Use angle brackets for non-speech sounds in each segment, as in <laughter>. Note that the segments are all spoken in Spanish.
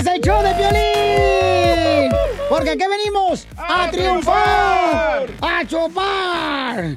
es el show de Piolín. Porque aquí venimos a, triunfar, a chupar.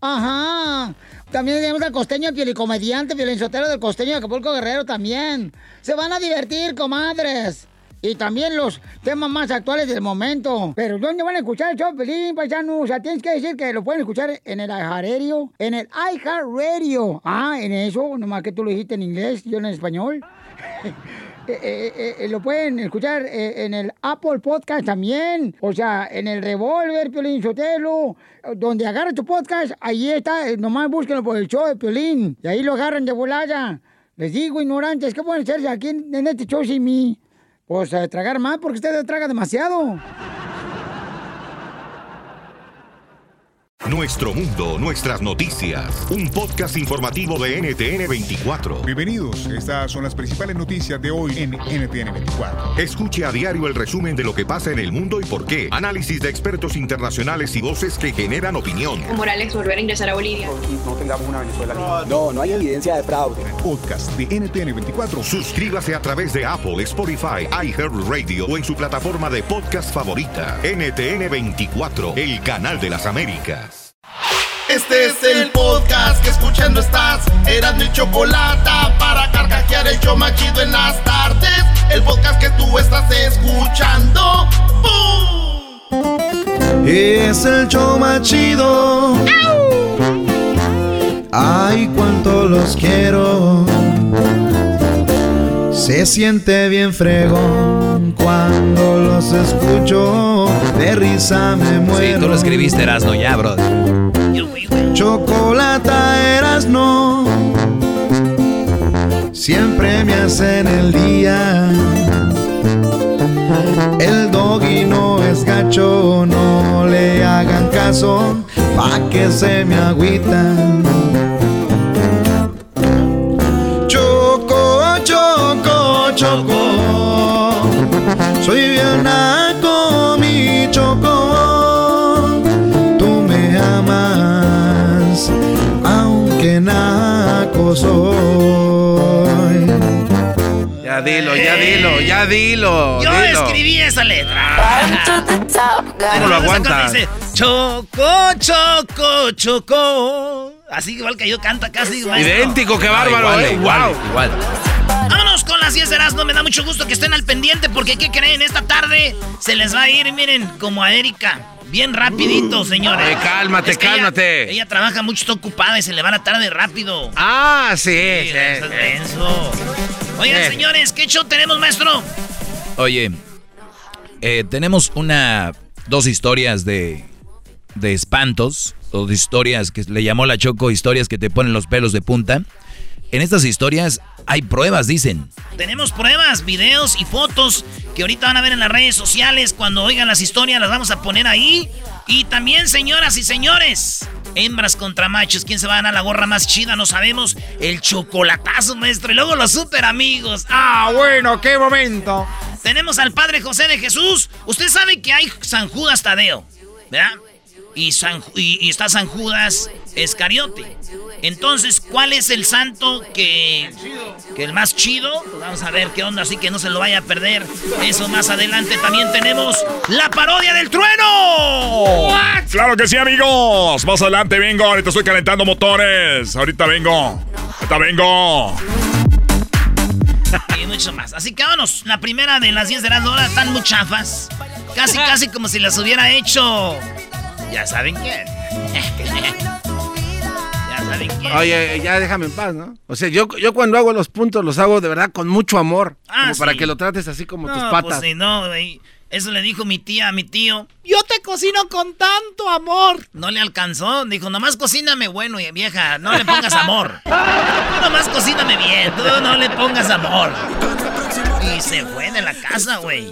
Ajá. También tenemos al costeño pielicomediante, violinsotero del costeño de Acapulco Guerrero también. Se van a divertir, comadres. Y también los temas más actuales del momento. Pero ¿dónde van a escuchar el show, Pelín, paisano? O sea, tienes que decir que lo pueden escuchar en el iHeartRadio. En el iHeartRadio. Ah, en eso, nomás que tú lo dijiste en inglés, yo en español. <laughs> Eh, eh, eh, lo pueden escuchar en el Apple Podcast también. O sea, en el Revolver, Piolín Sotelo. Donde agarra tu podcast, ahí está. Nomás búsquenlo por el show de Piolín. Y ahí lo agarran de volada. Les digo, ignorantes, ¿qué pueden hacerse aquí en, en este show sin mí? Pues tragar más porque usted traga demasiado. Nuestro mundo, nuestras noticias. Un podcast informativo de NTN 24. Bienvenidos, estas son las principales noticias de hoy en NTN 24. Escuche a diario el resumen de lo que pasa en el mundo y por qué. Análisis de expertos internacionales y voces que generan opinión. Morales volver a ingresar a Bolivia. no tengamos una Venezuela No, no hay evidencia de fraude. Podcast de NTN 24. Suscríbase a través de Apple, Spotify, iHeartRadio o en su plataforma de podcast favorita. NTN 24, el canal de las Américas. Este es el podcast que escuchando estás. Eran mi chocolate para carcajear el show machido en las tardes. El podcast que tú estás escuchando. ¡Bum! Es el show más chido. Ay, cuánto los quiero. Se siente bien fregón cuando los escucho. De risa me muero. Sí, tú lo escribiste, Erasno, ya, brother. Chocolata eras no. Siempre me hacen el día. El doggy no es gacho, no le hagan caso, pa' que se me agüitan. Choco, choco, choco. Soy bien soy. Ya dilo, ya dilo, ya dilo. Yo dilo. escribí esa letra. ¿Cómo lo aguanta? Dice, choco, choco, choco. Así igual que yo canta casi. maestro. Idéntico, qué bárbaro, igual, eh. igual, Wow. igual. Vámonos con las 10 de Erasmo. Me da mucho gusto que estén al pendiente porque, ¿qué creen? Esta tarde se les va a ir, miren, como a Erika. Bien rapidito, señores. Eh, cálmate, Es que ella- cálmate. Ella, trabaja mucho, está ocupada y se le va la tarde rápido. Ah, sí, Sí, sí, eso es sí. denso. Oigan, Eh. señores, ¿qué show tenemos, maestro? Oye, eh, tenemos una, dos historias de, de espantos, o de historias que le llamó la Choco, historias que te ponen los pelos de punta. En estas historias hay pruebas, dicen. Tenemos pruebas, videos y fotos que ahorita van a ver en las redes sociales. Cuando oigan las historias las vamos a poner ahí. Y también, señoras y señores, hembras contra machos. ¿Quién se va a ganar la gorra más chida? No sabemos. El chocolatazo, maestro. Y luego los super amigos. Ah, bueno, qué momento. Tenemos al Padre José de Jesús. Usted sabe que hay San Judas Tadeo, ¿verdad? Y, San, y, y está San Judas Escariote. Entonces, ¿cuál es el santo que, que el más chido? Pues vamos a ver qué onda, así que no se lo vaya a perder. Eso más adelante también tenemos la parodia del trueno. Claro que sí, amigos. Más adelante vengo. Ahorita estoy calentando motores. Ahorita vengo. Ahorita vengo. <laughs> Y mucho más. Así que vámonos. La primera de las 10 de la hora están muy chafas. Casi, casi como si las hubiera hecho. Ya saben quién. ya saben quién. Oye, ya déjame en paz, ¿no? O sea, yo, yo cuando hago los puntos los hago de verdad con mucho amor. Ah, como para que lo trates así como tus No, patas. pues sí, no, güey. Eso le dijo mi tía a mi tío. Yo te cocino con tanto amor. No le alcanzó. Dijo, nomás cocíname bueno, y vieja. No le pongas amor. <laughs> Tú nomás cocíname bien. Tú no le pongas amor. Y se fue de la casa, güey.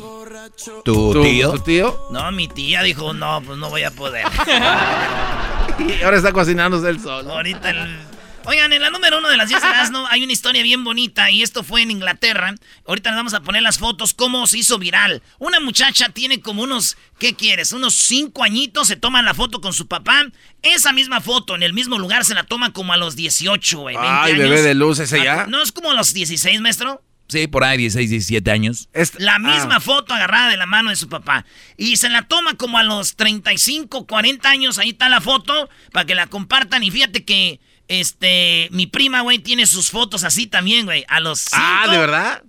¿Tu, tío? ¿Tu tío? No, mi tía dijo, no, pues no voy a poder. <laughs> y ahora está cocinándose el sol. Ahorita el... Oigan, en la número uno de las 10 de ¿no? hay una historia bien bonita y esto fue en Inglaterra. Ahorita les vamos a poner las fotos, cómo se hizo viral. Una muchacha tiene como unos, ¿qué quieres? Unos 5 añitos, se toman la foto con su papá. Esa misma foto en el mismo lugar se la toma como a los 18, güey. Ay, bebé de luz ese ya. ¿No es como a los 16, maestro? Sí, por ahí 16, 17 años. la misma ah. foto agarrada de la mano de su papá. Y se la toma como a los 35, 40 años. Ahí está la foto para que la compartan. Y fíjate que este, mi prima, güey, tiene sus fotos así también, güey. A los cinco. Ah, ¿de verdad?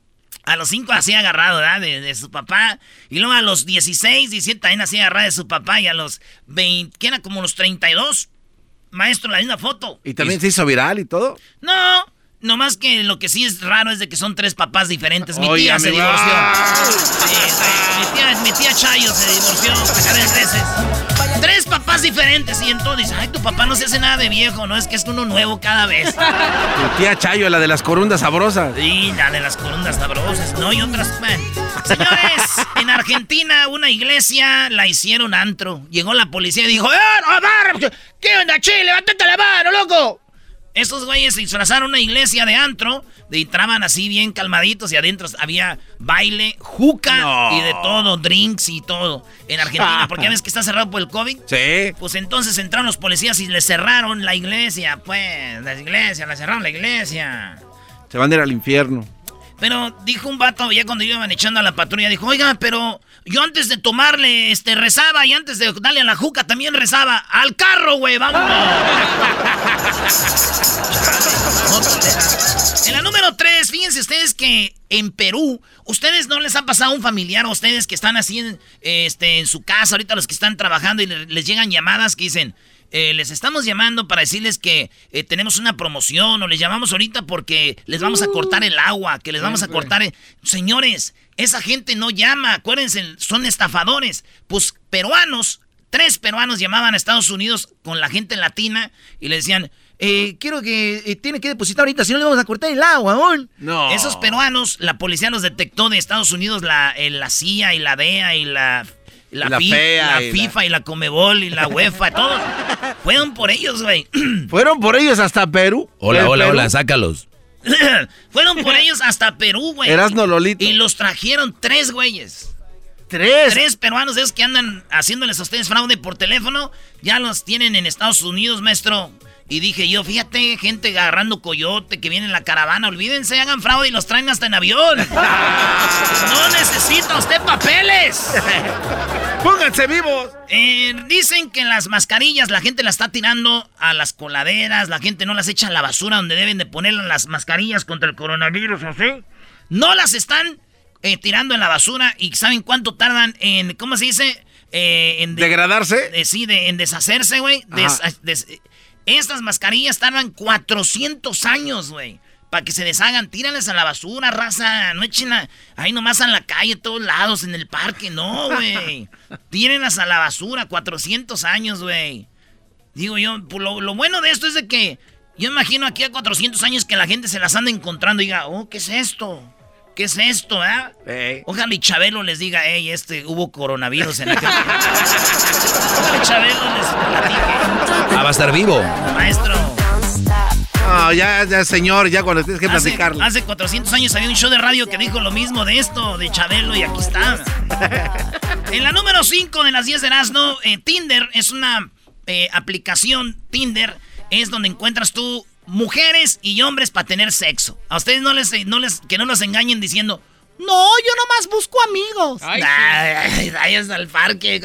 A los cinco así agarrado, ¿verdad? De, su papá. Y luego a los 16, 17 también así agarrado de su papá. Y a los 20, que era como los 32. Maestro, la misma foto. ¿Y también se hizo viral y todo? No. No más que lo que sí es raro es de que son tres papás diferentes. Mi tía se divorció. mi, tía, mi tía Chayo se divorció tres veces. Tres papás diferentes. Y entonces, ay, tu papá no se hace nada de viejo, ¿no? Es que es uno nuevo cada vez. Tu tía Chayo, la de las corundas sabrosas. Sí, la de las corundas sabrosas. No, y otras. Señores, en Argentina, una iglesia la hicieron antro. Llegó la policía y dijo: ¡Eh, ver! ¿Qué onda, che? ¡Levántate la mano, loco! Esos güeyes se disfrazaron una iglesia de antro, de entraban así bien calmaditos y adentro había baile, juca y de todo, drinks y todo en Argentina. porque ya ves que está cerrado por el COVID. Sí. Pues entonces entraron los policías y le cerraron la iglesia, pues, la iglesia, la cerraron la iglesia. Se van a ir al infierno. Pero dijo un vato, ya cuando iban echando a la patrulla, dijo, oiga, pero yo antes de tomarle, este, rezaba y antes de darle a la juca también rezaba. Al carro, güey, vamos. <laughs> en la número 3, fíjense ustedes que en Perú, ustedes no les ha pasado un familiar a ustedes que están así en, este, en su casa, ahorita los que están trabajando y les llegan llamadas que dicen, eh, les estamos llamando para decirles que eh, tenemos una promoción o les llamamos ahorita porque les vamos a cortar el agua, que les vamos a cortar... Señores, esa gente no llama, acuérdense, son estafadores. Pues peruanos, tres peruanos llamaban a Estados Unidos con la gente latina y le decían... Eh, quiero que tiene que depositar ahorita, si no le vamos a cortar el agua, aún. No. Esos peruanos, la policía los detectó de Estados Unidos, la, la CIA y la DEA y la la, la, FIFA y la Comebol y la UEFA, <laughs> todo. Fueron por ellos, güey. <clears throat> Fueron por ellos hasta Perú. Hola, hola, hola, sácalos. <clears throat> Fueron por ellos hasta Perú, güey. Erasno Lolito. Y los trajeron tres güeyes. ¿Tres? Tres peruanos esos que andan haciéndoles a ustedes fraude por teléfono. Ya los tienen en Estados Unidos, maestro. Y dije yo, fíjate, gente agarrando coyote que viene en la caravana, olvídense, hagan fraude y los traen hasta en avión. <laughs> no necesita usted papeles. <laughs> Pónganse vivos. Eh, dicen que las mascarillas la gente las está tirando a las coladeras, la gente no las echa a la basura donde deben de poner las mascarillas contra el coronavirus, ¿sí? No las están eh, tirando en la basura y ¿saben cuánto tardan en, ¿cómo se dice? Eh, en ¿Degradarse? sí, en deshacerse, güey. Estas mascarillas tardan 400 años, güey. Para que se deshagan, tíranles a la basura, raza. No echen ahí nomás a la calle, a todos lados, en el parque. No, güey. <laughs> Tírenlas a la basura, 400 años, güey. Digo yo, pues, lo, lo, bueno de esto es de que yo imagino aquí a 400 años que la gente se las anda encontrando y diga, oh, ¿qué es esto? ¿Qué es esto, eh? Ojalá y Chabelo les diga, hey, este, hubo coronavirus en aquel... Ojalá Chabelo les platique. Ah, va a estar vivo. Maestro. No, ya, ya, señor, ya cuando tienes que platicarlo. Hace 400 años había un show de radio que dijo lo mismo de esto, de Chabelo, y aquí está. <laughs> en la número 5 de las 10 de Erasmo, eh, Tinder es una eh, aplicación, Tinder, es donde encuentras tú mujeres y hombres para tener sexo. A ustedes no les, no les, que no los engañen diciendo, no, yo nomás busco amigos. <laughs> Ahí es al parque.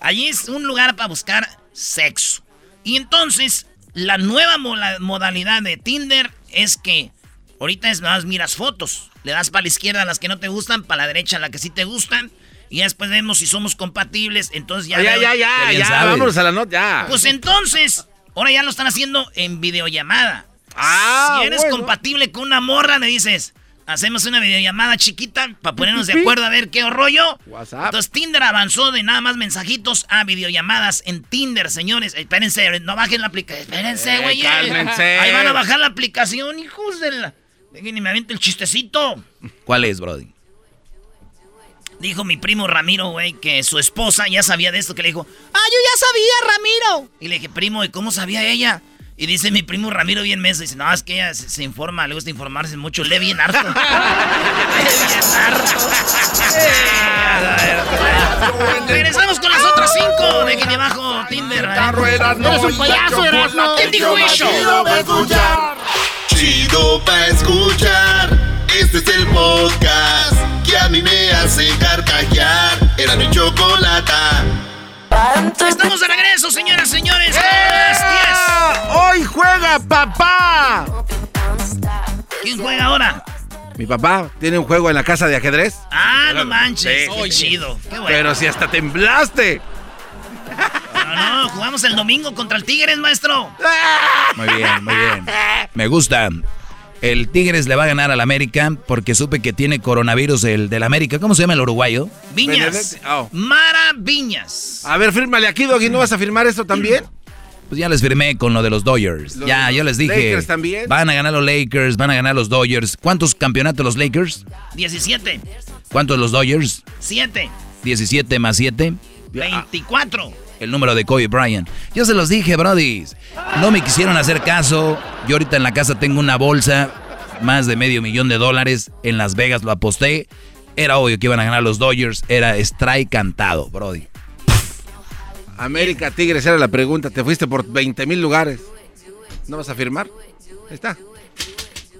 Allí es un lugar para buscar sexo. Y entonces, la nueva modalidad de Tinder es que ahorita es más miras fotos. Le das para la izquierda a las que no te gustan, para la derecha a las que sí te gustan. Y después vemos si somos compatibles. Entonces ya. Ya, ya, ya, ya, vámonos a la nota, ya. Pues entonces, Ahora ya lo están haciendo en videollamada. Ah, si eres compatible con una morra, le dices, hacemos una videollamada chiquita para ponernos de acuerdo a ver qué rollo. WhatsApp. Entonces Tinder avanzó de nada más mensajitos a videollamadas en Tinder, señores. Espérense, no bajen la aplicación. Espérense, eh, güey. Ahí van a bajar la aplicación, hijos de la... Dejen y me aviente el chistecito. ¿Cuál es, Brody? Dijo mi primo Ramiro, güey, que su esposa ya sabía de esto, que le dijo, ah, yo ya sabía, Ramiro. Y le dije, primo, ¿y cómo sabía ella? Y dice mi primo Ramiro bien meso, dice, no, es que ella se, informa, le gusta informarse mucho, lee bien harto. <laughs> <laughs> lee bien harto. <laughs> Regresamos con las otras cinco de aquí debajo, Tinder. Eres un payaso, Erasmo. ¿Quién dijo eso? Chido pa' escuchar. Chido pa' escuchar. Este es el podcast a mí me hace carcajear. Era mi chocolata. Estamos de regreso, señoras y señores. ¡Hoy juega papá! ¿Quién juega ahora? Mi papá tiene un juego en la casa de ajedrez. Ah, no manches. Sí. Qué chido. Qué bueno. Pero si hasta temblaste. No, no, jugamos el domingo contra el Tigres, maestro. Muy bien, muy bien. Me gusta. El Tigres le va a ganar al América porque supe que tiene coronavirus el del América. ¿Cómo se llama el uruguayo? Viñas. Oh. Mara Viñas. A ver, fírmale aquí, Doggy. ¿No vas a firmar esto también? Pues ya les firmé con lo de los Dodgers. Los- ya, yo les dije. Lakers también. Van a ganar los Lakers, van a ganar los Dodgers. ¿Cuántos campeonatos los Lakers? 17. ¿Cuántos los Dodgers? 7. 17 más 7. 24. El número de Kobe Bryant. Yo se los dije, Brody. No me quisieron hacer caso. Yo ahorita en la casa tengo una bolsa, más de medio millón de dólares. En Las Vegas lo aposté. Era obvio que iban a ganar los Dodgers. Era strike cantado, Brody. América Tigres era la pregunta. Te fuiste por 20 mil lugares. ¿No vas a firmar? Está.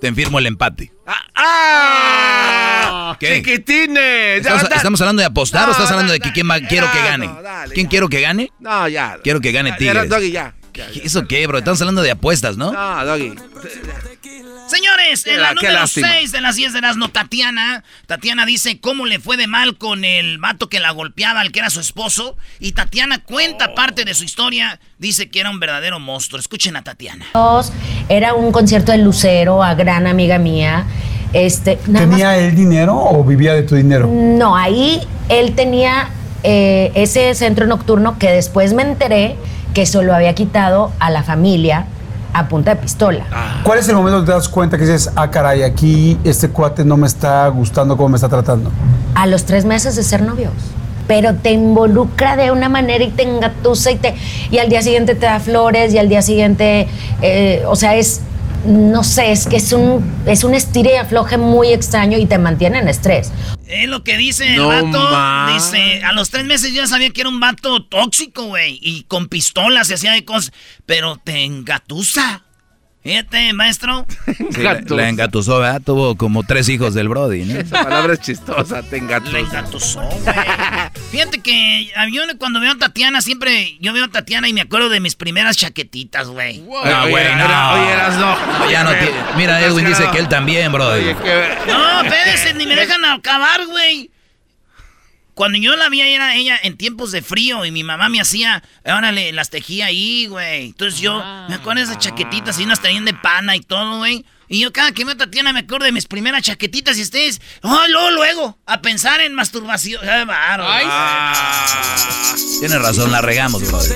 Te firmo el empate. ¡Ah! ¿Qué? ¡Chiquitines! ¿Estamos, Ya, da- estamos hablando de apostar o estás hablando de que quién va- quiero que gane? no, dale, ¿Quién ya. quiero que gane? No, ya. Quiero que gane Tigres. Doggy, ya. Ya, ya. ¿Eso qué, bro? Estamos hablando de apuestas, ¿no? No, Doggy. Señores, en la Qué número lástima. 6 de las 10 de las no, Tatiana. Tatiana dice cómo le fue de mal con el vato que la golpeaba, al que era su esposo. Y Tatiana cuenta parte de su historia. Dice que era un verdadero monstruo. Escuchen a Tatiana. Dos, Era un concierto de Lucero, a gran amiga mía. Este, nada más- ¿Tenía él dinero o vivía de tu dinero? No, ahí él tenía eh, ese centro nocturno que después me enteré que se lo había quitado a la familia a punta de pistola. ¿Cuál es el momento donde te das cuenta que dices, ah, caray, aquí este cuate no me está gustando cómo me está tratando? A los tres meses de ser novios. Pero te involucra de una manera y te engatusa y, te, y al día siguiente te da flores y al día siguiente, eh, o sea, es, no sé, es que es un, es un estire y afloje muy extraño y te mantiene en estrés. Es lo que dice el No vato. Dice, a los tres meses yo ya sabía que era un vato tóxico, güey. Y con pistolas se hacía de cosas. Pero te engatusa. Fíjate, maestro. <laughs> Sí, la, la engatusó, ¿verdad? Tuvo como tres hijos del Brody, ¿no? Esa palabra es chistosa, te engatusó. Le engatusó, güey. Fíjate que a mí cuando veo a Tatiana, siempre yo veo a Tatiana y me acuerdo de mis primeras chaquetitas, güey. No, güey, no. Oye, eras no. No, ya no tiene- Mira, Edwin dice que él también, Brody. No, espérense, ni me <laughs> dejan acabar, güey. Cuando yo la vi era ella en tiempos de frío y mi mamá me hacía, órale, las tejía ahí, güey. Entonces yo me acuerdo de esas chaquetitas y unas tenían de pana y todo, güey. Y yo cada que a Tatiana me acuerdo de mis primeras chaquetitas y ustedes, oh, luego, luego, a pensar en masturbación. ¡Qué bárbaro! Tiene razón, la regamos, Brody.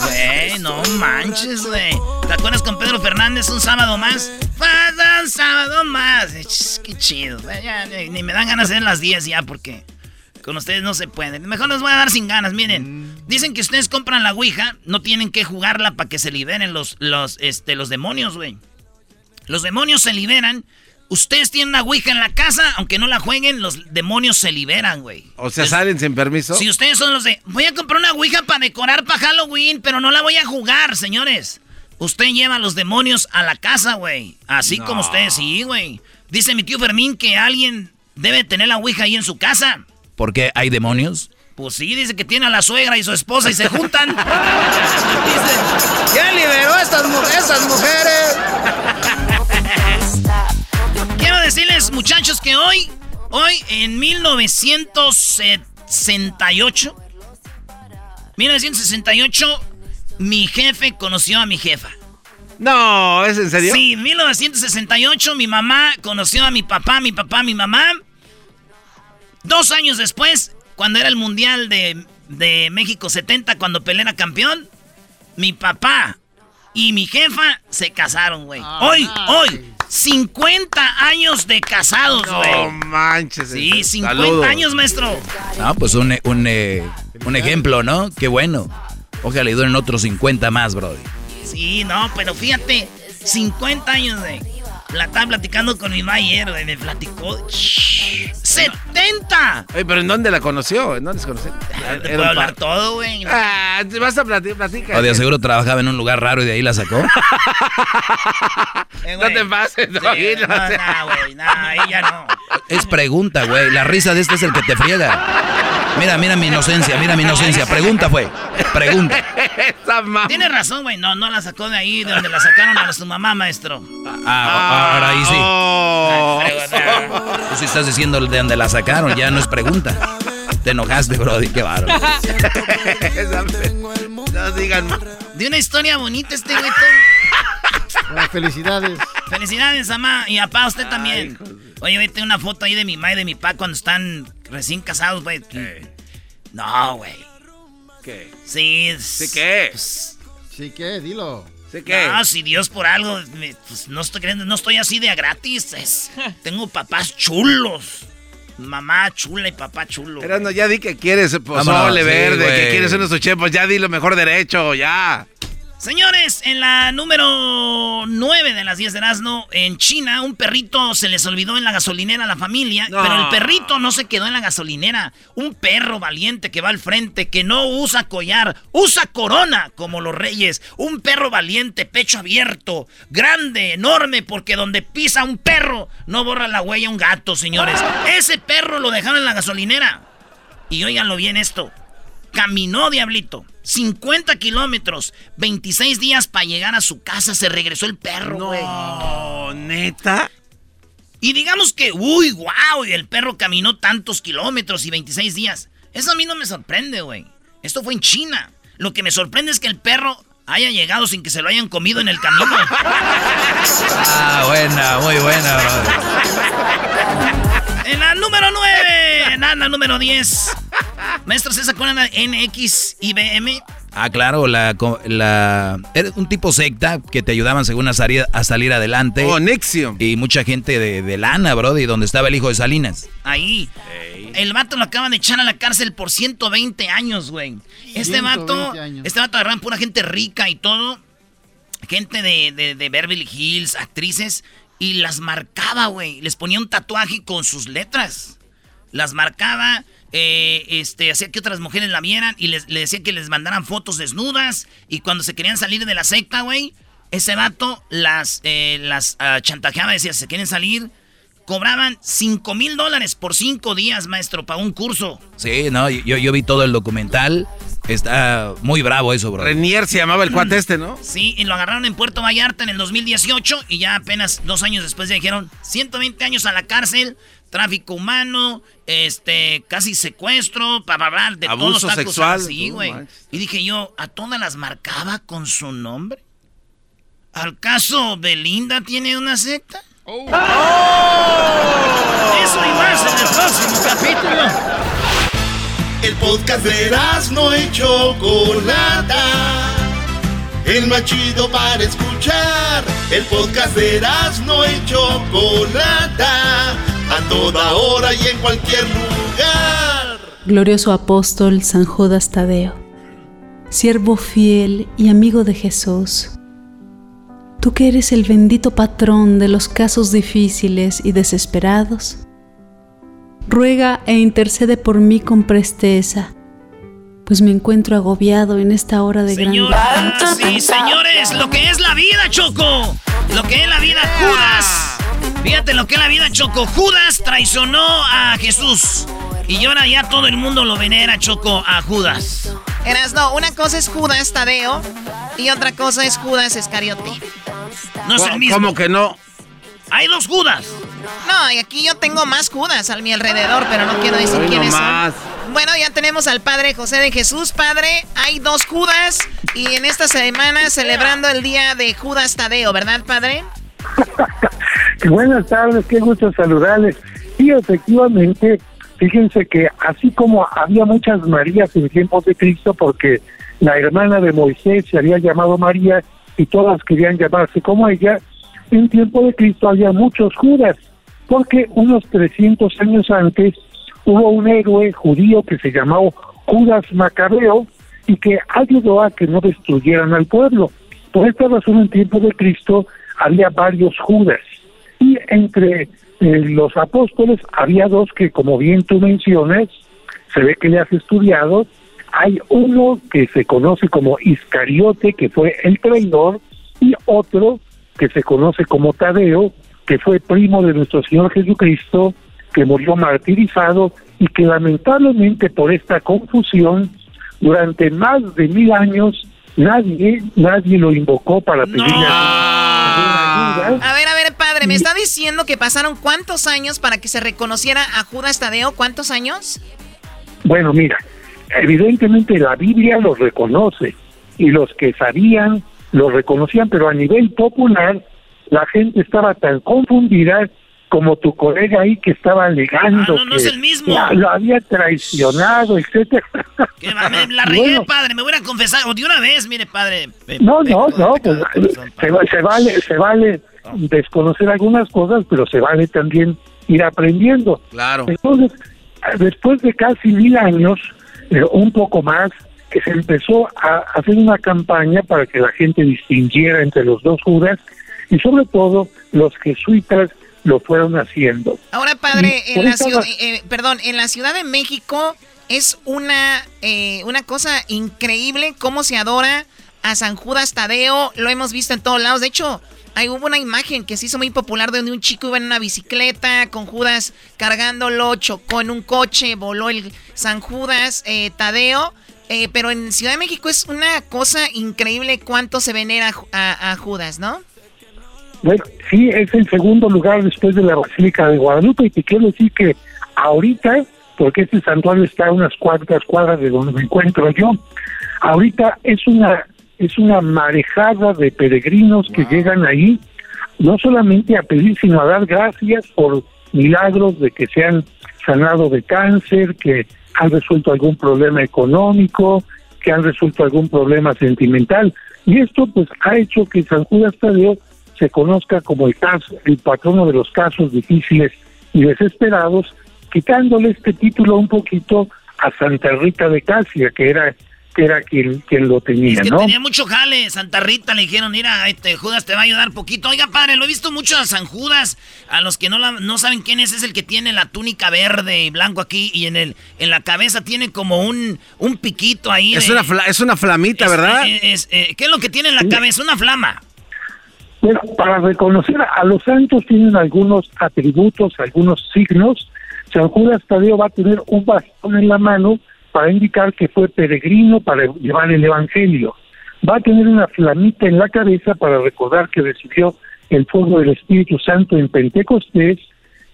Güey, no manches, güey. ¿Te acuerdas con Pedro Fernández un sábado más? Falta un sábado más. Qué chido. güey, ya, ni, ni me dan ganas de hacer las 10 ya porque con ustedes no se puede. Mejor les voy a dar sin ganas. Miren, dicen que ustedes compran la Ouija, no tienen que jugarla para que se liberen los, los, este, los demonios, güey. Los demonios se liberan. Ustedes tienen una Ouija en la casa, aunque no la jueguen, los demonios se liberan, güey. O sea, salen sin permiso. Si ustedes son los de, voy a comprar una Ouija para decorar para Halloween, pero no la voy a jugar, señores. Usted lleva a los demonios a la casa, güey. Así No. como ustedes, sí, güey. Dice mi tío Fermín que alguien debe tener la Ouija ahí en su casa. ¿Por qué hay demonios? Pues sí, dice que tiene a la suegra y su esposa y se juntan. <laughs> dice, ¿Quién liberó a estas, mu- mujeres? Quiero decirles, muchachos, que hoy, hoy en 1968, 1968, mi jefe conoció a mi jefa. No, ¿es en serio? Sí, en 1968 mi mamá conoció a mi papá, mi papá, mi mamá. Dos años después, cuando era el Mundial de, de México 70, cuando Pelé era campeón, mi papá y mi jefa se casaron, güey. hoy, hoy, 50 años de casados, güey. No manches. Sí, 50 Saludos. años, maestro. Ah, pues un, un, eh, un ejemplo, ¿no? Qué bueno. Ojalá le duren otros 50 más, brody. Sí, no, pero fíjate, 50 años, güey. La estaba platicando con mi mamá ayer, güey. Me platicó. ¡Shh! ¡70! Oye, pero ¿en dónde la conoció? ¿En dónde se conoció? Te puedo hablar todo, güey. Ah, te vas a platicar. platica. O de seguro trabajaba en un lugar raro y de ahí la sacó. <laughs> Eh, No te pases, Sí, no, no no, güey, no, ella no. Es pregunta, güey. La risa de este es el que te friega. Mira, mira mi inocencia, mira mi inocencia. Pregunta fue. Pregunta. Esa mamá. Tienes razón, güey. No, no la sacó de ahí, de donde la sacaron a su mamá, maestro. Ah, ahora ahí sí. Oh. Tú sí estás diciendo de donde la sacaron, ya no es pregunta. Te enojaste, brody, qué bárbaro. <laughs> No digan. De una historia bonita este güey. felicidades. Felicidades, mamá. Y papá, usted también. Oye, tengo una foto ahí de mi mamá y de mi papá cuando están recién casados, güey. No, güey. ¿Qué? Sí. ¿Sí qué? Sí, ¿qué? Dilo. ¿Sí qué? No, si Dios por algo, me- pues, no estoy creyendo, no estoy así de a gratis. es- <laughs> tengo papás chulos. Mamá chula y papá chulo. Erasno, ya di que quieres pozole Vámonos, sí, verde, que quieres unos ochepos, ya di lo mejor derecho, ya. Señores, en la número 9 de las 10 de Erasmo, en China, un perrito se les olvidó en la gasolinera a la familia, No. pero el perrito no se quedó en la gasolinera. Un perro valiente que va al frente, que no usa collar, usa corona como los reyes. Un perro valiente, pecho abierto, grande, enorme, porque donde pisa un perro no borra la huella un gato, señores. Ese perro lo dejaron en la gasolinera. Y óiganlo bien esto. Caminó, diablito. 50 kilómetros. 26 días para llegar a su casa. Se regresó el perro, güey. No, neta. Y digamos que, uy, wow, y el perro caminó tantos kilómetros y 26 días. Eso a mí no me sorprende, güey. Esto fue en China. Lo que me sorprende es que el perro haya llegado sin que se lo hayan comido en el camino. <laughs> Ah, buena, muy buena, brody. En la número 9, en la número 10. Maestro, ¿se acuerdan de NX IBM? Ah, claro, la, la era un tipo secta que te ayudaban según a salir, a salir adelante. Oh, Nexium. Y mucha gente de, de lana, brody, donde estaba el hijo de Salinas. Ahí. El vato lo acaban de echar a la cárcel por 120 años, güey. Este 120 vato, años. este vato agarran pura gente rica y todo. Gente de, de, de Beverly Hills, actrices. Y las marcaba, güey. Les ponía un tatuaje con sus letras. Las marcaba, eh, este, hacía que otras mujeres la vieran y les, le decía que les mandaran fotos desnudas. Y cuando se querían salir de la secta, güey, ese vato las, eh, las ah, chantajeaba, decía, se quieren salir. Cobraban 5 mil dólares por 5 días, maestro, para un curso. Sí, no, yo, yo vi todo el documental. Está muy bravo eso, bro. Renier se llamaba el cuate este, ¿no? Sí, y lo agarraron en Puerto Vallarta en el 2018 y ya apenas dos años después ya dijeron 120 años a la cárcel, tráfico humano, este, casi secuestro, para hablar de Abuso todo está sexual. acusado. Sí, No güey. y dije yo, ¿a todas las marcaba con su nombre? ¿Al caso Belinda tiene una secta? Eso y más en el próximo capítulo. El podcast de no y Chocolata. El más chido para escuchar. El podcast de no y Chocolata. A toda hora y en cualquier lugar. Glorioso apóstol San Judas Tadeo, siervo fiel y amigo de Jesús, tú que eres el bendito patrón de los casos difíciles y desesperados, ruega e intercede por mí con presteza, pues me encuentro agobiado en esta hora de gran Señor, sí, señores, lo que es la vida, Choco. Lo que es la vida, Judas. Fíjate lo que es la vida, Choco. Judas traicionó a Jesús. Y ahora ya todo el mundo lo venera, Choco, a Judas. Eras, no, una cosa es Judas Tadeo y otra cosa es Judas Iscariote. No es el mismo. ¿Cómo que no? Hay dos Judas. No, y aquí yo tengo más Judas a mi alrededor, pero no quiero decir quiénes nomás. son. Bueno, ya tenemos al Padre José de Jesús. Padre, hay dos Judas y en esta semana celebrando el día de Judas Tadeo, ¿verdad, Padre? <laughs> Buenas tardes, qué gusto saludarles. Sí, efectivamente, fíjense que así como había muchas Marías en tiempos de Cristo, porque la hermana de Moisés se había llamado María y todas querían llamarse como ella, en tiempo de Cristo había muchos Judas, porque unos 300 años antes hubo un héroe judío que se llamó Judas Macabeo y que ayudó a que no destruyeran al pueblo. Por esta razón, en tiempo de Cristo había varios Judas. Y entre eh, los apóstoles había dos que, como bien tú mencionas, se ve que le has estudiado. Hay uno que se conoce como Iscariote, que fue el traidor, y otro que se conoce como Tadeo, que fue primo de nuestro Señor Jesucristo, que murió martirizado y que lamentablemente por esta confusión, durante más de mil años, nadie, nadie lo invocó para pedirle ayuda. A ver, a ver, padre, me está diciendo que pasaron cuántos años para que se reconociera a Judas Tadeo, ¿cuántos años? Bueno, mira, evidentemente la Biblia los reconoce y los que sabían lo reconocían, pero a nivel popular la gente estaba tan confundida como tu colega ahí que estaba alegando Ah, no, no es que el mismo. la- lo había traicionado, etcétera. Que va, me la <laughs> regué, padre, me voy a confesar. O de una vez, mire, padre. me- No, me- no, no, pues, se, va- se vale, se vale desconocer algunas cosas, pero se vale también ir aprendiendo. Claro. Entonces, después de casi mil años, eh, un poco más, que se empezó a hacer una campaña para que la gente distinguiera entre los dos Judas y sobre todo los jesuitas lo fueron haciendo. Ahora, padre, en la ciudad, raz- eh, perdón, en la Ciudad de México es una eh, una cosa increíble cómo se adora a San Judas Tadeo. Lo hemos visto en todos lados. De hecho, hay hubo una imagen que se hizo muy popular donde un chico iba en una bicicleta con Judas cargándolo, chocó en un coche, voló el San Judas eh, Tadeo. Eh, pero en Ciudad de México es una cosa increíble cuánto se venera a Ju- a, a Judas, ¿no? Bueno, sí, es el segundo lugar después de la Basílica de Guadalupe y te quiero decir que ahorita, porque este santuario está a unas cuantas cuadras de donde me encuentro yo, ahorita es una es una marejada de peregrinos que llegan ahí no solamente a pedir, sino a dar gracias por milagros de que se han sanado de cáncer, que han resuelto algún problema económico, que han resuelto algún problema sentimental. Y esto pues ha hecho que San Judas Tadeo se conozca como el, caso, el patrono de los casos difíciles y desesperados, quitándole este título un poquito a Santa Rita de Casia, que era que era quien, quien lo tenía, Es que ¿no? tenía mucho jale. Santa Rita le dijeron, mira, este Judas te va a ayudar poquito. Oiga, padre, lo he visto mucho a San Judas. A los que no, la- no saben quién es, es el que tiene la túnica verde y blanco aquí. Y en el en la cabeza tiene como un, un piquito ahí. Es de- una, fla- es una flamita, es- ¿verdad? es- eh, ¿Qué es lo que tiene en la cabeza? Una flama. Bueno, para reconocer a los santos tienen algunos atributos, algunos signos. San Judas Tadeo va a tener un bastón en la mano para indicar que fue peregrino para llevar el Evangelio. Va a tener una flamita en la cabeza para recordar que recibió el fuego del Espíritu Santo en Pentecostés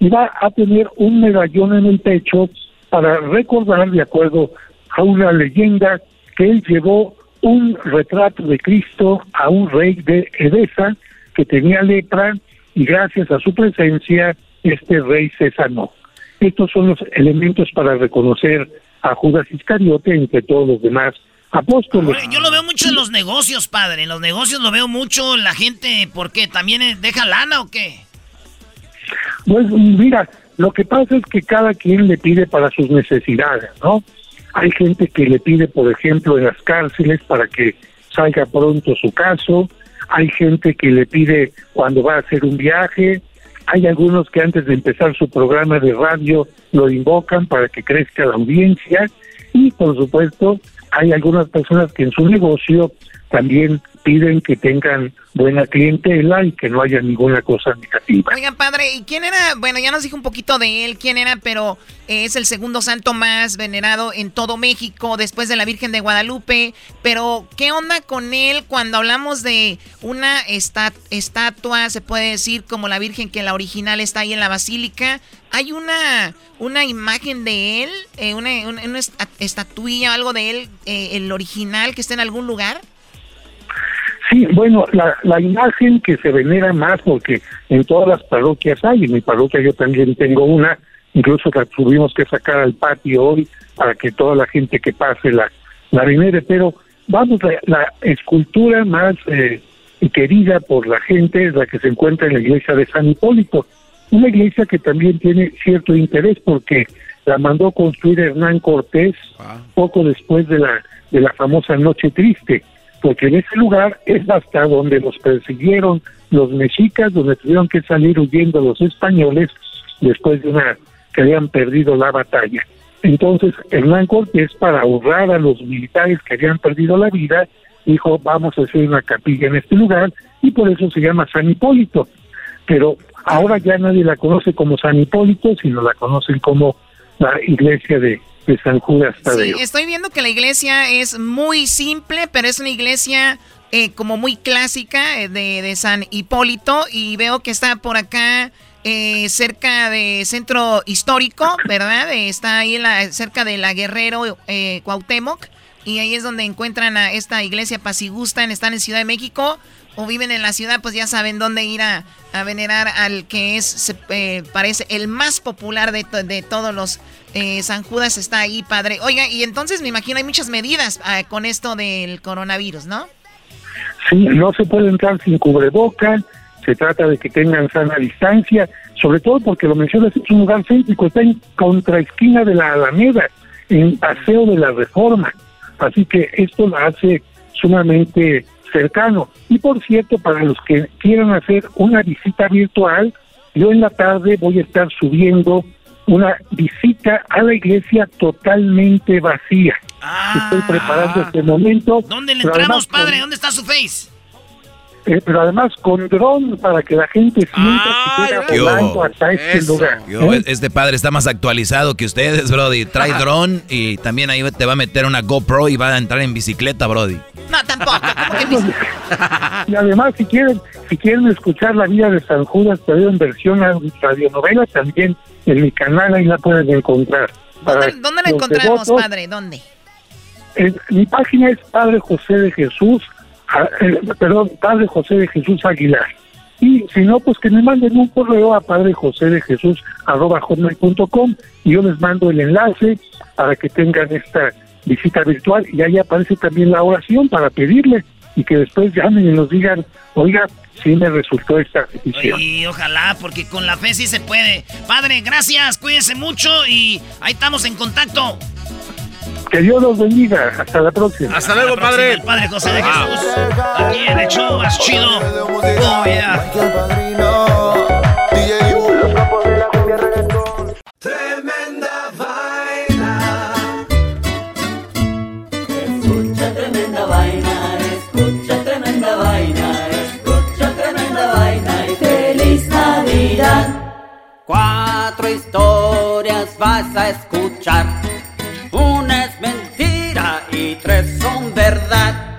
y va a tener un medallón en el pecho para recordar, de acuerdo a una leyenda, que él llevó un retrato de Cristo a un rey de Edesa que tenía lepra y gracias a su presencia este rey se sanó. Estos son los elementos para reconocer a Judas Iscariote entre todos los demás apóstoles. Oye, Yo lo veo mucho en los negocios, padre. En los negocios lo veo mucho. La gente, ¿por qué? ¿También eh, deja lana o qué? Pues mira, lo que pasa es que cada quien le pide para sus necesidades, ¿no? Hay gente que le pide, por ejemplo, en las cárceles para que salga pronto su caso, hay gente que le pide cuando va a hacer un viaje, hay algunos que antes de empezar su programa de radio lo invocan para que crezca la audiencia. Y por supuesto hay algunas personas que en su negocio también piden que tengan buena clientela y que no haya ninguna cosa negativa. Oigan, padre, ¿y quién era? Bueno, ya nos dijo un poquito de él, quién era, pero eh, es el segundo santo más venerado en todo México después de la Virgen de Guadalupe. Pero, ¿qué onda con él cuando hablamos de una esta- estatua, se puede decir, como la Virgen que la original está ahí en la basílica? ¿Hay una, una imagen de él, eh, una, una, una esta- estatuilla, algo de él, eh, el original que está en algún lugar? Sí, bueno, la, la imagen que se venera más, porque en todas las parroquias hay, en mi parroquia yo también tengo una, incluso la tuvimos que sacar al patio hoy para que toda la gente que pase la, la venere, pero vamos, la, la escultura más, eh, querida por la gente es la que se encuentra en la iglesia de San Hipólito. Una iglesia que también tiene cierto interés porque la mandó construir Hernán Cortés poco después de la, de la famosa Noche Triste, porque en ese lugar es hasta donde los persiguieron los mexicas, donde tuvieron que salir huyendo los españoles después de una que habían perdido la batalla. Entonces Hernán Cortés, para ahorrar a los militares que habían perdido la vida, dijo vamos a hacer una capilla en este lugar y por eso se llama San Hipólito. Pero ahora ya nadie la conoce como San Hipólito, sino la conocen como la iglesia de, San Judas Tadeo. Sí, estoy viendo que la iglesia es muy simple, pero es una iglesia eh, como muy clásica eh, de, de, San Hipólito y veo que está por acá eh, cerca de centro histórico, ¿verdad? está ahí la, cerca de la Guerrero eh, Cuauhtémoc y ahí es donde encuentran a esta iglesia Pasigustan, están en Ciudad de México o viven en la ciudad, pues ya saben dónde ir a, venerar al que es, se, eh, parece, el más popular de, de todos los eh, San Judas está ahí, padre. Oiga, y entonces me imagino hay muchas medidas ah, con esto del coronavirus, ¿no? Sí, no se puede entrar sin cubrebocas, se trata de que tengan sana distancia, sobre todo porque lo mencionas, es un lugar céntrico, está en contraesquina de la Alameda, en Paseo de la Reforma. Así que esto lo hace sumamente cercano. Y por cierto, para los que quieran hacer una visita virtual, yo en la tarde voy a estar subiendo una visita a la iglesia totalmente vacía. Estoy preparando este momento. ¿Dónde le entramos, padre? ¿Dónde está su face? Eh, pero además con dron para que la gente sienta que llega volando hasta este lugar. ¿Eh? Este padre está más actualizado que ustedes, Brody. Trae dron y también ahí te va a meter una GoPro y va a entrar en bicicleta, Brody. No, tampoco. y además, si quieren, si quieren escuchar la vida de San Judas, pero en versión radionovela, también en mi canal ahí la pueden encontrar. ¿Dónde, ¿dónde la encontramos, padre? ¿Dónde? mi página es Padre José de Jesús perdón, Padre José de Jesús Aguilar. Y si no, pues que me manden un correo a Padre José de Jesús hotmail.com y yo les mando el enlace para que tengan esta visita virtual y ahí aparece también la oración para pedirle y que después llamen y nos digan, oiga, sí me resultó esta petición. Y ojalá, porque con la fe sí se puede. Padre, gracias, cuídense mucho y ahí estamos en contacto. Que Dios los bendiga. Hasta la próxima. Hasta, luego, padre. El padre José de Jesús. Aquí en el show más chido. Oh, yeah. Tremenda vaina. Escucha tremenda vaina. Escucha tremenda vaina. Escucha tremenda vaina. Y feliz Navidad. Cuatro historias vas a escuchar una es mentira y tres son verdad.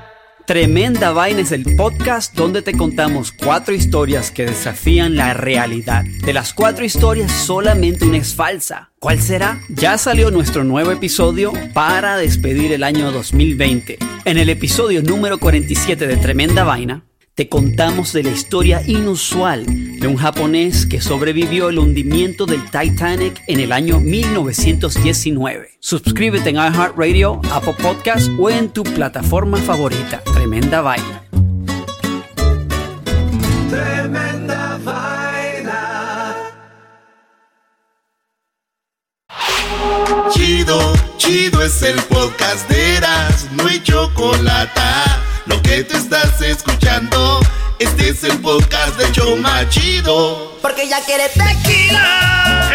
Tremenda Vaina es el podcast donde te contamos cuatro historias que desafían la realidad. De las cuatro historias, solamente una es falsa. ¿Cuál será? Ya salió nuestro nuevo episodio para despedir el año 2020. En el episodio número 47 de Tremenda Vaina, te contamos de la historia inusual de un japonés que sobrevivió el hundimiento del Titanic en el año 1919. Suscríbete en iHeartRadio, Apple Podcast o en tu plataforma favorita. Tremenda vaina. Tremenda vaina. Chido, chido es el podcast de Eras, no hay chocolate lo que te estás escuchando, este es el podcast de Choma Chido. Porque ya quiere tequila.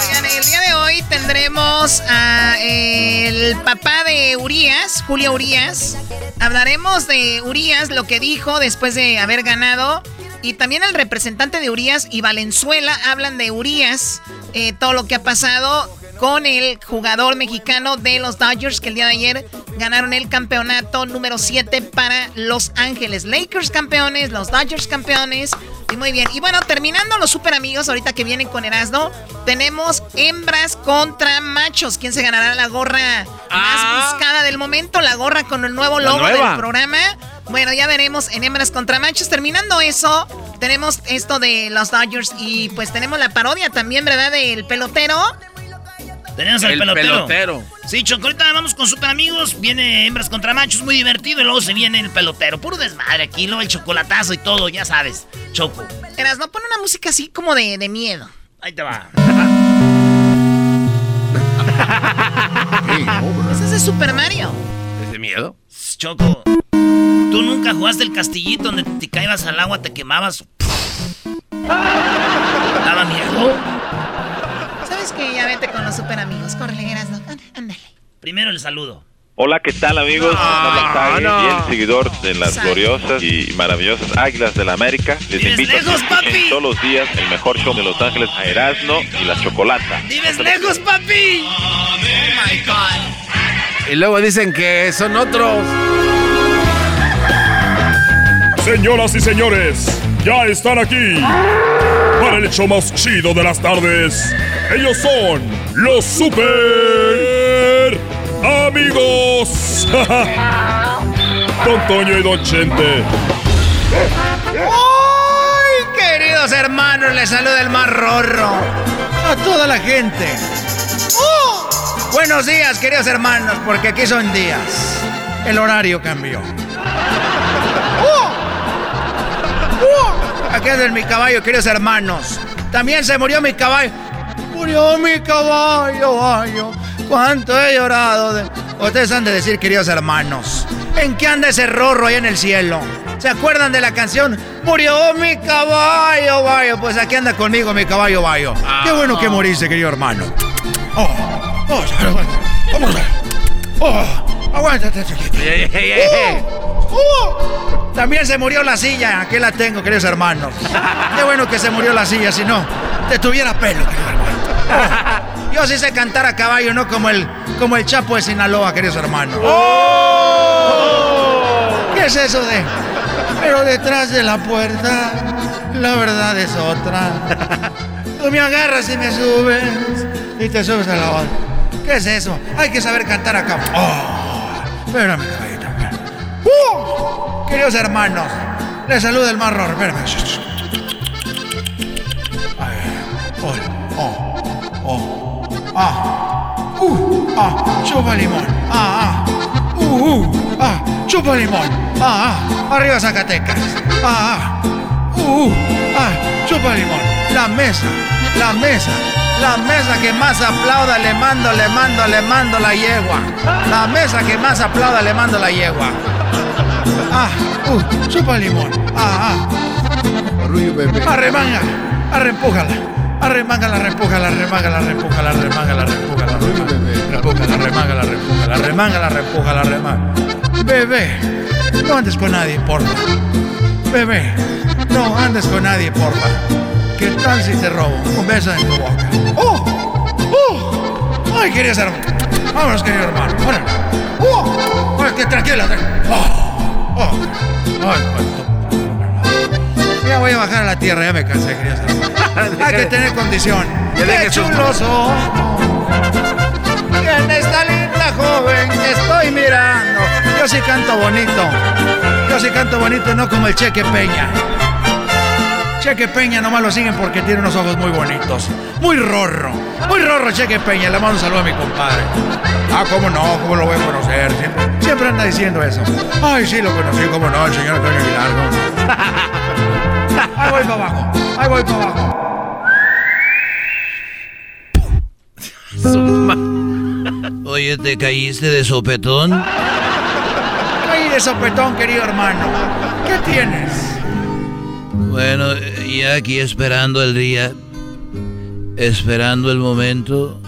Oigan, el día de hoy tendremos a el papá de Urias, Julio Urias. Hablaremos de Urias, lo que dijo después de haber ganado. Y también el representante de Urias y Valenzuela hablan de Urias, eh, todo lo que ha pasado con el jugador mexicano de los Dodgers que el día de ayer ganaron el campeonato número 7 para Los Ángeles. Lakers campeones, los Dodgers campeones. Y muy bien. Y bueno, terminando los super amigos, ahorita que vienen con Erasmo, tenemos hembras contra machos. ¿Quién se ganará la gorra más Ah. buscada del momento? La gorra con el nuevo logo del programa. Bueno, ya veremos en hembras contra machos. Terminando eso, tenemos esto de los Dodgers y pues tenemos la parodia también, ¿verdad? Del pelotero. Tenemos al El pelotero. pelotero. Sí, Choco, ahorita vamos con super amigos. Viene hembras contra machos, muy divertido. Y luego se viene el pelotero. Puro desmadre aquí, luego el chocolatazo y todo, ya sabes. Choco. Eras, no pone una música así como de, de miedo. Ahí te va. <laughs> Ese es de Super Mario. ¿Es de miedo? Choco, tú nunca jugaste el castillito donde te caibas al agua, te quemabas. <laughs> Daba miedo. ¿Sabes qué? Ya vete los super amigos. Córrele, Erasno. Ándale. Primero el saludo. Hola, ¿qué tal amigos? Tage, no. fiel seguidor de las gloriosas y maravillosas Águilas de la América. Les ¡Vives invito lejos, a que papi! todos los días el mejor show de Los Ángeles a Erasmo y la Chocolata. ¡Vives lejos, papi! Oh my God. Y luego dicen que son otros. Señoras y señores, ya están aquí para el hecho más chido de las tardes. Ellos son los super amigos. <laughs> Don Toño y Don Chente. ¡Ay, queridos hermanos! Les saluda el más rorro. A toda la gente. ¡Oh! Buenos días, queridos hermanos, porque aquí son días. El horario cambió. ¡Oh! Aquí anda mi caballo, queridos hermanos. También se murió mi caballo. Murió mi caballo, caballo. Cuánto he llorado. de- Ustedes han de decir, queridos hermanos, ¿en qué anda ese rorro ahí en el cielo? ¿Se acuerdan de la canción? Murió mi caballo, bayo. Pues aquí anda conmigo mi caballo, bayo. Qué bueno que moriste, querido hermano. Oh, oh, vamos a ver. Oh, aguántate, chiquito. Oh, oh. También se murió la silla. Aquí la tengo, queridos hermanos. Qué bueno que se murió la silla, si no, te tuviera pelo, querido hermano. Oh, Yo sí sé cantar a caballo, no como el, como el Chapo de Sinaloa, queridos hermanos. ¿Qué es eso de? Pero detrás de la puerta, la verdad es otra. Tú me agarras y me subes y te subes a la otra. ¿Qué es eso? Hay que saber cantar acá. Oh, espérame, caballito. Queridos hermanos, les saluda el marrón. Oh, oh, ah, uh, ah, chupa limón. Ah, ah, uh, chupa limón. Ah, ah, arriba Zacatecas. Ah, ah, uh, chupa limón. La mesa, la mesa, la mesa que más aplauda le mando, le mando, le mando la yegua. La mesa que más aplauda le mando la yegua. Ah, uh, chupa limón. Ah, ah. Arremanga, arrempújala. Arremángala, repújala, remángala, repújala, remángala, repújala. Repújala, remángala, repújala, remángala, repújala, remángala. Bebé, no andes con nadie, porfa. Bebé, no andes con nadie, porfa. ¿Qué tal si te robo un beso en tu boca? ¡Oh! ¡Oh! ¡Ay, quería ser... Vámonos, querido hermano. ¡Órale! ¡Oh! ¡Ay, que tranquila! tranquila. ¡Oh! ¡Oh! ¡Ay, cuánto ya voy a bajar a la tierra, ya me cansé, quería. <laughs> Hay que tener condición. ¡Qué chulos son! En esta linda joven que estoy mirando. Yo sí canto bonito. Yo sí canto bonito, no como el Cheque Peña. Cheque Peña nomás lo siguen porque tiene unos ojos muy bonitos. Muy rorro. Muy rorro Cheque Peña. Le mando un saludo a mi compadre. Ah, cómo no, cómo lo voy a conocer. Siempre, siempre anda diciendo eso. Ay, sí, lo conocí, cómo no, el señor Antonio Aguilar. Ahí voy para abajo. Ahí voy para abajo. Oye, ¿te caíste de sopetón? Ahí de sopetón, querido hermano. ¿Qué tienes? Bueno, ya aquí esperando el día, esperando el momento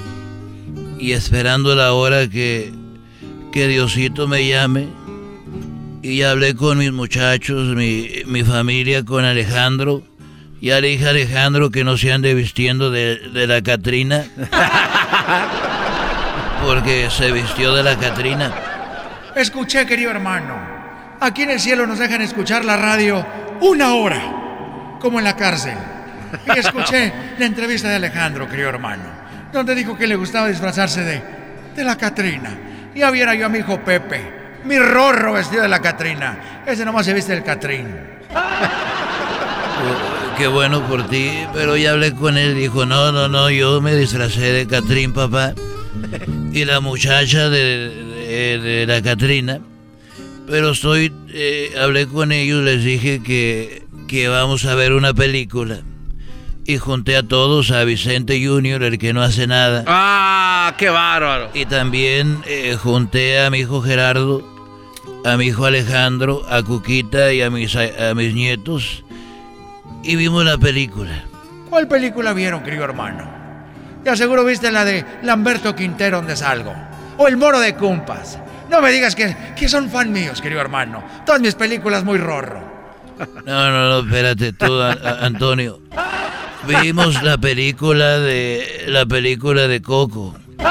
y esperando la hora que, que Diosito me llame. Y ya hablé con mis muchachos, mi, mi familia, con Alejandro. Ya le dije a Alejandro que no se ande vistiendo de, de la Catrina. <laughs> Porque se vistió de la Catrina. Escuché, querido hermano. Aquí en el cielo nos dejan escuchar la radio una hora, como en la cárcel. Y escuché la entrevista de Alejandro, querido hermano, donde dijo que le gustaba disfrazarse de, de la Catrina. Ya viera yo a mi hijo Pepe, mi rorro vestido de la Catrina. Ese nomás se viste del Catrín. Qué bueno por ti, pero ya hablé con él. Dijo, no, no, no, yo me disfracé de Catrín, papá. y la muchacha de, de- de la Catrina. Pero estoy, eh, hablé con ellos, les dije que, que vamos a ver una película. Y junté a todos, a Vicente Junior, el que no hace nada. ¡Ah, qué bárbaro! Y también eh, junté a mi hijo Gerardo, a mi hijo Alejandro, a Cuquita y a mis, a mis nietos. Y vimos la película. ¿Cuál película vieron, querido hermano? Ya seguro viste la de Lamberto Quintero, donde salgo. O El Moro de Cumpas. No me digas que, que son fan míos, querido hermano. Todas mis películas muy rorro. No, no, no, espérate tú, a- a- Antonio. Vimos la película de la película de Coco. ¿Qué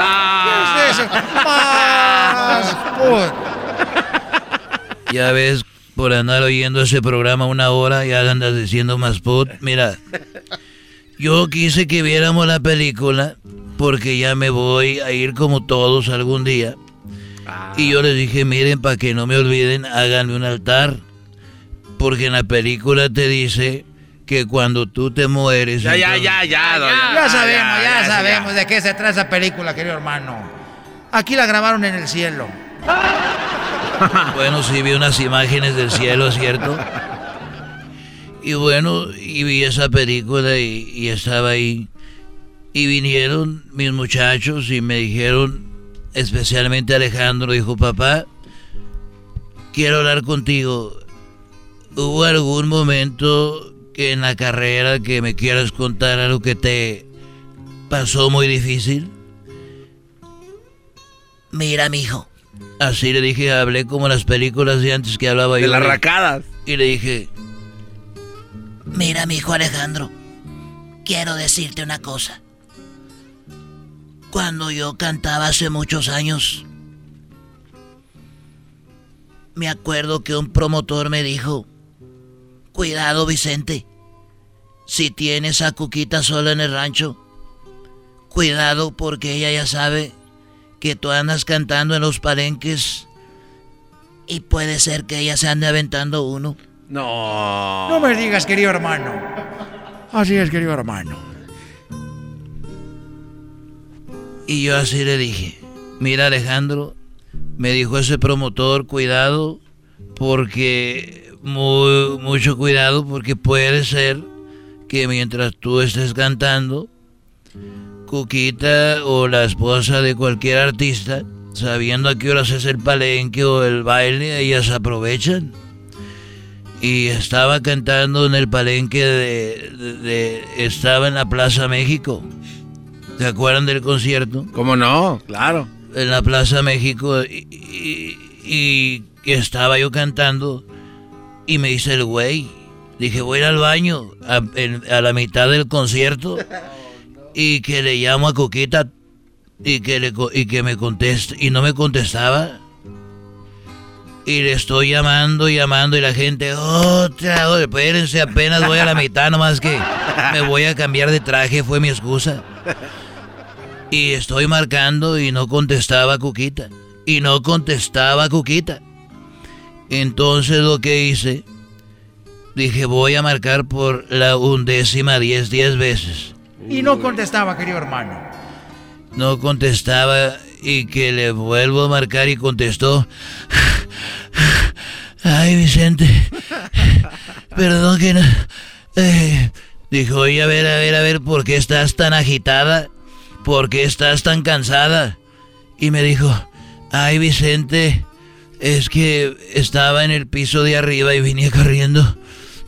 es eso? Más put. Ya ves, por andar oyendo ese programa una hora, ya andas diciendo más put. Mira, yo quise que viéramos la película porque ya me voy a ir como todos algún día. Y yo les dije, miren, para que no me olviden, háganme un altar. Porque en la película te dice que cuando tú te mueres... Ya, ya, entonces- ya, ya, don- Ya sabemos, ya, ya, sabemos de qué se trata esa película, querido hermano. Aquí la grabaron en el cielo. <laughs> Bueno, sí vi unas imágenes del cielo, ¿cierto? Y bueno, y vi esa película y, y estaba ahí. Y vinieron mis muchachos y me dijeron, especialmente Alejandro, dijo, papá, quiero hablar contigo. ¿Hubo algún momento que en la carrera que me quieras contar algo que te pasó muy difícil? Mira, mijo. Así le dije, hablé como las películas de antes que hablaba De yo. las racadas. Y le dije, Mira, mi hijo Alejandro, quiero decirte una cosa. Cuando yo cantaba hace muchos años, me acuerdo que un promotor me dijo, cuidado Vicente, si tienes a Cuquita sola en el rancho, cuidado porque ella ya sabe que tú andas cantando en los palenques y puede ser que ella se ande aventando uno. No. No me digas, querido hermano. Así es, querido hermano. Y yo así le dije, mira Alejandro, me dijo ese promotor, cuidado, porque muy, mucho cuidado, porque puede ser que mientras tú estés cantando, Cuquita o la esposa de cualquier artista, sabiendo a qué horas es el palenque o el baile, ellas aprovechan. Y estaba cantando en el palenque de, de- de- estaba en la Plaza México. ¿Se acuerdan del concierto? ¿Cómo no? Claro. En la Plaza México y, y- y estaba yo cantando y me dice el güey, dije voy a ir al baño a, la mitad del concierto y que le llamo a Coquita y que, le, y que me conteste y no me contestaba. Y le estoy llamando, llamando y la gente, otra, oh, espérense, apenas voy a la mitad, nomás que me voy a cambiar de traje, fue mi excusa. Y estoy marcando y no contestaba Cuquita. Y no contestaba Cuquita. Entonces lo que hice, dije voy a marcar por la undécima diez, diez veces. Y no contestaba, querido hermano. No contestaba y que le vuelvo a marcar y contestó. Ay, Vicente. Perdón que no. Eh, dijo, oye, a ver, a ver, a ver, ¿por qué estás tan agitada? ¿Por qué estás tan cansada? Y me dijo, ay, Vicente, es que estaba en el piso de arriba y venía corriendo.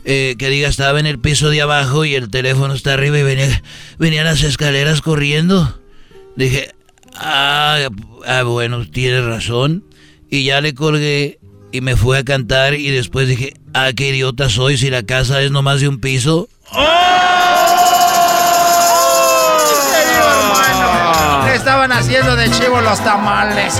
Eh, que diga, estaba en el piso de abajo y el teléfono está arriba y venía, venía las escaleras corriendo. Dije, ah, ah, bueno, tienes razón. Y ya le colgué y me fui a cantar y después dije, ah, qué idiota soy si la casa es nomás de un piso. Querido hermano. Le estaban haciendo de chivo los tamales.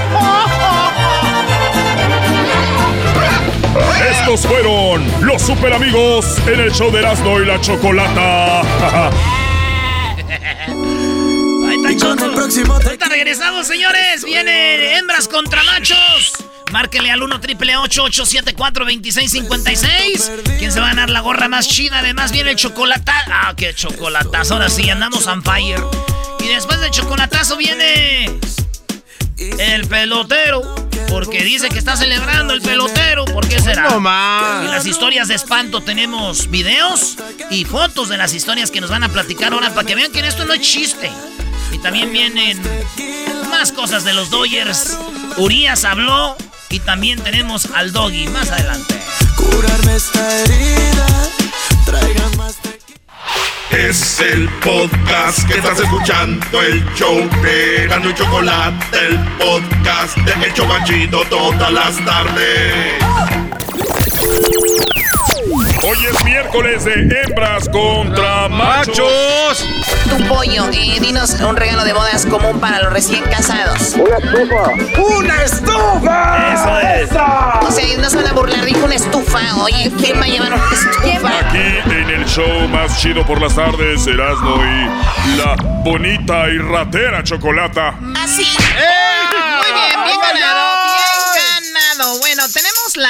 Estos fueron los super amigos en el show de Erasmo y la Chocolata. Ahí está Choco. Ahorita regresamos, señores. Vienen hembras contra machos. Márquele al 1 triple 874 2656 ¿Quién se va a ganar la gorra más chida? Además viene el chocolatazo. Ah, qué chocolatazo. Ahora sí, andamos on fire. Y después del chocolatazo viene pelotero. Porque dice que está celebrando el pelotero. ¿Por qué será? No más. En las historias de espanto tenemos videos y fotos de las historias que nos van a platicar ahora para que vean que esto no es chiste. Y también vienen más cosas de los Dodgers. Urias habló y también tenemos al Doggy más adelante. Curarme esta herida. Traigan más Es el podcast que estás escuchando, el show de Gano y Chocolate, el podcast de El Chocachito todas las tardes. Hoy es miércoles de hembras contra machos. Tu pollo, eh, dinos un regalo de bodas común para los recién casados. Una estufa. ¡Una estufa! Eso es. O sea, no se van a burlar, dijo una estufa. Oye, ¿quién va a llevar una estufa? Aquí en el show más chido por las tardes, Erasmo y la bonita y ratera chocolata. Así. Muy bien, bien ganado, bien ganado. La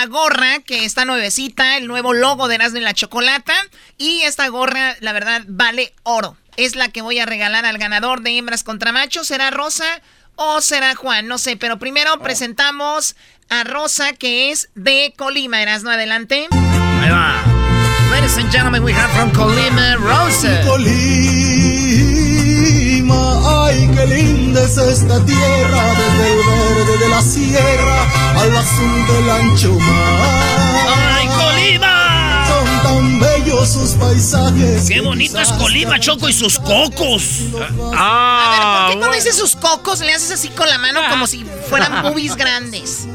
gorra que está nuevecita, el nuevo logo de Erasmo y la Chocolata. Y esta gorra, la verdad, vale oro. Es la que voy a regalar al ganador de hembras contra machos. ¿Será Rosa o será Juan? No sé, pero primero presentamos a Rosa, que es de Colima. Erasmo, adelante. Ahí va. Ladies and gentlemen, we have from Colima, Rosa. Colima, ay, qué linda es esta tierra, desde el verde de la sierra al azul del ancho mar. ¡Ay, Colima! Son tan bellos sus paisajes. ¡Qué bonito es Colima, Choco, y sus cocos! A ver, ¿por qué cuando dices sus cocos le haces así con la mano como si fueran boobies grandes?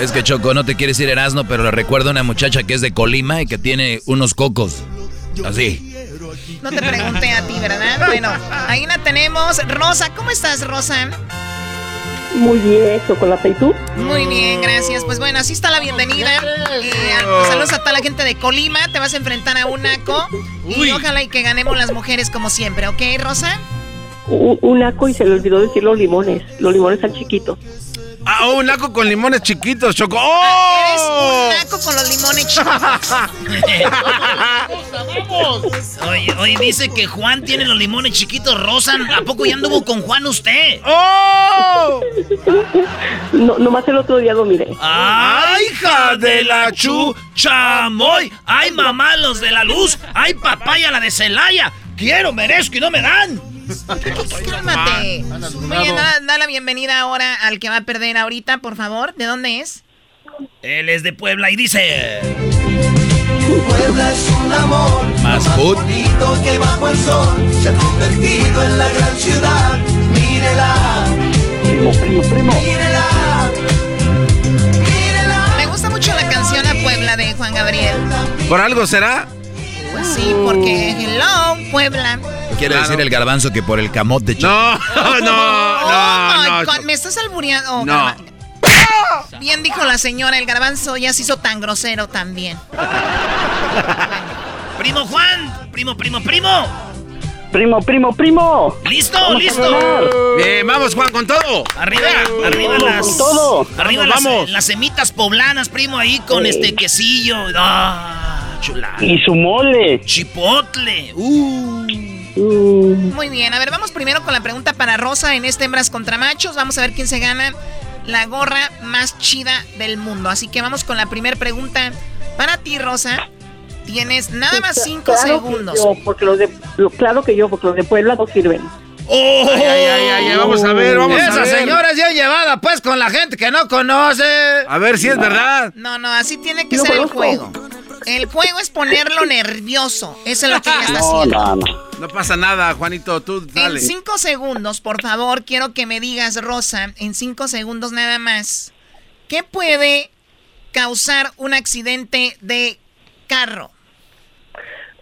Es que Choco, no te quieres ir Erasmo, pero le recuerdo a una muchacha que es de Colima y que tiene unos cocos. Así. No te pregunté a ti, ¿verdad? Bueno, ahí la tenemos. Rosa, ¿cómo estás, Rosa? Muy bien, chocolate, ¿y tú? Muy bien, gracias. Pues bueno, así está la bienvenida. Eh, a- saludos a toda la gente de Colima. Te vas a enfrentar a un naco. Y ojalá y que ganemos las mujeres como siempre, ¿ok, Rosa? Un, un naco y se le olvidó decir los limones. Los limones están chiquitos. Ah, un naco con limones chiquitos, Choco. Ah, Eres ¡Oh! un naco con los limones chiquitos. <laughs> Oye, oye, dice que Juan tiene los limones chiquitos, Rosa. ¿A poco ya anduvo con Juan usted? ¡Oh! No, nomás el otro día lo miré. ¡Ay, hija de la chu! ¡Chamoy! ¡Ay, mamá, los de la luz! ¡Ay, papaya, la de Celaya! ¡Quiero, merezco y no me dan! Cálmate. Muy bien, da, da la bienvenida ahora al que va a perder ahorita, por favor. ¿De dónde es? Él es de Puebla y dice... Puebla es un amor Más food. bonito que bajo el sol se ha convertido en la gran ciudad. Mírela, Primo, primo, primo. mírela. Me gusta mucho la canción A Puebla de Juan Gabriel. ¿Por algo será? Sí, porque hello, Puebla. Quiere decir el garbanzo que por el camote. Choco. <laughs> No, no, oh no, my no. God, me estás albureando. Oh, No. garba- Bien dijo la señora, el garbanzo ya se hizo tan grosero también. Primo Juan, primo, primo, primo. Primo, primo, primo. ¿Listo? Vamos ¿Listo? Bien, vamos, Juan, con todo. Arriba, arriba Vamos las. con todo. Arriba Vamos, las, vamos. las semitas poblanas, primo, ahí con este quesillo. Ah, chula. Y su mole. Chipotle. Uh. Mm, Muy bien, a ver, vamos primero con la pregunta para Rosa en este Hembras contra Machos. Vamos a ver quién se gana la gorra más chida del mundo. Así que vamos con la primera pregunta para ti, Rosa. Tienes nada más cinco claro que segundos. yo, porque los de, lo- claro que yo, porque los de Puebla no sirven. Oh. Ay, ay, ay, ay, vamos a ver, vamos a Esa ver. señora es bien llevada, pues, con la gente que no conoce. A ver si es verdad. No, no, así tiene que ser el juego. El juego es ponerlo nervioso. Eso es lo que ella está No, haciendo. no, no. No pasa nada, Juanito, tú dale. En cinco segundos, por favor, quiero que me digas, Rosa, en cinco segundos nada más, ¿qué puede causar un accidente de carro?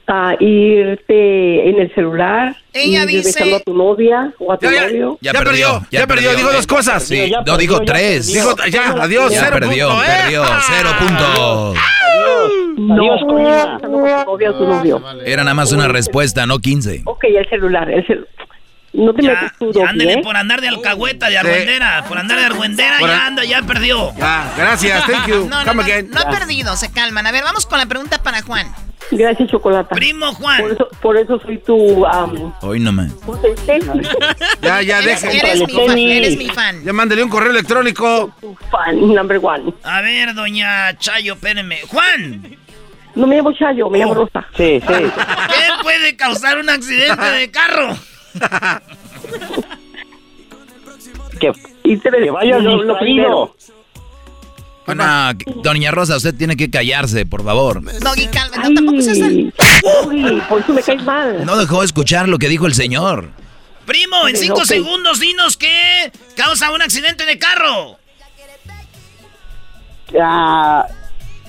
Ah, irte en el celular, Ella ir dice- besando a tu novia o a tu Ya, ya, novio. ya perdió, ya perdió, dijo dos cosas. Sí, Ya no, perdió, digo ya tres. perdió. Dijo, ya, adiós, Ya cero perdió, punto, ¿eh? perdió, cero puntos. Adiós, Colima. Besando con tu novia o tu novio. Era nada más una respuesta, no 15. Ok, el celular, el cel- No te Ya, metes tú, ándele ¿eh? por andar de alcahueta, de argüendera. Por andar de argüendera, Por ya a- anda, ya perdió. Ah, gracias, thank you. <laughs> No, no, Come no, again. no ha perdido, se calman. A ver, vamos con la pregunta para Juan. Gracias, Chocolata. Primo Juan. Por eso, por eso soy tu... am, Hoy no me. <laughs> Ya, ya, Eres- deja. eres mi fan, eres mi fan. Ya mándale un correo electrónico. Fan, number one. A ver, doña Chayo, espérenme. Juan. No me llamo Chayo, me llamo Rosa. Sí, sí. <laughs> ¿Qué puede causar un accidente de carro? Que, que vayas lo- lo distraído. Bueno, doña Rosa, usted tiene que callarse, por favor. Doggy, calma. No, tampoco seas tan... Doggy, por eso me caes mal. No dejó escuchar lo que dijo el señor. Primo, en cinco segundos dinos qué causa un accidente de carro. Ah,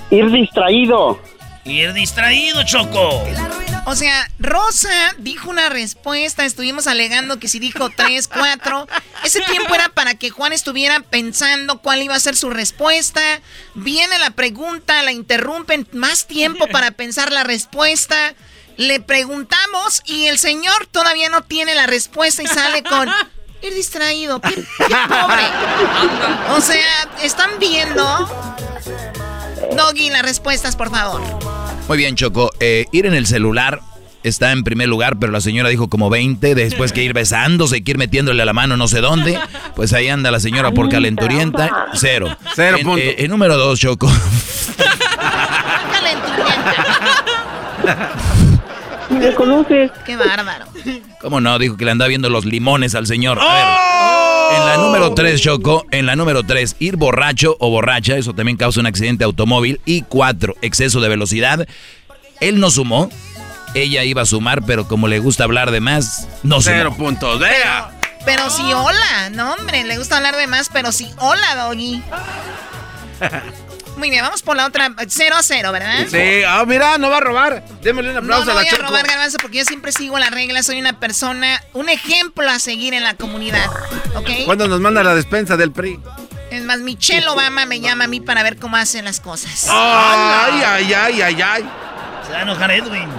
ir distraído. Ir distraído, Choco. O sea, Rosa dijo una respuesta, estuvimos alegando que si dijo tres, cuatro, ese tiempo era para que Juan estuviera pensando cuál iba a ser su respuesta. Viene la pregunta, la interrumpen, más tiempo para pensar la respuesta. Le preguntamos y el señor todavía no tiene la respuesta y sale con ir distraído. Qué, qué pobre. O sea, ¿están viendo? Doggy, las respuestas, por favor. Muy bien, Choco. Eh, ir en el celular está en primer lugar, pero la señora dijo como 20. Después que ir besándose, que ir metiéndole a la mano no sé dónde. Pues ahí anda la señora por calenturienta. Cero. Cero En- punto. eh, en número dos, Choco. Ni me conoces. Qué bárbaro. ¿Cómo no? Dijo que le andaba viendo los limones al señor. A ver. En la número 3, Choco, en la número 3, ir borracho o borracha, eso también causa un accidente automóvil. Y 4, exceso de velocidad. Él no sumó, ella iba a sumar, pero como le gusta hablar de más, no sumó. Cero puntos. ¡Vea! Pero sí, hola. No, hombre, le gusta hablar de más, pero sí, hola, Doggy. <laughs> Muy bien, vamos por la otra. 0 a 0, ¿verdad? Sí, ah, mira, no va a robar. Démosle un No, aplauso no a la voy a robar garbanzo porque yo siempre sigo las reglas. Soy una persona, un ejemplo a seguir en la comunidad. ¿Ok? ¿Cuándo nos manda la despensa del PRI? Es más, Michelle Obama me llama a mí para ver cómo hacen las cosas. Ay, ay, ay, ay, ay. Se va a enojar Edwin.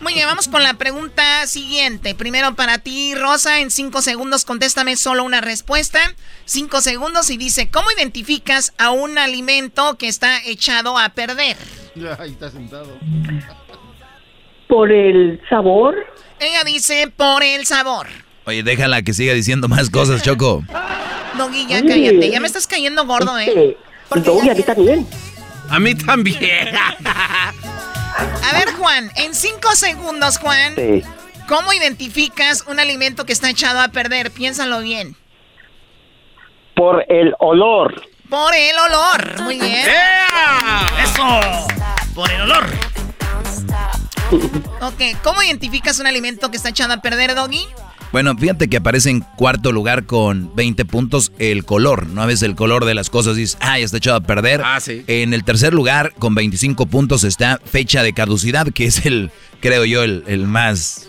Muy bien, vamos con la pregunta siguiente. Primero para ti, Rosa, en cinco segundos contéstame solo una respuesta. Cinco segundos y dice, ¿cómo identificas a un alimento que está echado a perder? Ahí está sentado. Por el sabor. Ella dice, por el sabor. Oye, déjala que siga diciendo más cosas, Choco. Ya Oye. cállate. Ya me estás cayendo gordo, ¿eh? Doggy, a ti también. A mí también. <laughs> A ver, Juan, en cinco segundos, Juan, Sí. ¿cómo identificas un alimento que está echado a perder? Piénsalo bien. Por el olor. Por el olor. Muy bien. ¡Eso! Por el olor. Ok, ¿cómo identificas un alimento que está echado a perder, Doggy? Bueno, fíjate que aparece en cuarto lugar con 20 puntos el color, ¿no? A veces el color de las cosas dices, ah, ya está echado a perder. Ah, sí. En el tercer lugar, con 25 puntos, está fecha de caducidad, que es el, creo yo, el, el más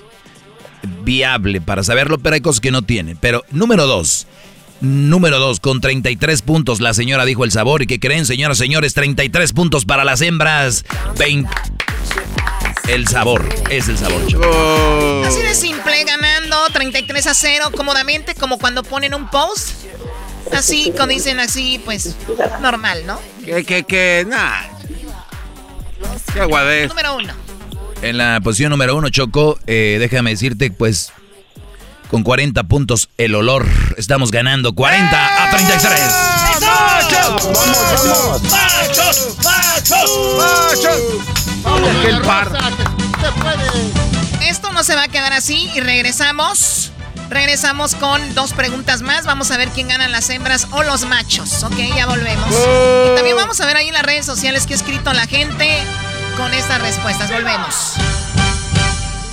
viable para saberlo, pero hay cosas que no tiene. Pero número dos, número dos, con 33 puntos, la señora dijo el sabor. ¿Y qué creen, señoras y señores? 33 puntos para las hembras. 20. El sabor, es el sabor, chico. Oh. Así de simple, ganando 33 a 0 cómodamente, como cuando ponen un post. Así, cuando dicen así, pues normal, ¿no? Que, que, que, nah. Qué aguadez. Número uno. En la posición número uno, Choco, eh, déjame decirte, pues, con 40 puntos el olor. Estamos ganando 40 a 33. ¡Machos! ¡Vamos, vamos! ¡Machos! ¡Machos! ¡Machos! Vamos, aquel par. Se puede. Esto no se va a quedar así y regresamos. Regresamos con dos preguntas más. Vamos a ver quién ganan las hembras o los machos. Ok, ya volvemos. Y también vamos a ver ahí en las redes sociales qué ha escrito la gente con estas respuestas. Volvemos.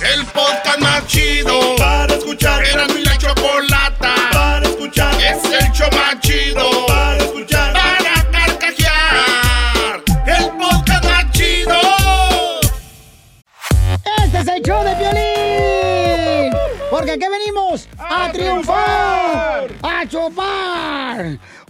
El podcast más chido para escuchar. Era mi la chocolata para escuchar. Es el show más chido para escuchar. Para carcajear. El podcast más chido. Este es el show de Piolín. Porque aquí venimos a, triunfar, a chupar.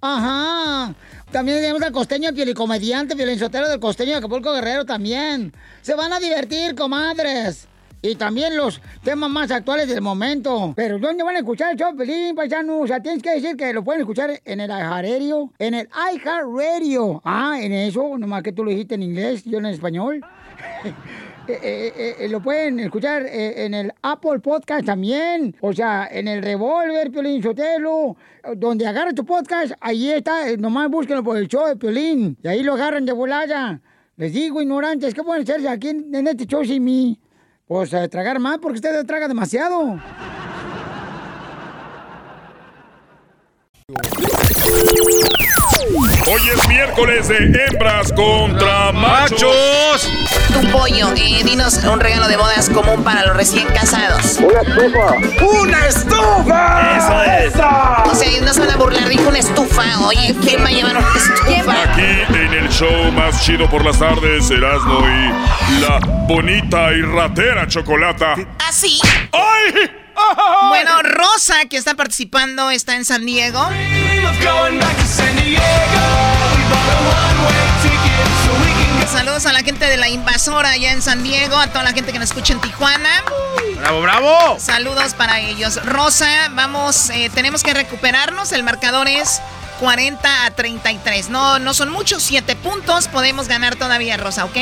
Ajá. También tenemos al costeño pielicomediante, violinsotero del costeño de Acapulco Guerrero también. Se van a divertir, comadres. Y también los temas más actuales del momento. Pero ¿dónde van a escuchar el show, Pelín, paisano? O sea, tienes que decir que lo pueden escuchar en el iHeartRadio. En el iHeartRadio. Ah, en eso, nomás que tú lo dijiste en inglés, yo en español. <laughs> Eh, eh, eh, lo pueden escuchar en el Apple Podcast también. O sea, en el Revolver, Piolín Sotelo. Donde agarra tu podcast, ahí está. Nomás búsquenlo por el show de Piolín. Y ahí lo agarran de volada. Les digo, ignorantes, ¿qué pueden hacerse aquí en, este show sin mí? Pues tragar más porque usted traga demasiado. Hoy es miércoles de hembras contra machos. Tu pollo, eh, dinos un regalo de bodas común para los recién casados. Una estufa. ¡Una estufa! Eso es. O sea, no se van a burlar, dijo una estufa. Oye, ¿quién va a llevar una estufa? Aquí en el show más chido por las tardes, Erasmo y la bonita y ratera Chocolata. ¿Así? Bueno, Rosa, que está participando, está en San Diego. Saludos a la gente de la invasora allá en San Diego, a toda la gente que nos escucha en Tijuana. ¡Bravo, bravo! Saludos para ellos. Rosa, vamos, eh, tenemos que recuperarnos. El marcador es 40 a 33. No, no son muchos, 7 puntos. Podemos ganar todavía, Rosa, ¿ok?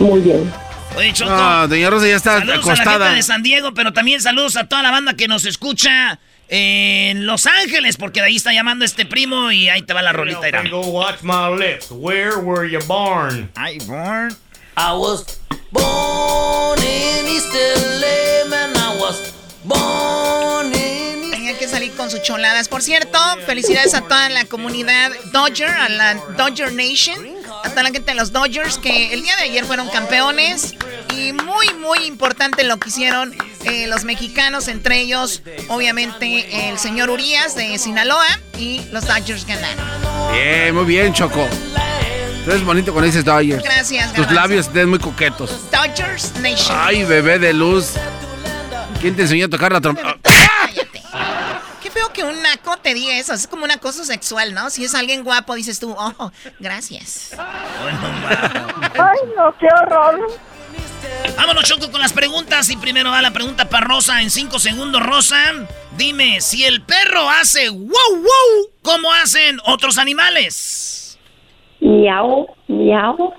Muy bien. Oye, Choco. No, doña Rosa ya está saludos a la acostada. gente de San Diego, pero también saludos a toda la banda que nos escucha en Los Ángeles, porque de ahí está llamando este primo y ahí te va la rolita. Irán. Go watch my lips. Where were you born? I born. I was born in East LA, man. I was born in Tenían que salir con sus choladas. Por cierto, felicidades a toda la comunidad Dodger, a la Dodger Nation, a toda la gente de los Dodgers que el día de ayer fueron campeones. Y muy, muy importante lo que hicieron eh, los mexicanos, entre ellos, obviamente, el señor Urias de Sinaloa y los Dodgers ganaron. Bien, muy bien, Choco. Tú eres bonito cuando dices Dodgers. Gracias, Tus garbanzo. labios están muy coquetos. Dodgers Nation. Ay, bebé de luz. ¿Quién te enseñó a tocar la trompa? Que un naco te diga eso. Es como una cosa sexual, ¿no? Si es alguien guapo, dices tú, oh, gracias. Ay, no, qué horror. Vámonos, Choco, con las preguntas. Y primero va la pregunta para Rosa en 5 segundos. Rosa, dime, si el perro hace wow, wow, ¿cómo hacen otros animales? Miau, miau.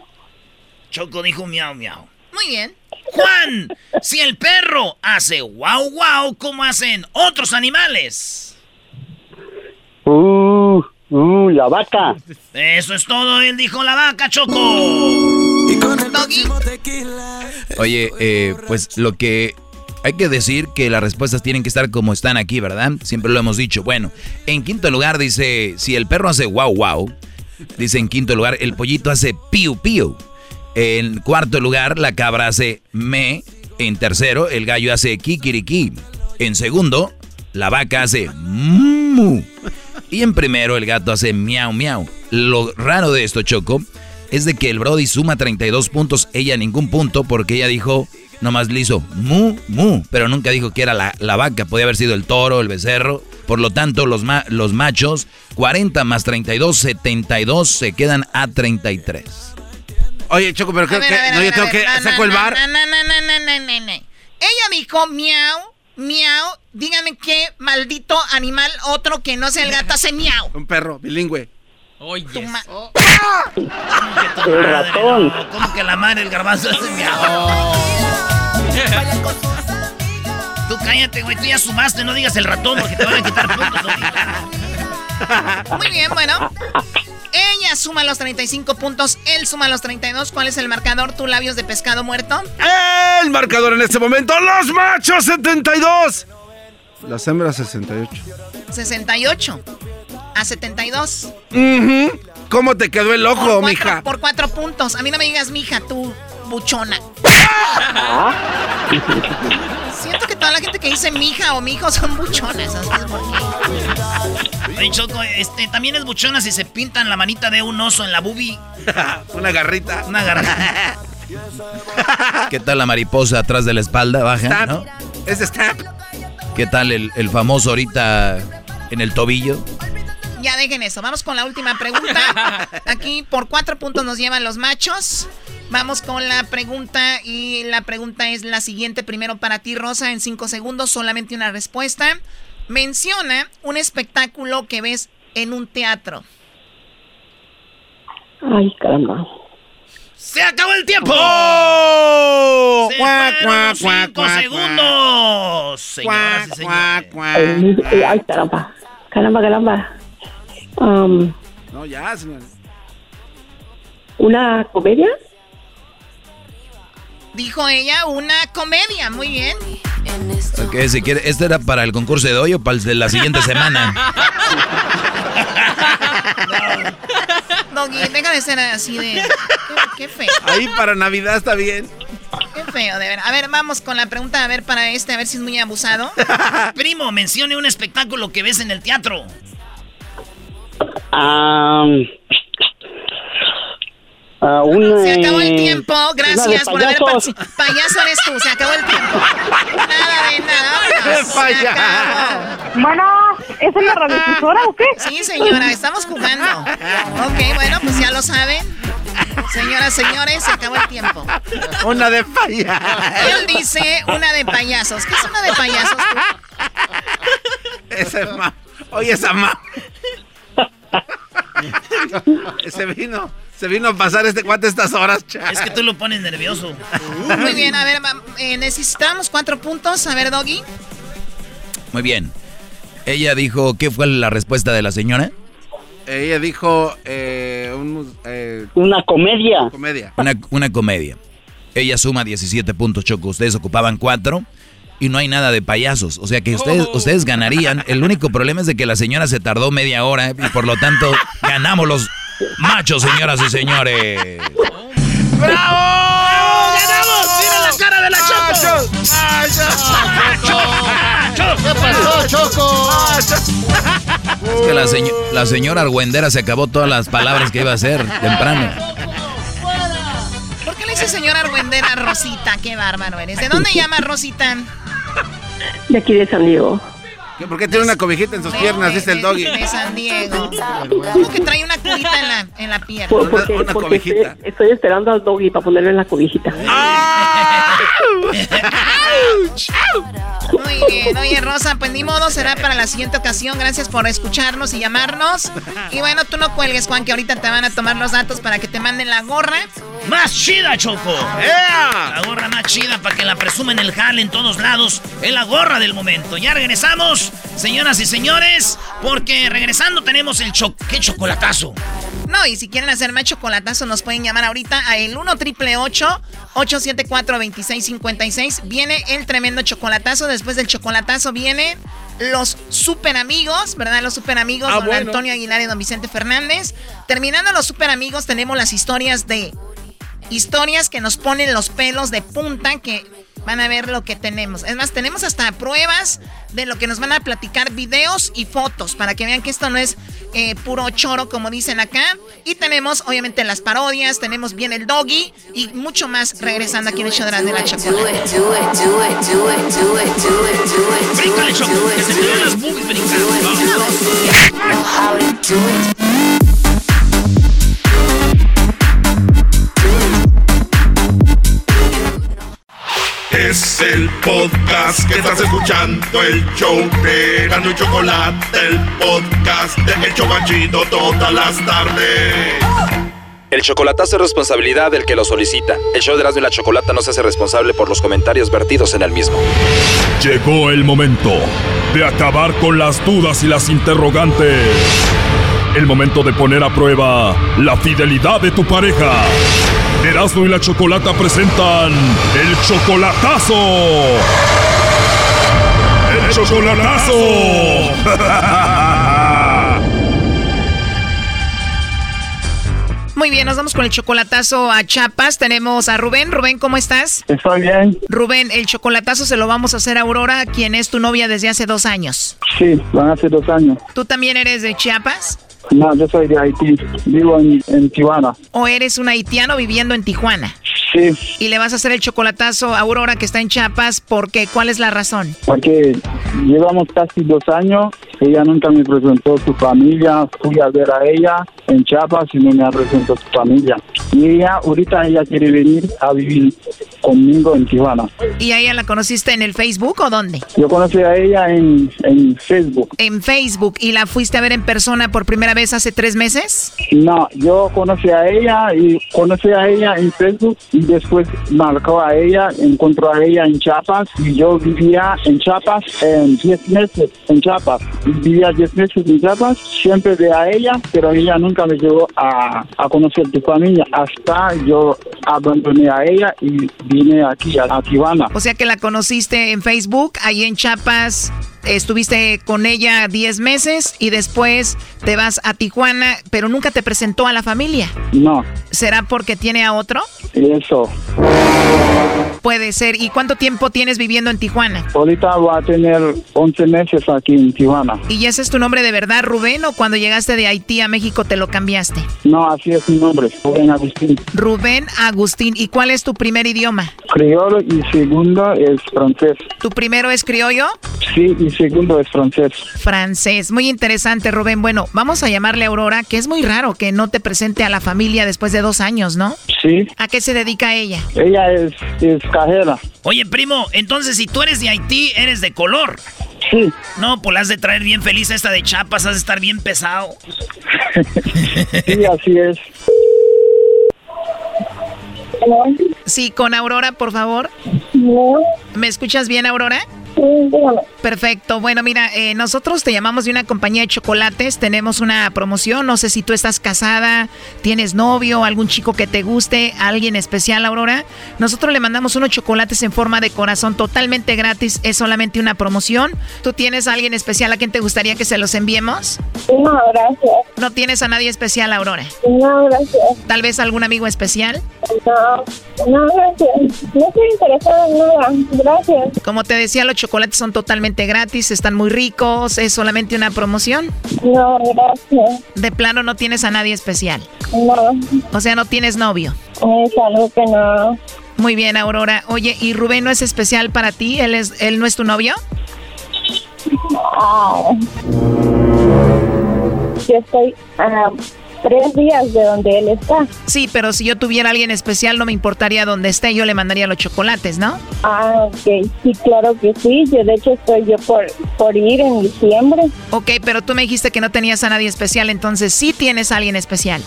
Choco dijo miau, miau. Muy bien. Juan, si el perro hace wow, wow, ¿cómo hacen otros animales? Uh, uh, la vaca. Eso es todo, él dijo la vaca, Choco. Oye, eh, pues lo que hay que decir que las respuestas tienen que estar como están aquí, ¿verdad? Siempre lo hemos dicho. Bueno, en quinto lugar dice, si el perro hace wow wow, dice en quinto lugar, el pollito hace piu piu. En cuarto lugar, la cabra hace me. En tercero, el gallo hace kikiriki. En segundo, la vaca hace mu. Y en primero, el gato hace miau miau. Lo raro de esto, Choco, es de que el Brody suma 32 puntos, ella ningún punto, porque ella dijo, nomás le hizo mu, mu, pero nunca dijo que era la, la vaca, podía haber sido el toro, el becerro. Por lo tanto, los, ma- los machos, 40 más 32, 72, se quedan a 33. Oye, Choco, pero creo que. No, yo tengo que. Saco el bar. Ella dijo miau, miau. Dígame qué maldito animal otro que no sea el gato hace miau. Un perro bilingüe. Oye. Tu ma- El ratón. ¿Cómo que la madre el garbanzo hace miau? <laughs> Tú cállate, güey, tú ya sumaste, no digas el ratón porque te van a quitar puntos. Muy bien, bueno. Ella suma los 35 puntos, él suma los 32. ¿Cuál es el marcador? ¿Tu labios de pescado muerto? El marcador en este momento, los machos 72. Las hembras 68. 68. a 72. Ujú. ¿Cómo te quedó el ojo, Por cuatro- mija? Por cuatro puntos. A mí no me digas mija, tú, buchona. <laughs> Siento que toda la gente que dice mija o mijo son buchonas. ¿sabes por qué? Oye, Choco, este, también es buchona si se pintan la manita de un oso en la bubi. <laughs> Una garrita. Una garrita. <laughs> ¿Qué tal la mariposa atrás de la espalda? Baja. ¿no? Es stab. ¿Qué tal el, el famoso ahorita en el tobillo? Ya dejen eso. Vamos con la última pregunta. <laughs> Aquí por cuatro puntos nos llevan los machos. Vamos con la pregunta y la pregunta es la siguiente. Primero para ti, Rosa, en cinco segundos, solamente una respuesta. Menciona un espectáculo que ves en un teatro. Ay, caramba. ¡Se acabó el tiempo! ¡Oh! ¡Se fueron los cuac, cinco segundos! Señoras y señores. Ay, eh, ay, caramba. Caramba, caramba. Um, No, ya, señor. ¿Una comedia? Dijo ella una comedia. Muy bien. Ok, si quiere, ¿este era para el concurso de hoy o para el de la siguiente semana? <laughs> Doggy, deja de ser así de... Qué, qué feo. Ahí para Navidad está bien. Qué feo, de ver. A ver, vamos con la pregunta, a ver, para este, a ver si es muy abusado. <laughs> Primo, mencione un espectáculo que ves en el teatro. Ah, ah, un, Se acabó el eh, tiempo, gracias por haber payasos. participado. Payaso eres tú, se acabó el tiempo. Nada de nada, vámonos, <laughs> se acabó. Bueno, ¿esa es la radiodifusora o qué? Sí, señora, estamos jugando. Ok, bueno, pues ya lo saben. Señoras, señores, se acabó el tiempo. Una de falla. Él dice una de payasos. ¿Qué es una de payasos? Ese es ma. Oye, esa ma. <laughs> se vino. Se vino a pasar este cuate estas horas, cha. Es que tú lo pones nervioso. Muy bien, a ver, eh, necesitamos cuatro puntos. A ver, Doggy. Muy bien. Ella dijo, ¿qué fue la respuesta de la señora? Ella dijo eh, un eh, Una comedia. comedia. Una, una comedia. Ella suma 17 puntos, Choco. Ustedes ocupaban 4 y no hay nada de payasos. O sea que ustedes, ustedes ganarían. El único problema es de que la señora se tardó media hora y por lo tanto <laughs> ganamos los machos, señoras y señores. ¡Bravo! ¡Ganamos! ¡Mira la cara de la Choco! ¿Qué pasó, Choco? Es que la, seño- la señora Argüendera se acabó todas las palabras que iba a hacer temprano. ¿Por qué le dice señora Argüendera Rosita? Qué bárbaro eres. ¿De dónde llama Rosita? De aquí de San Diego. ¿Qué? ¿Por qué tiene una cobijita en sus piernas? Dice el doggy. De San Diego. ¿Cómo que trae una curita en la, en la pierna? Por- porque una porque cobijita. estoy esperando al doggy para ponerle en la cobijita. Muy bien. Oye, Rosa, pues ni modo, será para la siguiente ocasión. Gracias por escucharnos y llamarnos. Y bueno, tú no cuelgues, Juan, que ahorita te van a tomar los datos para que te manden la gorra. ¡Más chida, Choco! ¡Ea! La gorra más chida para que la presumen el jale en todos lados. Es la gorra del momento. Ya regresamos, señoras y señores, porque regresando tenemos el cho ¿Qué chocolatazo? No, y si quieren hacer más chocolatazo, nos pueden llamar ahorita a el 1 triple 874 2656 Viene el tremendo chocolatazo. Después del chocolatazo vienen los super amigos, ¿verdad? Los super amigos, Ah, don bueno. Antonio Aguilar y don Vicente Fernández. Terminando los super amigos, tenemos las historias de. Historias que nos ponen los pelos de punta que van a ver lo que tenemos. Es más, tenemos hasta pruebas de lo que nos van a platicar, videos y fotos, para que vean que esto no es eh, puro choro, como dicen acá. Y tenemos, obviamente, las parodias, tenemos bien el doggy y mucho más regresando aquí en el show de la, de la chocolate. Bríncale, Choco, que se las boobies. Es el podcast que estás escuchando, el show de Gano y Chocolate, el podcast de El Chobachito todas las tardes. El chocolatazo es responsabilidad del que lo solicita. El show de Erasmo y la Chocolata no se hace responsable por los comentarios vertidos en el mismo. Llegó el momento de acabar con las dudas y las interrogantes. El momento de poner a prueba la fidelidad de tu pareja. Erasmo y la Chocolata presentan El Chocolatazo. ¡El Chocolatazo! Muy bien, nos vamos con el chocolatazo a Chiapas. Tenemos a Rubén. Rubén, ¿cómo estás? Estoy bien. Rubén, el chocolatazo se lo vamos a hacer a Aurora, quien es tu novia desde hace dos años. Sí, van hace dos años. ¿Tú también eres de Chiapas? No, yo soy de Haití. Vivo en, en Tijuana. ¿O eres un haitiano viviendo en Tijuana? Sí, Y le vas a hacer el chocolatazo a Aurora, que está en Chiapas, porque ¿cuál es la razón? porque llevamos casi dos años. Ella nunca me presentó su familia. Fui a ver a ella en Chiapas y no me presentó su familia. Y ella, ahorita ella quiere venir a vivir conmigo en Tijuana. ¿Y a ella la conociste en el Facebook o dónde? Yo conocí a ella en, en Facebook. En Facebook. ¿Y la fuiste a ver en persona por primera vez hace tres meses? No, yo conocí a ella y conocí a ella en Facebook y después marcó a ella, encontró a ella en Chiapas y yo vivía en Chiapas en 10 meses en Chiapas. Vivía 10 meses en Chiapas, siempre de a ella, pero ella nunca me llegó a, a conocer tu familia hasta yo abandoné a ella y vine aquí a, a Tijuana. O sea que la conociste en Facebook, ahí en Chiapas. Estuviste con ella 10 meses y después te vas a Tijuana, pero nunca te presentó a la familia. No, ¿Será porque tiene a otro? eso. Puede ser. ¿Y cuánto tiempo tienes viviendo en Tijuana? Ahorita voy a tener 11 meses aquí en Tijuana. ¿Y ese es tu nombre de verdad, Rubén, o cuando llegaste de Haití a México te lo cambiaste? No, así es mi nombre, Rubén Agustín. Rubén Agustín. ¿Y cuál es tu primer idioma? Criollo y segundo es francés. ¿Tu primero es criollo? Sí, y segundo es francés. Francés. Muy interesante, Rubén. Bueno, vamos a llamarle a Aurora, que es muy raro que no te presente a la familia después de dos años, ¿no? Sí, ¿A qué se dedica ella? ella es, es cajera. Oye, primo, entonces si tú eres de Haití, eres de color. Sí. No, pues la has de traer bien feliz a esta de Chapas, has de estar bien pesado. <laughs> Sí, así es. Sí, con Aurora, por favor. ¿Me escuchas bien, Aurora? Perfecto. Bueno, mira, eh, nosotros te llamamos de una compañía de chocolates. Tenemos una promoción. No sé si tú estás casada, tienes novio, algún chico que te guste, alguien especial, Aurora. Nosotros le mandamos unos chocolates en forma de corazón totalmente gratis. Es solamente una promoción. ¿Tú tienes a alguien especial a quien te gustaría que se los enviemos? No, gracias. ¿No tienes a nadie especial, Aurora? No, gracias. ¿Tal vez algún amigo especial? No, no, gracias. No estoy interesada en nada. Gracias. Como te decía, los chocolates son totalmente gratis, están muy ricos, es solamente una promoción. No, gracias. De plano no tienes a nadie especial. No, O sea, no tienes novio. es algo que no. Muy bien, Aurora. Oye, ¿y Rubén no es especial para ti? ¿Él, es, él no es tu novio? Ah. Yo estoy a tres días de donde él está. Sí, pero si yo tuviera a alguien especial no me importaría dónde esté, yo le mandaría los chocolates, ¿no? Ah, ok. Sí, claro que sí. Yo, de hecho, estoy yo por, por ir en diciembre. Ok, pero tú me dijiste que no tenías a nadie especial, entonces sí tienes a alguien especial.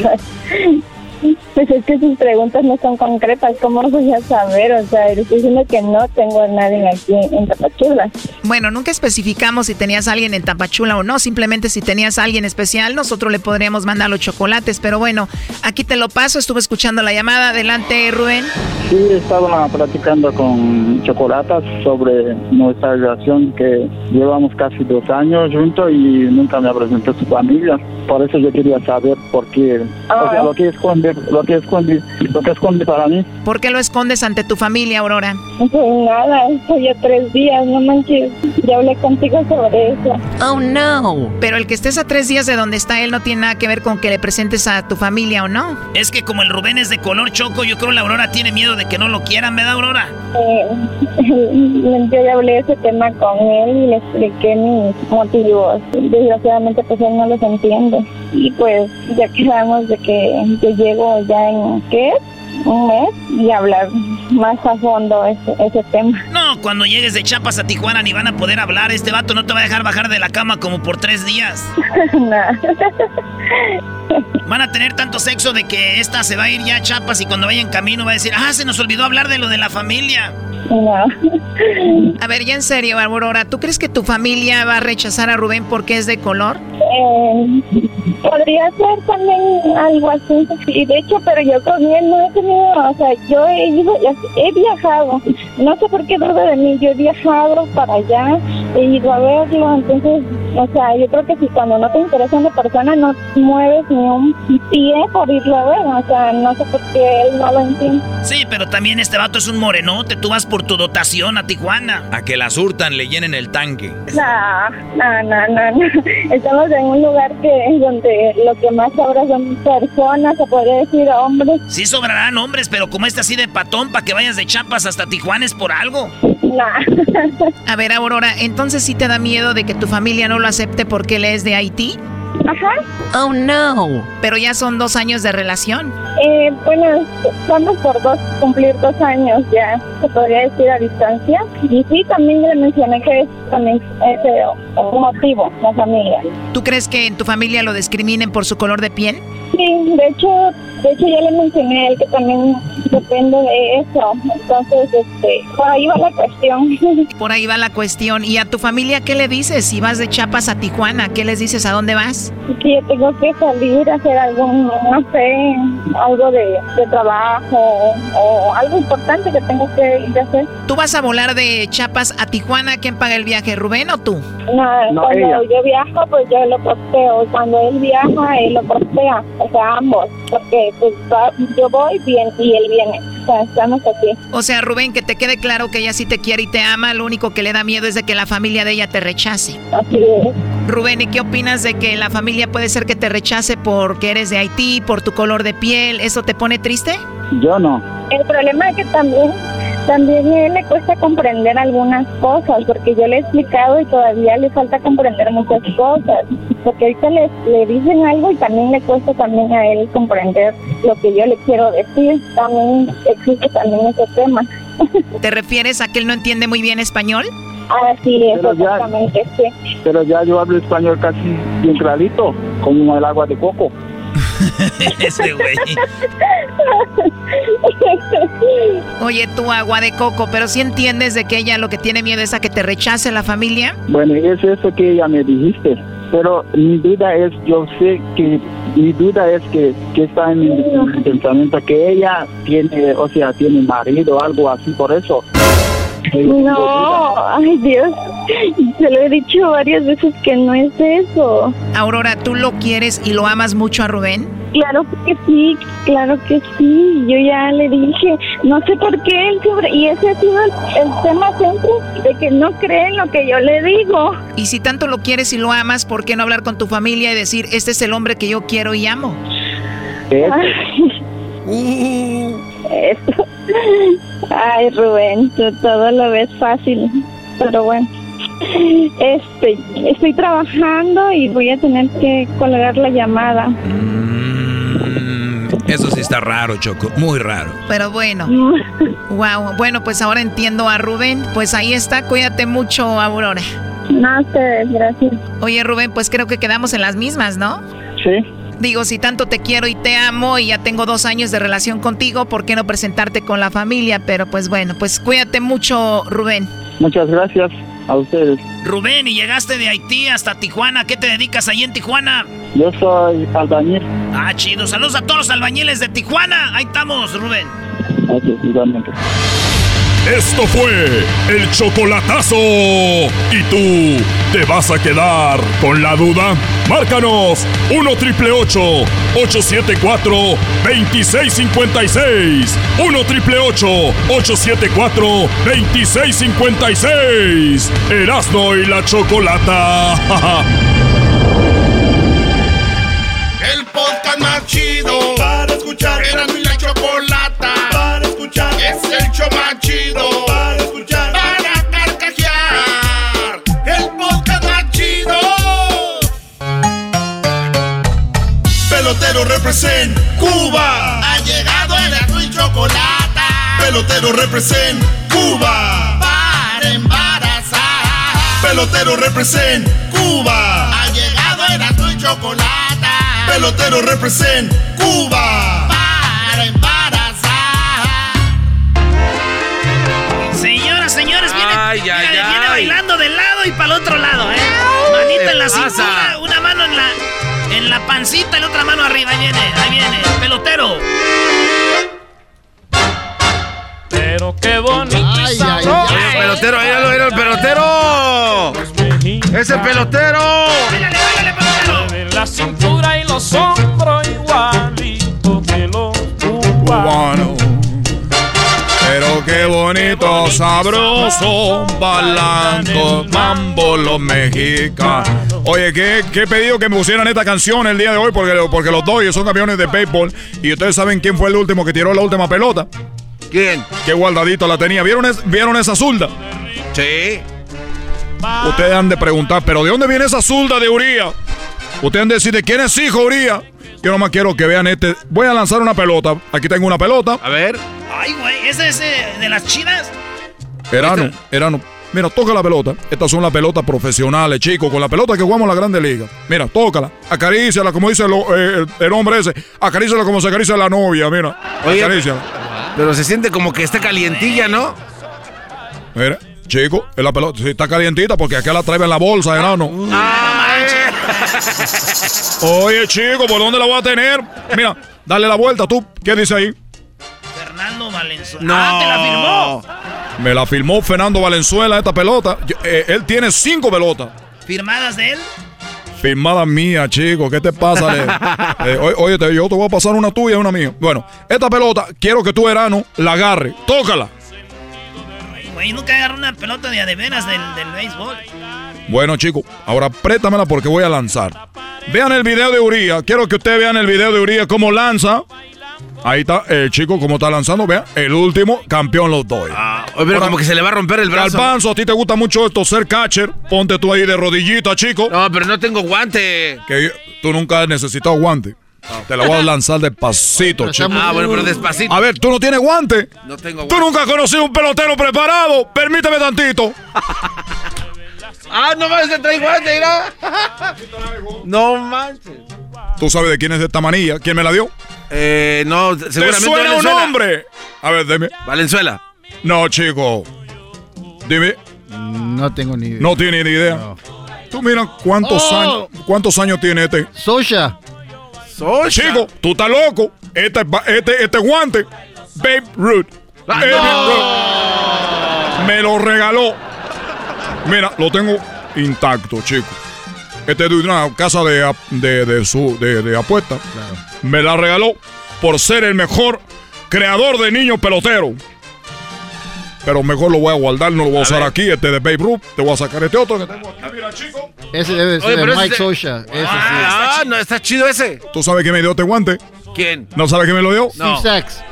<laughs> Pues es que sus preguntas no son concretas. ¿Cómo voy a saber? O sea, estoy diciendo que no tengo a nadie aquí en Tapachula. Bueno, nunca especificamos si tenías a alguien en Tapachula o no, simplemente si tenías a alguien especial, nosotros le podríamos mandar los chocolates, pero bueno, aquí te lo paso, estuve escuchando la llamada, adelante Rubén. Sí, estaba platicando con Chocolatas sobre nuestra relación que llevamos casi dos años juntos y nunca me presentó su familia. Por eso yo quería saber por qué, o sea, lo que esconde, lo que esconde, lo que esconde para mí. ¿Por qué lo escondes ante tu familia, Aurora? Pues nada, estoy a tres días, no manches. Ya hablé contigo sobre eso. Oh no. Pero el que estés a tres días de donde está él no tiene nada que ver con que le presentes a tu familia o no. Es que como el Rubén es de color choco, yo creo que la Aurora tiene miedo de que no lo quieran, ¿verdad, Aurora? Eh, <laughs> yo ya hablé ese tema con él y le expliqué mis motivos. Desgraciadamente, pues él no los entiende. Y pues ya quedamos de que yo llego ya en, ¿qué? Un mes y hablar más a fondo ese, ese tema. No, cuando llegues de Chapas a Tijuana ni van a poder hablar. Este vato no te va a dejar bajar de la cama como por tres días. <laughs> Van a tener tanto sexo de que esta se va a ir ya a Chapas y cuando vaya en camino va a decir, ah, se nos olvidó hablar de lo de la familia. A ver, ya en serio, Aurora, ¿tú crees que tu familia va a rechazar a Rubén porque es de color? Eh, podría ser también algo así. Y de hecho, pero yo con él no he tenido, o sea, yo he, ido, he viajado. No sé por qué duda de mí, yo he viajado para allá he ido a verlo, entonces, o sea, yo creo que si cuando no te interesa una persona no mueves ni un pie por irlo a ver, o sea, no sé por qué él no lo entiende. Sí, pero también este vato es un morenote, tú vas por tu dotación a Tijuana. A que la surtan, le llenen el tanque. No, no, no, no, no. <laughs> Estamos en un lugar que donde lo que más sobra son personas, se podría decir hombres. Sí sobrarán hombres, pero como este así de patón para que vayas de chapas hasta Tijuana es por algo. <laughs> A ver, Aurora, entonces sí te da miedo de que tu familia no lo acepte porque él es de Haití. Ajá. Oh no. Pero ya son dos años de relación. Eh, bueno, vamos por dos, cumplir dos años ya, se podría decir a distancia. Y sí, también le mencioné que es también es eh, un motivo, la familia. ¿Tú crees que en tu familia lo discriminen por su color de piel? Sí, de hecho, de hecho ya le mencioné a él que también depende de eso. Entonces, este, por ahí va la cuestión. <laughs> Por ahí va la cuestión. ¿Y a tu familia qué le dices? Si vas de Chiapas a Tijuana, ¿qué les dices? ¿A dónde vas? Que yo tengo que salir a hacer algún, no sé, algo de, de trabajo o algo importante que tengo que ir a hacer. ¿Tú vas a volar de Chiapas a Tijuana? ¿Quién paga el viaje, Rubén o tú? No, No, cuando ella. yo viajo, pues yo lo costeo. Cuando él viaja, él lo costea. O sea, ambos. Porque pues, va- yo voy bien y él viene. O sea, estamos así. O sea, Rubén, que te quede claro que ella sí te quiere y te ama, lo único que le da miedo es de que la familia de ella te rechace. Así es. Rubén, ¿y qué opinas de que la familia puede ser que te rechace porque eres de Haití, por tu color de piel? ¿Eso te pone triste? Yo no. El problema es que también, también a él le cuesta comprender algunas cosas, porque yo le he explicado y todavía le falta comprender muchas cosas. Porque ahorita le, le dicen algo y también le cuesta también a él comprender lo que yo le quiero decir. También existe también ese tema. <laughs> ¿Te refieres a que él no entiende muy bien español? Así es, Pero ya- exactamente, sí. Pero ya yo hablo español casi bien clarito, como el agua de coco. <laughs> Ese güey. Oye, tú agua de coco, pero si entiendes de que ella lo que tiene miedo es a que te rechace la familia. Bueno, es eso que ella me dijiste. Pero mi duda es, yo sé que, mi duda es que, que está en mi, en mi pensamiento que ella tiene, o sea, tiene marido o algo así, por eso. No, ay Dios, se lo he dicho varias veces que no es eso. Aurora, ¿tú lo quieres y lo amas mucho a Rubén? Claro que sí, claro que sí. Yo ya le dije, no sé por qué él siempre, y ese ha sido el, el tema siempre, de que no cree en lo que yo le digo. Y si tanto lo quieres y lo amas, ¿por qué no hablar con tu familia y decir, este es el hombre que yo quiero y amo? Ay, Eso. <laughs> Ay, Rubén, tú todo lo ves fácil, pero bueno. Este, estoy trabajando y voy a tener que colgar la llamada. Eso sí está raro, Choco. Muy raro. Pero bueno. <laughs> Wow. Bueno, pues ahora entiendo a Rubén. Pues ahí está. Cuídate mucho, Aurora. No, ustedes, gracias. Oye, Rubén, pues creo que quedamos en las mismas, ¿no? Sí. Digo, si tanto te quiero y te amo y ya tengo dos años de relación contigo, ¿por qué no presentarte con la familia? Pero pues bueno, pues cuídate mucho, Rubén. Muchas gracias a ustedes. Rubén, y llegaste de Haití hasta Tijuana. ¿Qué te dedicas ahí en Tijuana? Yo soy albañil. Ah, chido. Saludos a todos los albañiles de Tijuana. Ahí estamos, Rubén. Ok, igualmente. Esto fue el chocolatazo. ¿Y tú te vas a quedar con la duda? Márcanos 1 triple 874 2656. 1 triple 874 2656. Erasno y la chocolata. <laughs> El podcast más chido para escuchar. Era represent Cuba. Ha llegado el y chocolata. Pelotero represent Cuba. Para embarazar. Pelotero represent Cuba. Ha llegado el y chocolata. Pelotero represent Cuba. Para embarazar. Señoras, señores, viene, Ay, ay, viene- viene ay. bailando del lado y para el otro lado, ¿eh? Manita en la cintura, una mano en la, en la pancita y la otra mano arriba. Ahí viene, ahí viene. Pelotero. Pero qué bonito Ay, ay, ay. pelotero, míralo, mira el pelotero. Ese pelotero. De la cintura y los hombros igualito que los cubanos. Pero qué bonito, sabroso, balanco, mambo los mexicanos. Oye, ¿qué, qué pedido que me pusieran esta canción el día de hoy porque, porque los Dodgers son campeones de béisbol y ustedes saben quién fue el último que tiró la última pelota. ¿Quién? Qué guardadito la tenía. ¿Vieron, es- ¿vieron esa zurda? Sí. Ustedes han de preguntar, ¿pero de dónde viene esa zurda de Uría? Ustedes han de decir, ¿de quién es hijo Uría? Yo nomás quiero que vean este. Voy a lanzar una pelota. Aquí tengo una pelota. A ver. Ay, güey, ¿ese es eh, de las chidas? Erano, Erano. Mira, toca la pelota. Estas son las pelotas profesionales, chicos, con la pelota que jugamos en la Grande Liga. Mira, tócala, acaríciala, como dice eh, el, el hombre ese. Acaríciala como se acaricia la novia, mira. Oye, Acaríciala. pero se siente como que está calientilla, ¿no? Mira, chico, es la pelota. Sí, está calientita porque acá la trae en la bolsa, Erano. Oye, chico, ¿por dónde la voy a tener? Mira, dale la vuelta tú. ¿Qué dice ahí? Fernando Valenzuela. No. Ah, te la firmó. Me la firmó Fernando Valenzuela esta pelota. Yo- eh, él tiene cinco pelotas. ¿Firmadas de él? Firmada mía, chico. ¿Qué te pasa? <laughs> Eh, oye, yo te voy a pasar una tuya y una mía. Bueno, esta pelota, quiero que tú, Erano, la agarre. Tócala. Güey, nunca agarró una pelota de veras del, del béisbol. Bueno, chico, ahora préstamela porque voy a lanzar. Vean el video de Uría. Quiero que ustedes vean el video de Uría cómo lanza. Ahí está el chico cómo está lanzando. Vean, el último campeón los doy. Oye, pero como que se le va a romper el brazo. Galbanzo, a ti te gusta mucho esto, ser catcher. Ponte tú ahí de rodillita, chico. No, pero no tengo guante. Que yo- tú nunca has necesitado guante. Te la voy a lanzar despacito, chico. Ah, bueno, pero despacito. A ver, tú no tienes guante. No tengo Tú nunca has conocido un pelotero preparado. Permíteme tantito. <laughs> Ah, no más, se trae guante, mira. No manches. ¿Tú sabes de quién es esta manilla? ¿Quién me la dio? Eh, no, ¿Te seguramente suena un nombre? A ver, dime. Valenzuela. No, chico. Dime. No tengo ni idea. No tiene ni idea. Tú mira cuántos Oh. años cuántos años tiene este. Sosha. Chico, tú estás loco. Este, este, este guante, Babe Ruth. Babe Ruth. Me lo regaló. Mira, lo tengo intacto, chico. Este es de una casa de, de, de su, de, de apuesta. Me la regaló por ser el mejor creador de niños peloteros. Pero mejor lo voy a guardar, no lo voy a, usar aquí. Este de Babe Ruth. Te voy a sacar este otro que tengo aquí. Mira, chico. Ese debe ser Oye, pero de Mike ese- Sosha. Ese Ah, no, está chido ese. ¿Tú sabes quién me dio este guante? ¿Quién? ¿No sabes quién me lo dio? sí. Steve Sachs.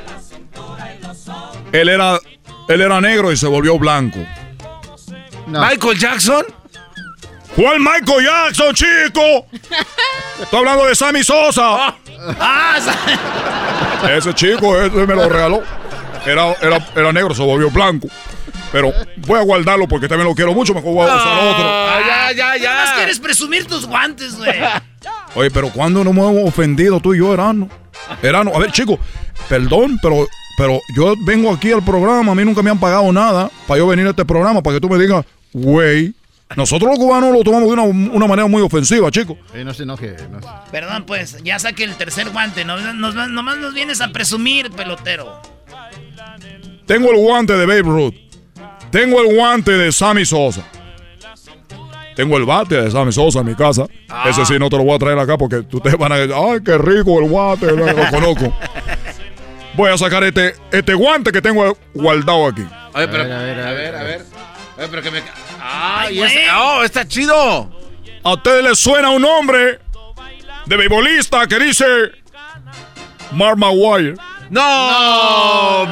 Él era, él era negro y se volvió blanco. ¿Michael Jackson? ¿Cuál Michael Jackson, chico? Estoy hablando de Sammy Sosa. Ah, <laughs> Ese chico, ese me lo regaló. Era, era, era negro, se volvió blanco. Pero voy a guardarlo porque también lo quiero mucho. Mejor voy a usar otro. Ah, ya, ya, Nada más ya. quieres presumir tus guantes, güey. <laughs> Oye, pero ¿cuándo nos hemos ofendido tú y yo, Erano? Erano, a ver, chico, perdón, pero, pero yo vengo aquí al programa, a mí nunca me han pagado nada para yo venir a este programa, para que tú me digas, güey. Nosotros los cubanos lo tomamos de una, una manera muy ofensiva, chico. Eh, no se enoje. No se- Perdón, pues, ya saqué el tercer guante. Nos, nos- nomás nos vienes a presumir, pelotero. Tengo el guante de Babe Ruth. Tengo el guante de Sammy Sosa. Tengo el bate de Sammy Sosa en mi casa. Ese sí no te lo voy a traer acá porque ustedes van a decir, ay, qué rico el guante, lo, lo conozco. <laughs> Voy a sacar este, este guante que tengo guardado aquí. Oye, pero, A ver, a ver, a ver, a ver. Oye, pero que me. Ah, Ay, y ese- güey. Oh, está chido. ¿A ustedes les suena un nombre de beisbolista que dice Mark Maguire? No.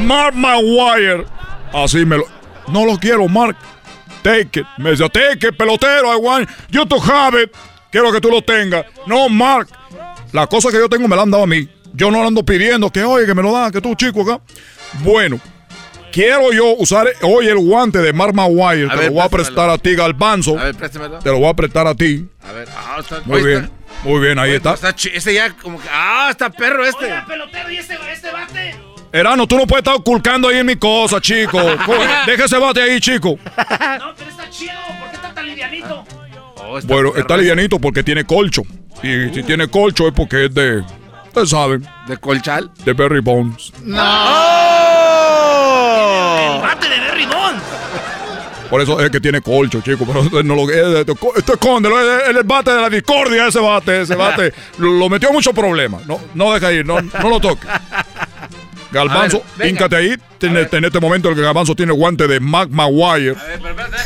Mark Maguire. Así me lo. No lo quiero, Mark. Take it. Me dice, take it, pelotero. I want you to have it. Quiero que tú lo tengas. No, Mark. La cosa que yo tengo me la han dado a mí. Yo no la ando pidiendo que, oye, que me lo dan, que tú, chico, acá. Bueno, quiero yo usar hoy el guante de Mark Maguire. A te ver, lo voy a prestar a ti, Galbanzo. A ver, préstamelo. Te lo voy a prestar a ti. A ver, ah, está. Muy bien. está- Muy bien, ahí oye, está. Este ya como que. Ah, está perro este. Oiga, pelotero, ¿y este, este bate? Erano, tú no puedes estar ocultando ahí en mi cosa, chico. <laughs> Deja ese bate ahí, chico. No, pero está chido. ¿Por qué está tan livianito? Oh, está Bueno, perro está este. livianito porque tiene colcho. Y si tiene colcho es porque es de. Ustedes saben, ¿De colchal? de Berry Bones. ¡Oh! Por eso es que tiene colcho, chico. Pero esto no lo eh, esto, esto escóndelo. Es el bate de la discordia, ese bate, ese bate. <laughs> Lo, lo metió en muchos problemas. No, no deja ir, no, no lo toque. Galbanzo, híncate ahí. En, en este momento el que Galbanzo tiene guante de Mac Maguire.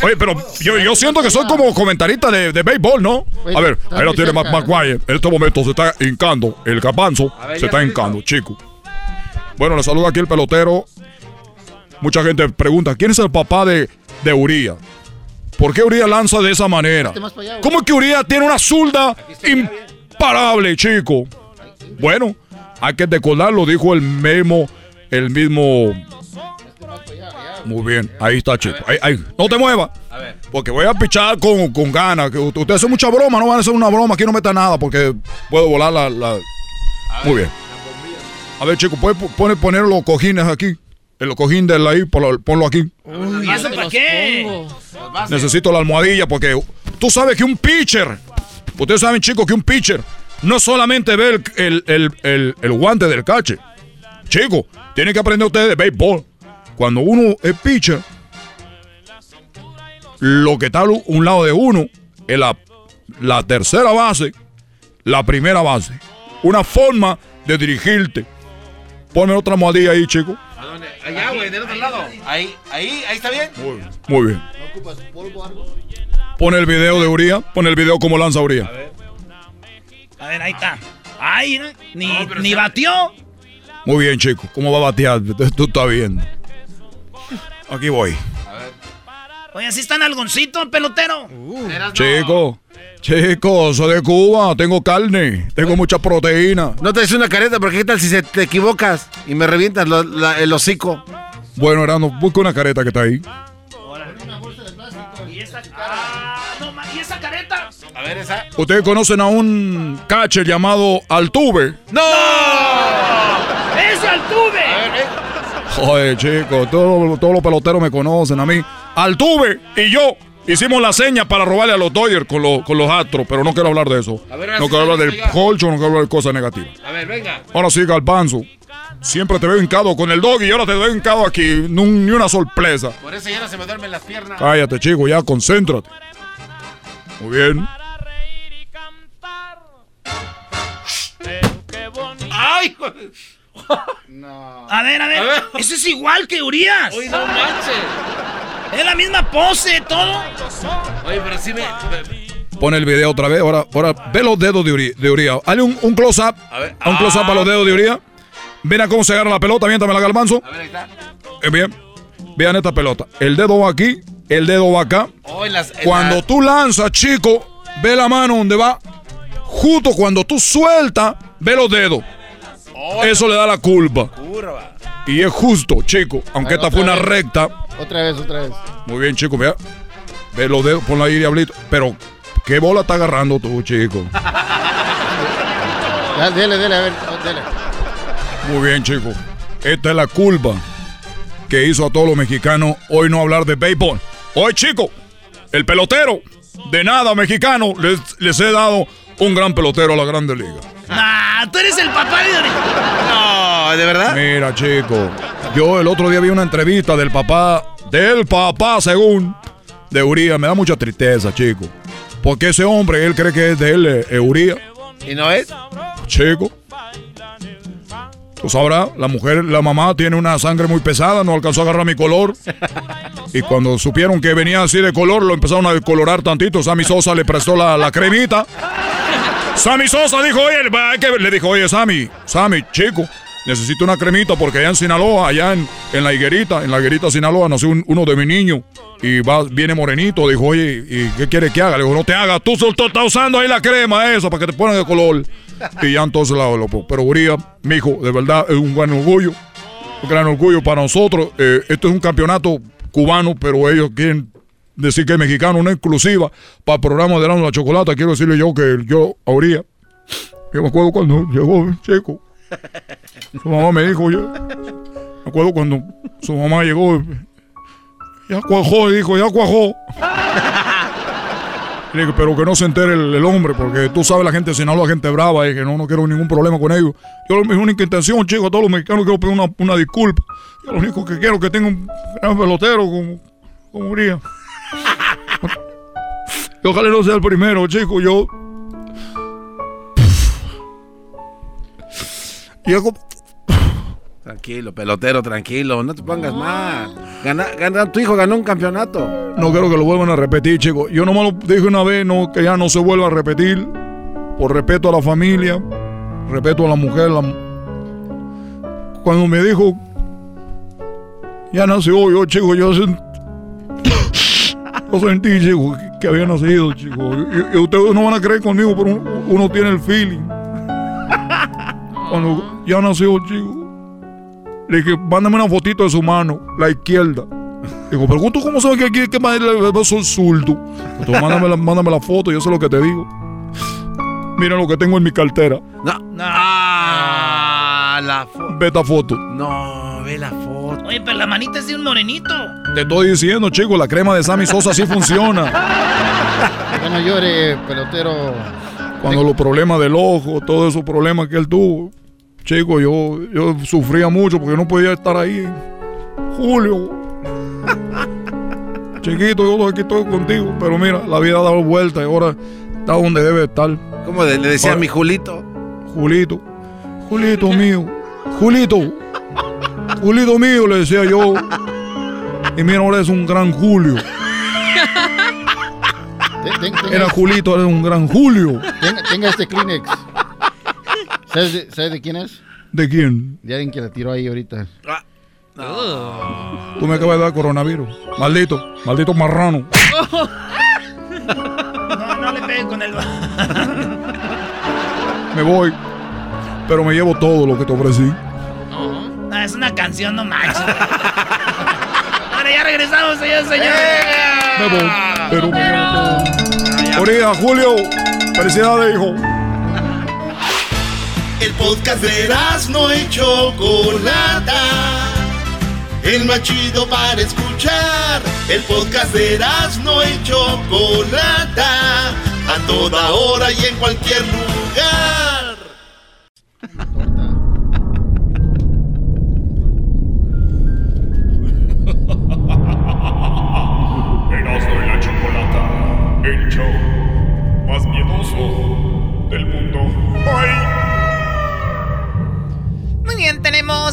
Oye, pero yo, yo siento que soy como comentarista de, de béisbol, ¿no? A ver, ahí lo tiene Mac Maguire. En este momento se está hincando. El Galbanzo ver, se está hincando, chico. Bueno, le saluda aquí el pelotero. Mucha gente pregunta, ¿quién es el papá de, de Uriah? ¿Por qué Uriah lanza de esa manera? ¿Cómo es que Uriah tiene una zurda imparable, chico? Bueno, hay que decorarlo, dijo el mismo, el mismo... Muy bien, ahí está, chico. Ahí, ahí. No te muevas. Porque voy a pichar con, con ganas. que Ustedes hacen mucha broma, no van a hacer una broma. Aquí no meta nada porque puedo volar la... la- Muy bien. A ver, chico, ¿puedes poner, poner los cojines aquí? El cojín de ahí, ponlo, ponlo aquí. ¿Y eso para qué? Necesito la almohadilla porque tú sabes que un pitcher, ustedes saben chicos que un pitcher no solamente ve el, el- el- el- el guante del cache. Chicos, tienen que aprender ustedes de béisbol. Cuando uno es pitcher, lo que está a un lado de uno es la, la tercera base, la primera base. Una forma de dirigirte. Ponme otra almohadilla ahí, chico. ¿A dónde? Allá, güey, del otro lado. Ahí, ahí, ahí está bien. Muy bien. Pon el video de Uriah. Pon el video como lanza Uriah. A ver, ahí está. Ay, ¿no? ni, ni batió. Muy bien, chico. ¿Cómo va a batear? Tú estás viendo. Aquí voy. Oye, así está en algoncito, pelotero. Chico, chico, soy de Cuba. Tengo carne. Tengo mucha proteína. No te hice una careta, porque qué tal si se te equivocas y me revientas lo- la- el hocico. Bueno, Erano, busca una careta que está ahí. ¿Y esa, ah, no, ¿y esa careta? A ver, esa. Ustedes conocen a un catcher llamado Altuve. ¡No! ¡Ese Altuve! Joder, chico, todos, todos los peloteros me conocen a mí. Altuve y yo hicimos la seña para robarle a los Dodgers con, los- con los astros, pero no quiero hablar de eso. A ver, no quiero hablar del colcho, no quiero hablar de cosas negativas. A ver, venga. Ahora sí, Galbanzo. Siempre te veo hincado con el doggy y ahora te veo hincado aquí. Ni, un- ni una sorpresa. Por eso ya no se me duermen las piernas. Cállate, chico, ya concéntrate. Muy bien. ¡Ay! A ver, a ver. Ese es igual que Urias. Uy, no manches. Es la misma pose, todo. Oye, pero sí me. Pon el video otra vez. Ahora, ahora ve los dedos de, Uri, de Uriah. Hazle un, un close-up. A ver. Un close-up a los dedos de Uriah. Ven a cómo se agarra la pelota. Miéntame la galbanzo. A ver, ahí está. Eh, bien. Vean esta pelota. El dedo va aquí. El dedo va acá. Oh, en las, en Cuando la- tú lanzas, chico, ve la mano donde va. Justo cuando tú sueltas, ve los dedos. Oh, Eso le da la culpa. curva. Y es justo, chico. Aunque esta fue una vez. recta. Otra vez, otra vez. Muy bien, chico, vea. Ve los dedos, ponla ahí, diablito. Pero, ¿qué bola está agarrando tú, chico? <laughs> Ya, dele, dele, a ver, dele. Muy bien, chico. Esta es la culpa que hizo a todos los mexicanos hoy no hablar de béisbol. Hoy, chico, el pelotero, de nada mexicano, les, les he dado un gran pelotero a la Grande Liga. Nah, tú eres el papá de. No, ¿de verdad? Mira, chico, yo el otro día vi una entrevista del papá, del papá, según, de Urias. Me da mucha tristeza, chico. Porque ese hombre, él cree que es de él, eh, Urias. ¿Y no es? Chico. Tú sabrás, la mujer, la mamá tiene una sangre muy pesada, no alcanzó a agarrar mi color. <laughs> Y cuando supieron que venía así de color, lo empezaron a decolorar tantito. Sammy Sosa le prestó la, la cremita. <laughs> Sammy Sosa dijo, oye, va, hay que ver". le dijo, oye, Sammy, Sammy, chico, necesito una cremita porque allá en Sinaloa, allá en, en la higuerita, en la higuerita Sinaloa, nació un- uno de mi niño y va, viene morenito. Dijo, oye, ¿y qué quiere que haga? Le dijo, no te hagas, tú solo estás usando ahí la crema esa para que te pongan de color. Y ya entonces la lo, Pero Uriah, mi hijo, de verdad es un gran orgullo. Un gran orgullo para nosotros. Eh, esto es un campeonato cubano, pero ellos quieren decir que es mexicano, una exclusiva para el programa de la Chocolata. Quiero decirle yo que yo, a yo me acuerdo cuando llegó chico. Su mamá me dijo, yo, me acuerdo cuando su mamá llegó, ya cuajó, dijo, ya cuajó. Y pero que no se entere el, hombre, porque tú sabes la gente de Sinaloa, gente brava, y que no, no quiero ningún problema con ellos. Yo mi única intención, chicos, a todos los mexicanos quiero pedir una, una disculpa. Yo lo único que quiero es que tenga un gran pelotero como, como Uriah. <laughs> Y ojalá no sea el primero, chico. Yo. Y es como- Tranquilo, pelotero, tranquilo. No te pongas mal. Gana, gana- tu hijo ganó un campeonato. No quiero que lo vuelvan a repetir, chicos. Yo nomás lo dije una vez, no, que ya no se vuelva a repetir. Por respeto a la familia, respeto a la mujer. la- Cuando me dijo, ya nació yo, chico, yo, sent- yo sentí, chico, que, que había nacido, chico. Y, y ustedes no van a creer conmigo, pero uno, uno tiene el feeling. Cuando ya nació, chico, le dije, mándame una fotito de su mano, la izquierda. Digo, pero ¿tú cómo sabes que aquí que le soy zurdo? Entonces, mándame, la, mándame la foto, yo sé lo que te digo. Mira lo que tengo en mi cartera. No. Ah, la foto. Beta foto. No, ve la foto. Oye, pero la manita es de un morenito. Te estoy diciendo, chico, la crema de Sammy Sosa sí funciona. No llore, pelotero. Cuando los problemas del ojo, todos esos problemas que él tuvo. Chico, yo, yo sufría mucho porque no podía estar ahí. Julio. <laughs> Chiquito, yo aquí estoy contigo. Pero mira, la vida ha dado vuelta y ahora está donde debe estar. ¿Cómo le, decía a Ahora- mi Julito? Julito. Julito mío. Julito. Julito mío, le decía yo. Y mira, ahora es un gran Julio. Ten- ten- tenga- Era Julito, era un gran Julio. Tenga, tenga este Kleenex. ¿Sabes de, sabes de quién es? ¿De quién? De alguien que la tiró ahí ahorita. Tú me acabas de dar coronavirus. Maldito, maldito marrano. <laughs> No, no le peguen con el... <laughs> Me voy. Pero me llevo todo lo que te ofrecí. Ah, es una canción, no manches. Ahora ya regresamos, señor, señor. Me voy. Pero me llevo todo. Orilla, Julio. Felicidades, hijo. El podcast de no y Chocolata. El más chido para escuchar. El podcast de no y Chocolata. A toda hora y en cualquier lugar. <laughs> Erasmo y la Chocolata, el show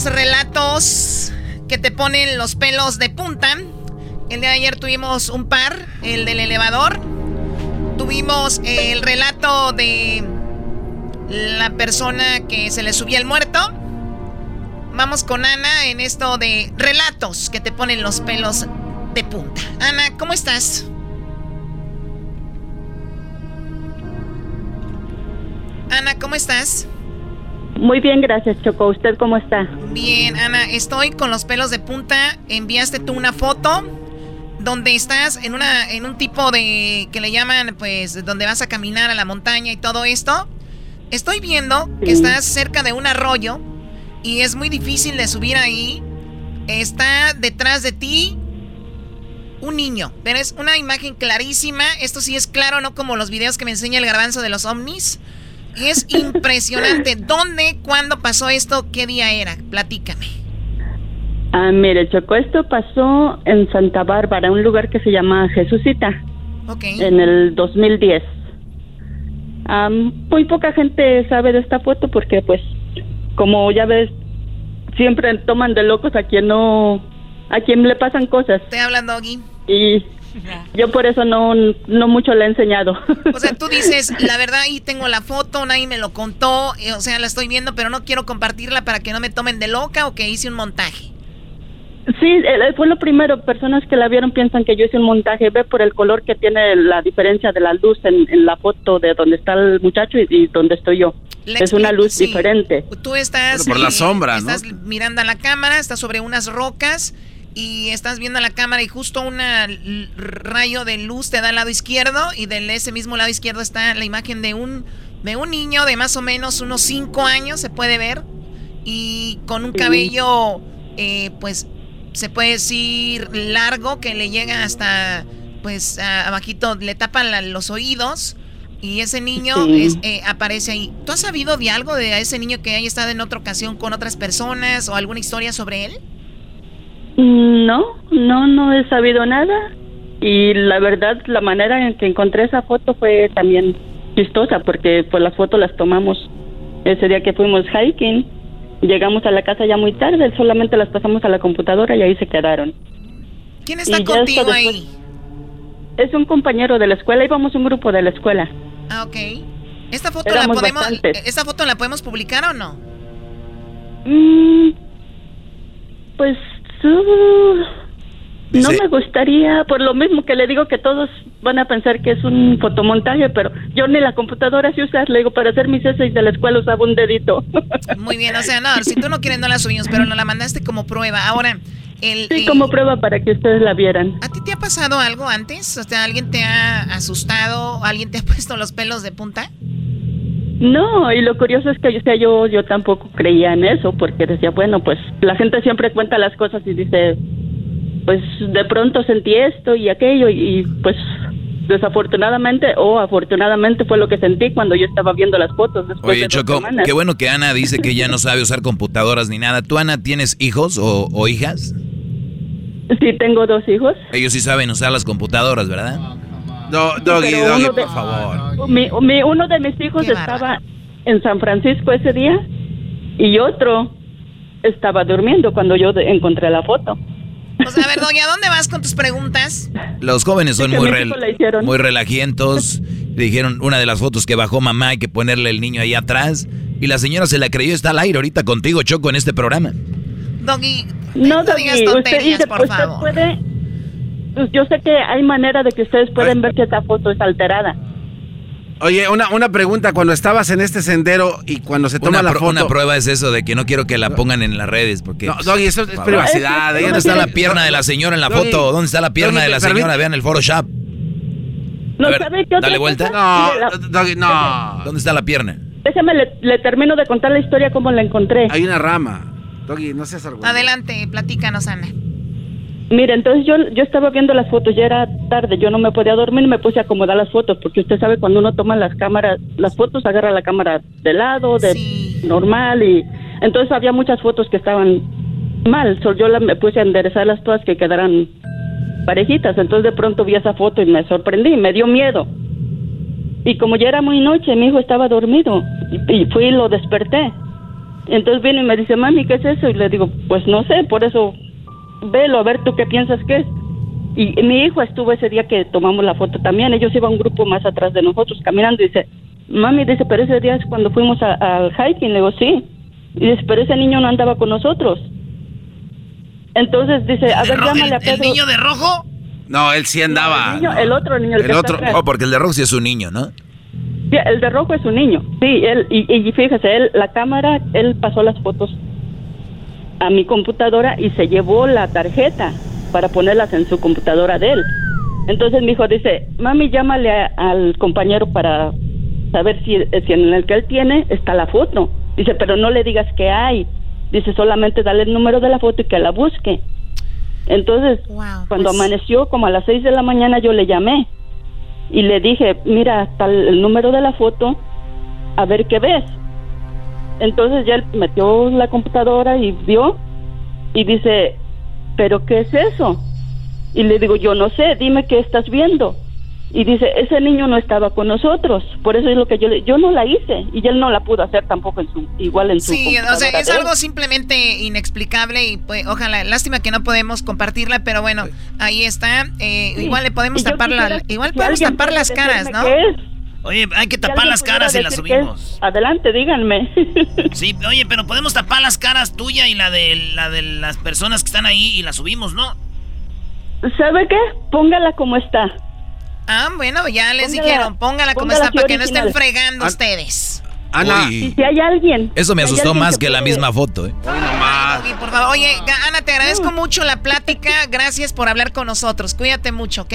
relatos que te ponen los pelos de punta. El de ayer tuvimos un par, el del elevador. Tuvimos el relato de la persona que se le subía el muerto. Vamos con Ana en esto de relatos que te ponen los pelos de punta. Ana, ¿cómo estás? Ana, ¿cómo estás? Muy bien, gracias, Choco. ¿Usted cómo está? Bien, Ana, estoy con los pelos de punta. Enviaste tú una foto donde estás en una en un tipo de que le llaman pues donde vas a caminar a la montaña y todo esto. Estoy viendo que estás cerca de un arroyo y es muy difícil de subir ahí. Está detrás de ti un niño, pero es una imagen clarísima. Esto sí es claro, no como los videos que me enseña el garbanzo de los ovnis. Es impresionante. <laughs> ¿Dónde, cuándo pasó esto? ¿Qué día era? Platícame. Ah, mire, Choco, esto pasó en Santa Bárbara, un lugar que se llama Jesucita, Ok. en el 2010. Am, muy poca gente sabe de esta foto porque, pues, como ya ves, siempre toman de locos a quien no, a quien le pasan cosas. Te hablan, Doggy. Y yo por eso no, no mucho le he enseñado. O sea, tú <laughs> dices, la verdad, ahí tengo la foto, nadie me lo contó, eh, o sea, la estoy viendo, pero no quiero compartirla para que no me tomen de loca o que hice un montaje. Sí, eh, fue lo primero. Personas que la vieron piensan que yo hice un montaje. Ve por el color que tiene la diferencia de la luz en, en la foto de donde está el muchacho y, y donde estoy yo. Le es una luz sí. diferente. Tú estás... Por la eh, sombra, ¿no? Estás mirando a la cámara, estás sobre unas rocas y estás viendo la cámara y justo un rayo de luz te da al lado izquierdo y de ese mismo lado izquierdo está la imagen de un, de un niño de más o menos unos 5 años, se puede ver, y con un cabello, eh, pues, se puede decir largo, que le llega hasta, pues, a- abajito, le tapan la- los oídos. Y ese niño Sí. es- eh, aparece ahí. ¿Tú has sabido de algo de ese niño que haya estado en otra ocasión con otras personas o alguna historia sobre él? No, no, no he sabido nada. Y la verdad, la manera en que encontré esa foto fue también chistosa, porque pues las fotos las tomamos ese día que fuimos hiking. Llegamos a la casa ya muy tarde, solamente las pasamos a la computadora y ahí se quedaron. ¿Quién está contigo ahí? Es un compañero de la escuela, íbamos un grupo de la escuela. Ah, ok. ¿Esta foto, la Éramos podemos, bastantes. ¿Esta foto la podemos publicar o no? Mm, pues uh, no me gustaría, por lo mismo que le digo que todos van a pensar que es un fotomontaje, pero yo ni la computadora sé usar, le digo, para hacer mis essays de la escuela usaba un dedito. <laughs> Muy bien, o sea, no, si tú no quieres no la subimos, pero nos la mandaste como prueba. Ahora, el, Sí, el- como prueba para que ustedes la vieran. ¿a ti te ha pasado algo antes? O sea, ¿alguien te ha asustado? ¿Alguien te ha <laughs> puesto los pelos de punta? No, y lo curioso es que o sea, yo, yo tampoco creía en eso, porque decía, bueno, pues la gente siempre cuenta las cosas y dice, pues de pronto sentí esto y aquello, y, pues desafortunadamente o afortunadamente fue lo que sentí cuando yo estaba viendo las fotos después Oye, de Choco, qué bueno que Ana dice que ya no sabe usar computadoras ni nada. ¿Tú, Ana, tienes hijos o, o hijas? Sí, tengo dos hijos. Ellos sí saben usar las computadoras, ¿verdad? Do, doggy, Pero doggy, de- por favor. Mi, mi- uno de mis hijos Qué estaba en San Francisco ese día y otro estaba durmiendo cuando yo de- encontré la foto. O sea, a ver, Doña, ¿a dónde vas con tus preguntas? Los jóvenes son Sí, muy, rel- muy relajientos. Le dijeron una de las fotos que bajó mamá hay que ponerle el niño ahí atrás. Y la señora se la creyó, está al aire ahorita contigo, Choco, en este programa. Doggy, No, no digas Doggy, usted, tonterías, usted- por usted favor. puede, pues, yo sé que hay manera de que ustedes pueden ver que esa foto es alterada. Oye, una, una pregunta. Cuando estabas en este sendero y cuando se toma Una, la foto... una prueba es eso de que no quiero que la pongan en las redes porque... No, Doggy, eso es privacidad. ¿Dónde no está la pierna de la señora en la Doggy, foto? ¿Dónde está la pierna Doggy, de la permite- señora? Vean el Photoshop. No A ver, sabe qué otra dale vuelta. la- Doggy, no. ¿Dónde está la pierna? Déjeme, le, le termino de contar la historia como la encontré. Hay una rama. Doggy, no seas argüente. Adelante, platícanos, Ana. Mire, entonces yo, yo estaba viendo las fotos, ya era tarde, yo no me podía dormir y me puse a acomodar las fotos, porque usted sabe cuando uno toma las cámaras, las fotos agarra la cámara de lado, de normal, y entonces había muchas fotos que estaban mal, so yo la, me puse a enderezarlas todas que quedaran parejitas, entonces de pronto vi esa foto y me sorprendí, me dio miedo. Y como ya era muy noche, mi hijo estaba dormido, y, y fui y lo desperté. Entonces viene y me dice, mami, ¿qué es eso? Y le digo, pues no sé, por eso velo, a ver tú qué piensas que es. Y, mi hijo estuvo ese día que tomamos la foto también, ellos iban un grupo más atrás de nosotros caminando y dice, mami, dice, pero ese día es cuando fuimos a- al hiking, le digo, sí. Y dice, pero ese niño no andaba con nosotros. Entonces dice, a ver, llámale a Pedro. de rojo? No, él sí andaba. El, niño- el otro niño, el, El otro... Oh, porque el de rojo sí es un niño, ¿no? Sí, el de rojo es un niño. Sí, él, y, y fíjese, él, la cámara, él pasó las fotos a mi computadora y se llevó la tarjeta para ponerlas en su computadora de él. Entonces mi hijo dice, mami, llámale a- al compañero para saber si, si en el que él tiene está la foto. Dice, pero no le digas que hay. Dice, solamente dale el número de la foto y que la busque. Entonces, cuando pues amaneció, como a las 6 de la mañana, yo le llamé y le dije, mira, el el número de la foto, a ver qué ves. Entonces ya él metió la computadora y vio y dice, ¿pero qué es eso? Y le digo, yo no sé, dime qué estás viendo. Y dice, ese niño no estaba con nosotros, por eso es lo que yo le, yo no la hice y él no la pudo hacer tampoco en su, igual en su Sí, o sea, es algo simplemente inexplicable y pues, ojalá, lástima que no podemos compartirla, pero bueno, ahí está. Eh, Sí. Igual le podemos tapar la, igual podemos tapar las caras, ¿no? qué es. Oye, hay que tapar las caras y las subimos. Adelante, díganme. <laughs> Sí, oye, pero podemos tapar las caras tuya y la de la de las personas que están ahí y las subimos, ¿no? ¿Sabe qué? Póngala como está. Ah, bueno, ya les Póngala- dijeron, póngala como póngala está para que no estén fregando ustedes. Ana. Y si hay alguien. Eso me si asustó más que la misma foto, ¿eh? Doggy, por favor. Oye, Ana, te agradezco mucho la plática. Gracias por hablar con nosotros. Cuídate mucho, ¿ok?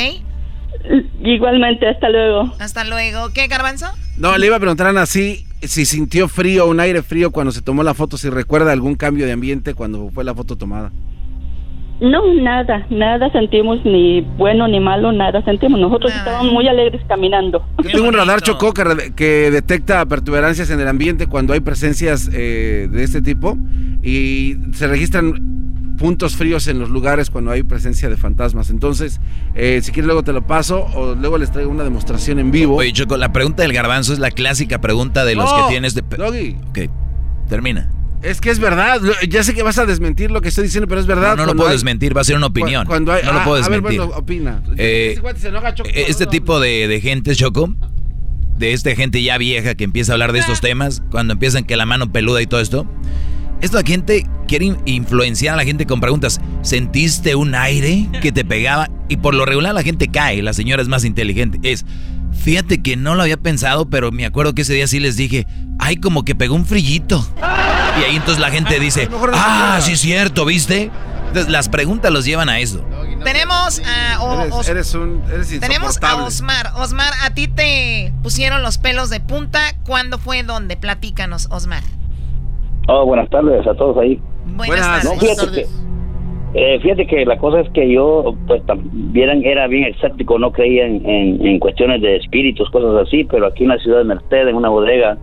Igualmente, hasta luego. Hasta luego. ¿Qué, Garbanzo? No, le iba a preguntar a Ana si, si sintió frío, un aire frío cuando se tomó la foto, si recuerda algún cambio de ambiente cuando fue la foto tomada. No, nada, nada sentimos ni bueno ni malo, nada sentimos. Nosotros estábamos muy alegres caminando. Yo tengo un radar chocó que, re- que detecta perturbancias en el ambiente cuando hay presencias eh, de este tipo y se registran puntos fríos en los lugares cuando hay presencia de fantasmas. Entonces, eh, si quieres luego te lo paso o luego les traigo una demostración en vivo. Oye, Choco, la pregunta del garbanzo es la clásica pregunta de los No, que tienes de... Doggy. Ok, termina. Es que es verdad. Lo- Ya sé que vas a desmentir lo que estoy diciendo, pero es verdad. No, no lo puedo hay- desmentir, va a ser una opinión. cu- Cuando hay, no lo ah, puedo a ver, desmentir. bueno, opina. Eh, Choco. este tipo de, de gente, Choco, de esta gente ya vieja que empieza a hablar de estos temas, cuando empiezan que la mano peluda y todo esto, esta gente quiere in- influenciar a la gente con preguntas. ¿Sentiste un aire que te pegaba? Y por lo regular la gente cae, la señora es más inteligente. Es, fíjate que no lo había pensado, pero me acuerdo que ese día sí les dije, ay, como que pegó un frillito. Y ahí entonces la gente dice, ah, sí es cierto, ¿viste? Entonces las preguntas los llevan a eso. Tenemos a... o- Eres, un. Eres Tenemos a. Osmar. Osmar, a ti te pusieron los pelos de punta. ¿Cuándo fue? ¿Dónde? Platícanos, Osmar. Oh, buenas tardes a todos ahí. Buenas tardes. No, fíjate que, eh, fíjate que la cosa es que yo, pues, también era bien escéptico, no creía en, en- en cuestiones de espíritus, cosas así, pero aquí en la ciudad de Merced, en una bodega,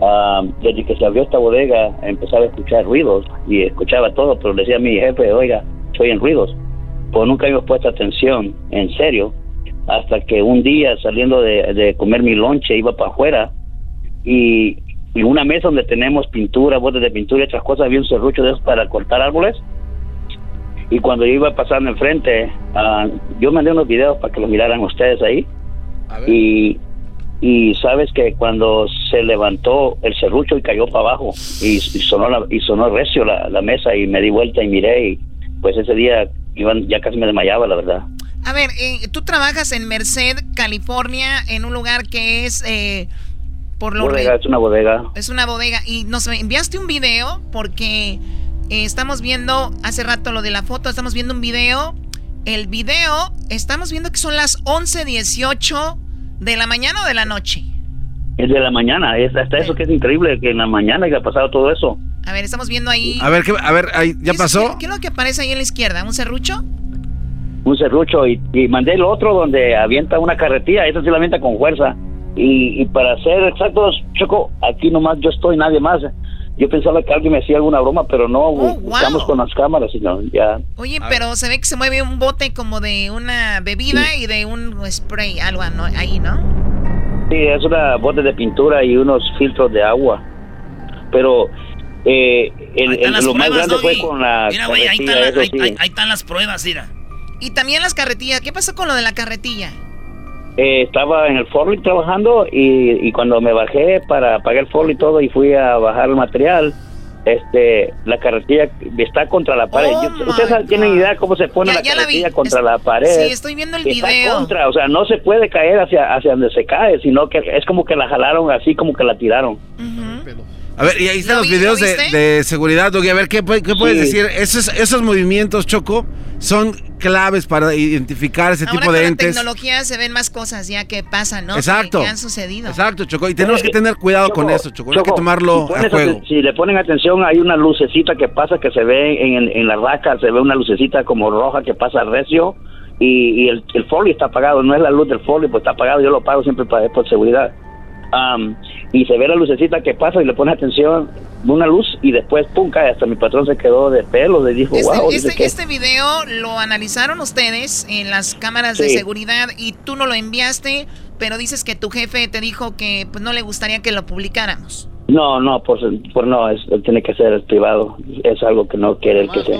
ah, desde que se abrió esta bodega, empezaba a escuchar ruidos y escuchaba todo, pero le decía a mi jefe, oiga, soy en ruidos. Pues nunca habíamos puesto atención, en serio, hasta que un día saliendo de, de comer mi lonche iba para afuera y, y una mesa donde tenemos pintura, botes de pintura y otras cosas, había un serrucho de esos para cortar árboles. Y cuando yo iba pasando enfrente, ah, yo mandé unos videos para que los miraran ustedes ahí. Y, y sabes que cuando se levantó el serrucho y cayó para abajo y, y sonó la- y sonó recio la, la mesa y me di vuelta y miré y pues ese día iban, ya casi me desmayaba la verdad. A ver, eh, tú trabajas en Merced, California, en un lugar que es... eh, por lo Bodega, re- es una bodega. Es una bodega. Y nos enviaste un video porque eh, estamos viendo, hace rato lo de la foto, estamos viendo un video. El video, estamos viendo que son las 11.18 de la mañana o de la noche. Es de la mañana, es hasta eso que es increíble que en la mañana haya pasado todo eso. A ver, estamos viendo ahí. A ver, ¿qué, a ver, ahí, ¿ya ¿Qué es- pasó? ¿Qué, qué es lo que aparece ahí en la izquierda? ¿Un serrucho? un serrucho y, y mandé el otro donde avienta una carretilla, eso sí la avienta con fuerza. Y, y para ser exactos, Choco, aquí nomás yo estoy, nadie más. Yo pensaba que alguien me hacía alguna broma, pero no, buscamos con las cámaras y no, ya. Oye, pero se ve que se mueve un bote como de una bebida y de un spray, algo ¿no? ahí, ¿no? Sí, es una bote de pintura y unos filtros de agua. Pero eh, el- el- lo más grande fue con la Mira, güey, ahí, carretilla, están la- eso ahí- sí. ahí- ahí están las pruebas, mira. Y también las carretillas. ¿Qué pasó con lo de la carretilla? Eh, estaba en el forklift trabajando y, y cuando me bajé para pagar el forklift y todo y fui a bajar el material, este, la carretilla está contra la pared. Yo- ¿Ustedes tienen idea cómo se pone Oh Ya- la ya la vi. carretilla contra Es- la pared? Sí, estoy viendo el Está video. contra, o sea, no se puede caer hacia, hacia donde se cae, sino que es como que la jalaron así, como que la tiraron. A ver, y ahí están ¿Lo los vi- videos lo de, seguridad, Doggy. A ver, ¿qué, qué puedes Sí. decir? Esos, esos movimientos, Choco, son claves para identificar ese Ahora tipo con de la entes. tecnología se ven más cosas ya que pasan, ¿no? Exacto. Que, que han sucedido. Exacto, Choco. Y tenemos que tener cuidado con eso, Choco. No hay que Choco, tomarlo si a juego. Si le ponen atención, hay una lucecita que pasa que se ve en, en la raca, se ve una lucecita como roja que pasa recio y, y el, el folio está apagado, no es la luz del folio, pues está apagado, yo lo apago siempre para, por seguridad. Am, y se ve la lucecita que pasa y le pones atención, una luz y después, pum, cae, hasta mi patrón se quedó de pelo, le dijo, Este, wow, este- que- este video lo analizaron ustedes en las cámaras de seguridad y tú no lo enviaste, pero dices que tu jefe te dijo que pues, no le gustaría que lo publicáramos. No, no, por, por no, es, tiene que ser privado, es algo que no quiere el que se...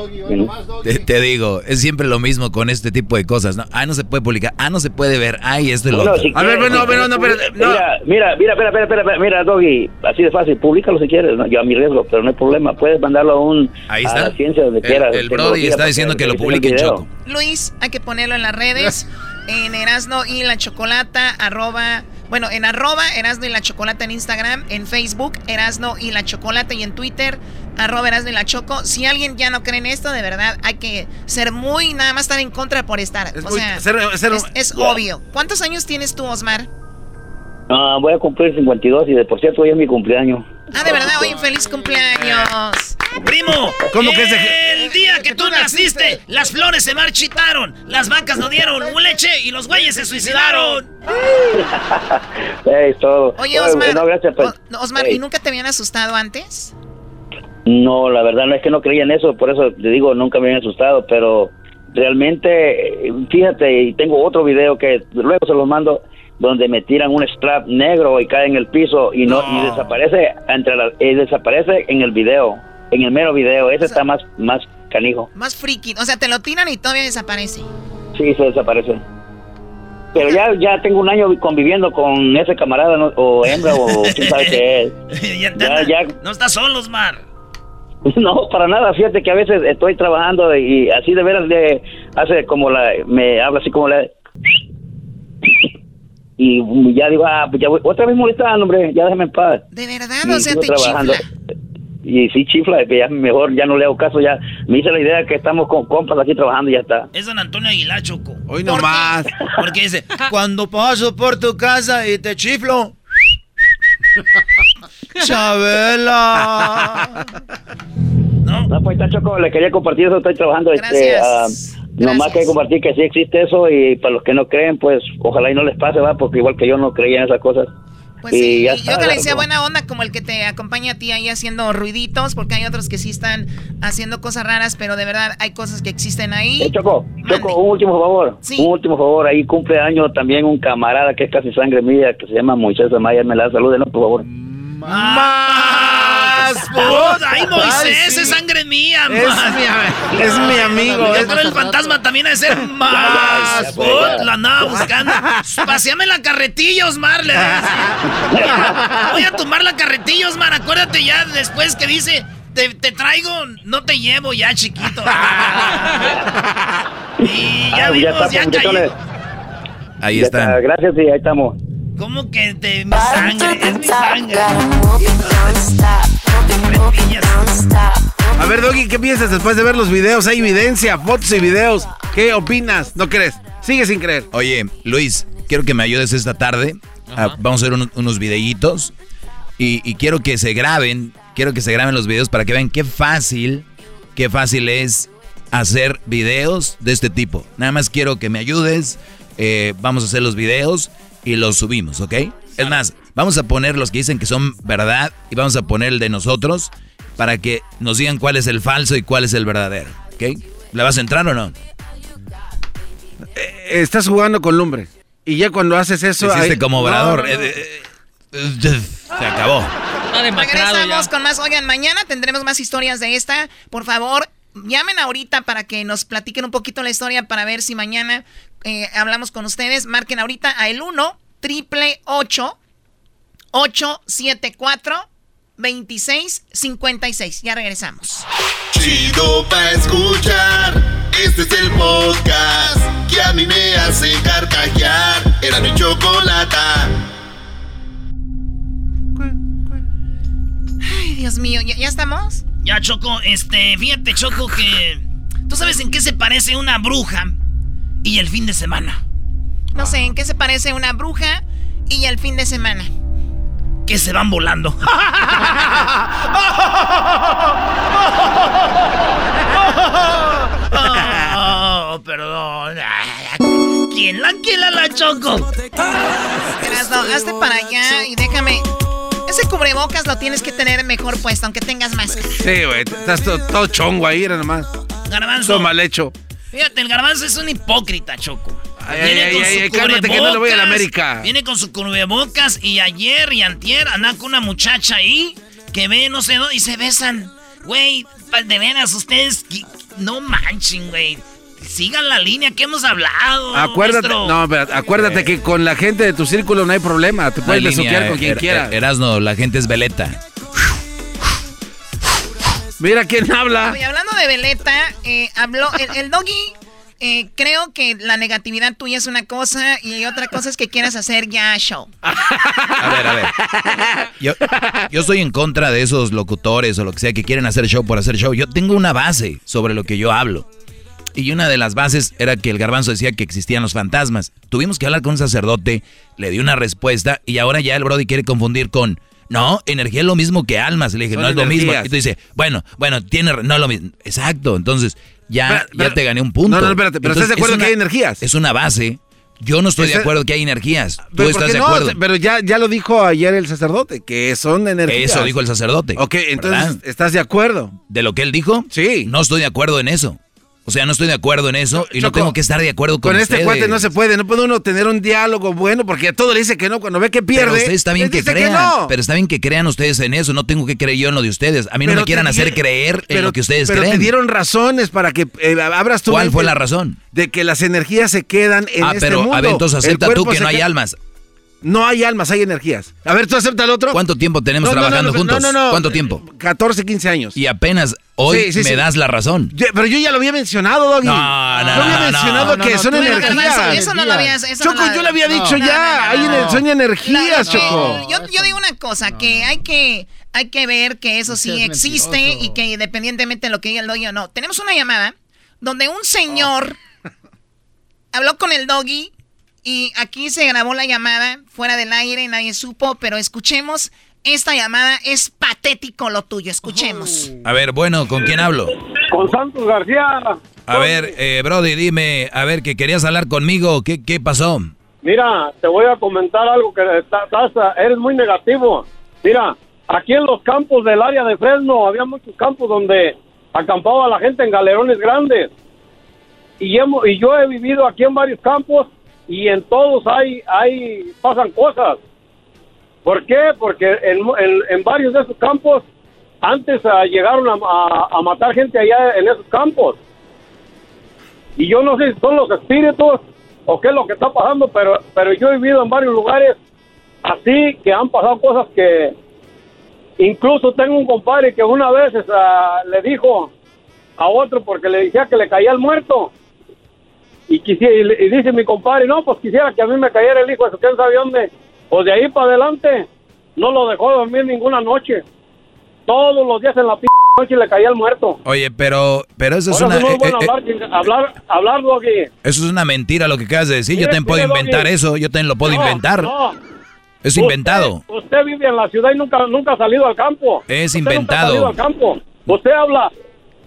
Te, te digo, es siempre lo mismo con este tipo de cosas, ¿no? Ah, no se puede publicar, ah, no se puede ver, ay, esto y lo otro. si quieres, si quieres, Mira, mira, mira, espera, espera, espera, mira, Doggy, así de fácil, públicalo si quieres, ¿no? yo a mi riesgo, pero no hay problema, puedes mandarlo a un Ahí a está. la ciencia donde El- quieras. el Brody está diciendo que lo publiquen, video. Choco. Luis, hay que ponerlo en las redes, <laughs> en Erasno y la Chocolata, arroba, bueno, en arroba Erasno y la Chocolata en Instagram, en Facebook, Erasno y la Chocolata y en Twitter, arroba Erasno y la Choco. Si alguien ya no cree en esto, de verdad, hay que ser muy, nada más estar en contra por estar. o muy- sea, ser- ser- es, es obvio. ¿Cuántos años tienes tú, Osmar? Ah, voy a cumplir 52 y de por cierto hoy es mi cumpleaños. Ah, de verdad, hoy un feliz cumpleaños. Primo, ¿Cómo que día que tú naciste, las flores se marchitaron, las vacas no dieron leche y los güeyes se suicidaron. <laughs> Es todo. Oye, Bueno, Osmar, no, gracias, pues. O- Osmar. ¿y nunca te habían asustado antes? No, la verdad no es que no creía en eso, por eso te digo, nunca me habían asustado, pero realmente, fíjate, y tengo otro video que luego se los mando, donde me tiran un strap negro y cae en el piso y no, y desaparece entre la- y desaparece en el video, en el mero video, ese está más, más canijo, Más friki. O sea, te lo tiran y todavía desaparece. sí, se desaparece. Pero ya, ya tengo un año conviviendo con ese camarada, ¿no? o hembra, o <laughs> quién sabe qué es. <laughs> ya, Ya, No estás solo, Osmar. <laughs> No, para nada. Fíjate que a veces estoy trabajando y así de veras de hace como la me habla así como la y ya digo, ah, pues ya voy, otra vez molestando, hombre, ya déjame en paz. De verdad, Y o sea, te trabajando. chifla. Y sí chifla, que ya mejor ya no le hago caso, ya me hice la idea que estamos con compas aquí trabajando y ya está. Es don Antonio Aguilar, Choco. Hoy nomás. <laughs> Porque dice, <laughs> Cuando paso por tu casa y te chiflo. <laughs> Chabela. No, pues está choco, le quería compartir eso, estoy trabajando. Este, Gracias. ah, nomás que compartir que sí existe eso y para los que no creen, pues ojalá y no les pase, va, porque igual que yo no creía en esas cosas. Pues sí, y yo que le decía buena onda como el que te acompaña a ti ahí haciendo ruiditos, porque hay otros que sí están haciendo cosas raras, pero de verdad hay cosas que existen ahí. Eh, Choco, Choco, un último favor. Un último favor. Ahí cumple año también un camarada que es casi sangre mía, que se llama Moisés Amaya. Me la saluden, ¿no? Por favor. ¡Más! <laughs> ¡Ay, Moisés! ¡Es sangre mía! Es mi- <laughs> es mi amigo, Yo creo el fantasma también ha de ser <laughs> más. Put. La andaba buscando. Paseame la carretilla, Osmar. le. Voy a tomar la carretilla, Osmar. Acuérdate ya después que dice... Te, te traigo, no te llevo ya, chiquito. y ya Ah, vimos, está, ya cayó. muchachones. Ahí Ya están. está, Gracias y ahí estamos. ¿Cómo que te, mi sangre? Es mi sangre. A ver, Doggy, ¿qué piensas después de ver los videos? Hay evidencia, fotos y videos. ¿Qué opinas? ¿No crees? Sigue sin creer. Oye, Luis, quiero que me ayudes esta tarde. Ah, vamos a hacer unos, unos videitos. Y, y quiero que se graben, quiero que se graben los videos para que vean qué fácil, qué fácil es hacer videos de este tipo. Nada más quiero que me ayudes. eh, vamos a hacer los videos y los subimos, ¿ok? Es más, vamos a poner los que dicen que son verdad y vamos a poner el de nosotros para que nos digan cuál es el falso y cuál es el verdadero, ¿ok? ¿Le vas a entrar o no? Eh, Estás jugando con lumbre. Y ya cuando haces eso. Hiciste ahí- como obrador. no, no. Eh, eh, eh, Se acabó. Regresamos con más. Oigan, mañana tendremos más historias de esta. Por favor, llamen ahorita para que nos platiquen un poquito la historia para ver si mañana eh, hablamos con ustedes. Marquen ahorita a el 1 triple 874 2656. Ya regresamos. Chido pa' escuchar. Este es el podcast que a mí me hace carcajear. Era mi chocolata. Ay, Dios mío, ¿ya, ya estamos? Ya, Choco, este, fíjate, Choco, que. ¿Tú sabes en qué se parece una bruja y el fin de semana? No sé, ¿en qué se parece una bruja y el fin de semana? Que se van volando. <laughs> Oh, perdón. ¿Quién la quién la, la Choco? Erasno, hazte para allá y déjame. Ese cubrebocas lo tienes que tener mejor puesto, aunque tengas máscara. Sí, güey. Estás todo, todo chongo ahí, era nomás. Garbanzo. Todo mal hecho. Fíjate, el garbanzo es un hipócrita, Choco. Ay, ay, ay, ay, ay, cálmate que no le voy a la América. Viene con su cubrebocas y ayer y antier andaba con una muchacha ahí que ve no sé dónde y se besan. Güey, de veras, ustedes no manchen, güey. Sigan la línea que hemos hablado. Acuérdate, no, acuérdate que con la gente de tu círculo no hay problema. Te puedes besuquear con quien Er- quiera. Er- Erasno, la gente es veleta. Mira quién habla. Oye, hablando de Veleta, eh, habló el, el doggy. eh, creo que la negatividad tuya es una cosa y otra cosa es que quieras hacer ya show. <laughs> A ver, a ver. Yo, yo estoy en contra de esos locutores o lo que sea que quieren hacer show por hacer show. Yo tengo una base sobre lo que yo hablo. Y una de las bases era que el garbanzo decía que existían los fantasmas. Tuvimos que hablar con un sacerdote, le di una respuesta y ahora ya el Brody quiere confundir con, no, energía es lo mismo que almas. Le dije, Son no es lo mismo. Y tú dices, bueno, bueno, tiene, no es lo mismo. Exacto, entonces ya, Pero- ya pero- te gané un punto. No, no, espérate, pero ¿estás de acuerdo es que hay energías? Es una base Yo no estoy de acuerdo que hay energías. Tú Pero, ¿por estás de no? acuerdo. Pero ya, ya lo dijo ayer el sacerdote, que son energías. Eso dijo el sacerdote. Ok, entonces, ¿verdad? ¿estás de acuerdo? ¿De lo que él dijo? Sí. No estoy de acuerdo en eso. O sea, no estoy de acuerdo en eso y no tengo que estar de acuerdo con, Con este ustedes. cuate no se puede, no puede uno tener un diálogo bueno porque a todo le dice que no, cuando ve que pierde. Pero ustedes está bien que crean, no. pero está bien que crean ustedes en eso, no tengo que creer yo en lo de ustedes. A mí no Pero me quieran te hacer creer en pero- lo que ustedes pero creen. te dieron razones para que eh, abras tu ¿Cuál mente fue la razón? De que las energías se quedan en ah, este pero mundo. a ver, entonces acepta tú que no hay almas. No hay almas, hay energías. A ver, tú acepta el otro. ¿Cuánto tiempo tenemos No, trabajando no, juntos? no, no, no. ¿Cuánto tiempo? 14, 15 años. Y apenas hoy Sí, sí, me sí. das la razón. Yo- pero yo ya lo había mencionado, Doggy. No, no, yo había no, mencionado no, que no, son energías. Eso, eso no lo habías. Eso Choco, no yo le había dicho no, ya. no, no, Hay no. son energías, Lo que- Choco. Yo, yo digo una cosa, que hay que hay que ver que eso sí existe mentiroso. y que independientemente de lo que diga el doggy o no. Tenemos una llamada donde un señor <laughs> habló con el doggy y aquí se grabó la llamada fuera del aire, nadie supo, pero escuchemos esta llamada. Es patético lo tuyo, escuchemos. A ver, bueno, ¿con quién hablo? Con Santos García. A ver, eh, Brody, dime, a ver, que querías hablar conmigo, ¿qué, qué pasó? Mira, te voy a comentar algo que está- estás, eres muy negativo. Mira, aquí en los campos del área de Fresno había muchos campos donde acampaba la gente en galerones grandes. Y, hemos, y yo he vivido aquí en varios campos y en todos hay, hay pasan cosas. ¿Por qué? Porque en, en- en varios de esos campos antes ah, llegaron a, a- matar gente allá en esos campos. Y yo no sé si son los espíritus o qué es lo que está pasando, pero, pero yo he vivido en varios lugares así que han pasado cosas que incluso tengo un compadre que una vez ah, le dijo a otro porque le decía que le caía el muerto. Y, quisiera, y dice mi compadre, no, pues quisiera que a mí me cayera el hijo, eso quién sabe dónde. Pues de ahí para adelante no lo dejó dormir ninguna noche. Todos los días en la p noche le caía el muerto. Oye, pero, pero eso es una, no es bueno eh, hablar, chinga- hablar, hablar, Doggy. eso es una mentira lo que acabas de decir. Yo también puedo Doggy. inventar eso, yo también lo puedo No, inventar. no. Es Usted- inventado. Usted, vive en la ciudad y nunca, nunca ha salido al campo. Es Usted nunca ha inventado. salido al campo. Usted habla.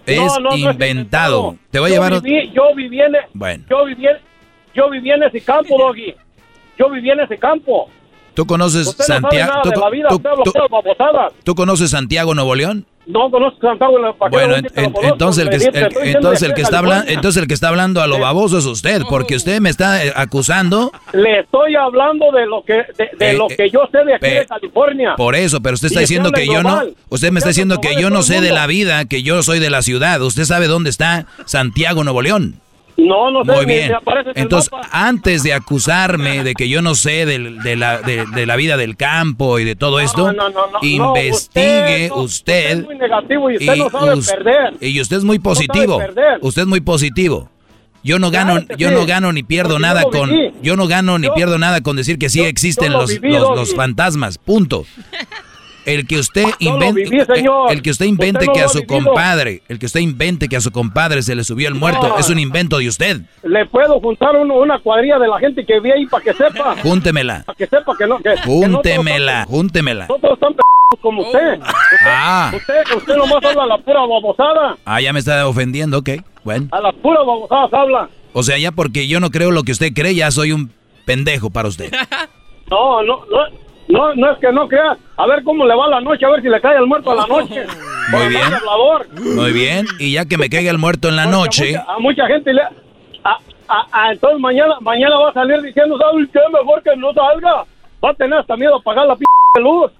Es No, inventado. Te voy a yo llevar... Viví, yo viví en, Bueno. yo viví, yo viví en ese campo, Doggy. Yo viví en ese campo. ¿Tú conoces Usted Santiago? ¿tú, vida, conoces Santiago, Nuevo León? No conozco Santiago. ¿para qué Bueno, en- entonces el que el- entonces el que está hablando entonces el que está hablando a lo baboso es usted, porque usted me está eh, acusando Le estoy hablando de lo que de, de Eh, lo eh, que yo sé de aquí de California. por eso, pero usted está diciendo que yo no, usted me está diciendo en que yo no sé de la vida, que yo soy de la ciudad. Usted sabe dónde está Santiago, Nuevo León. No, no sé, Muy bien. Entonces, antes de acusarme de que yo no sé de, la, de, de la vida del campo y de todo esto, no, no, no, investigue usted, usted. es muy negativo y usted no sabe us- perder. y usted es muy positivo. usted es muy positivo. Yo no gano, yo sí. no gano ni pierdo Porque nada yo con, yo no gano ni Yo- pierdo nada con decir que sí existen lo los, viví, los, Doggy. los fantasmas. Punto. <laughs> El que usted lo invente, viví, señor. el que usted invente Usted no que a su vivido. compadre, el que usted invente que a su compadre se le subió el muerto, No. es un invento de usted. Le puedo juntar uno- una cuadrilla de la gente que vi ahí para que sepa. Júntemela. Para que sepa que no. Que, que no Júntemela, júntemela. están- No todos están p como usted. Ah, Usted, usted nomás habla la pura babosada. ah, ya me está ofendiendo, ok. Bueno. A las puras babosadas habla. O sea, ya porque yo no creo lo que usted cree, ya soy un pendejo para usted. <laughs> No, no, no. No, no es que no crea. A ver cómo le va la noche, a ver si le cae el muerto a la noche. <laughs> Muy bien. Muy bien. Y ya que me caiga el muerto en la noche, A mucha, a mucha gente le... A, a- entonces mañana mañana va a salir diciendo, ¿sabes qué? Mejor que no salga. Va a tener hasta miedo a apagar la p luz.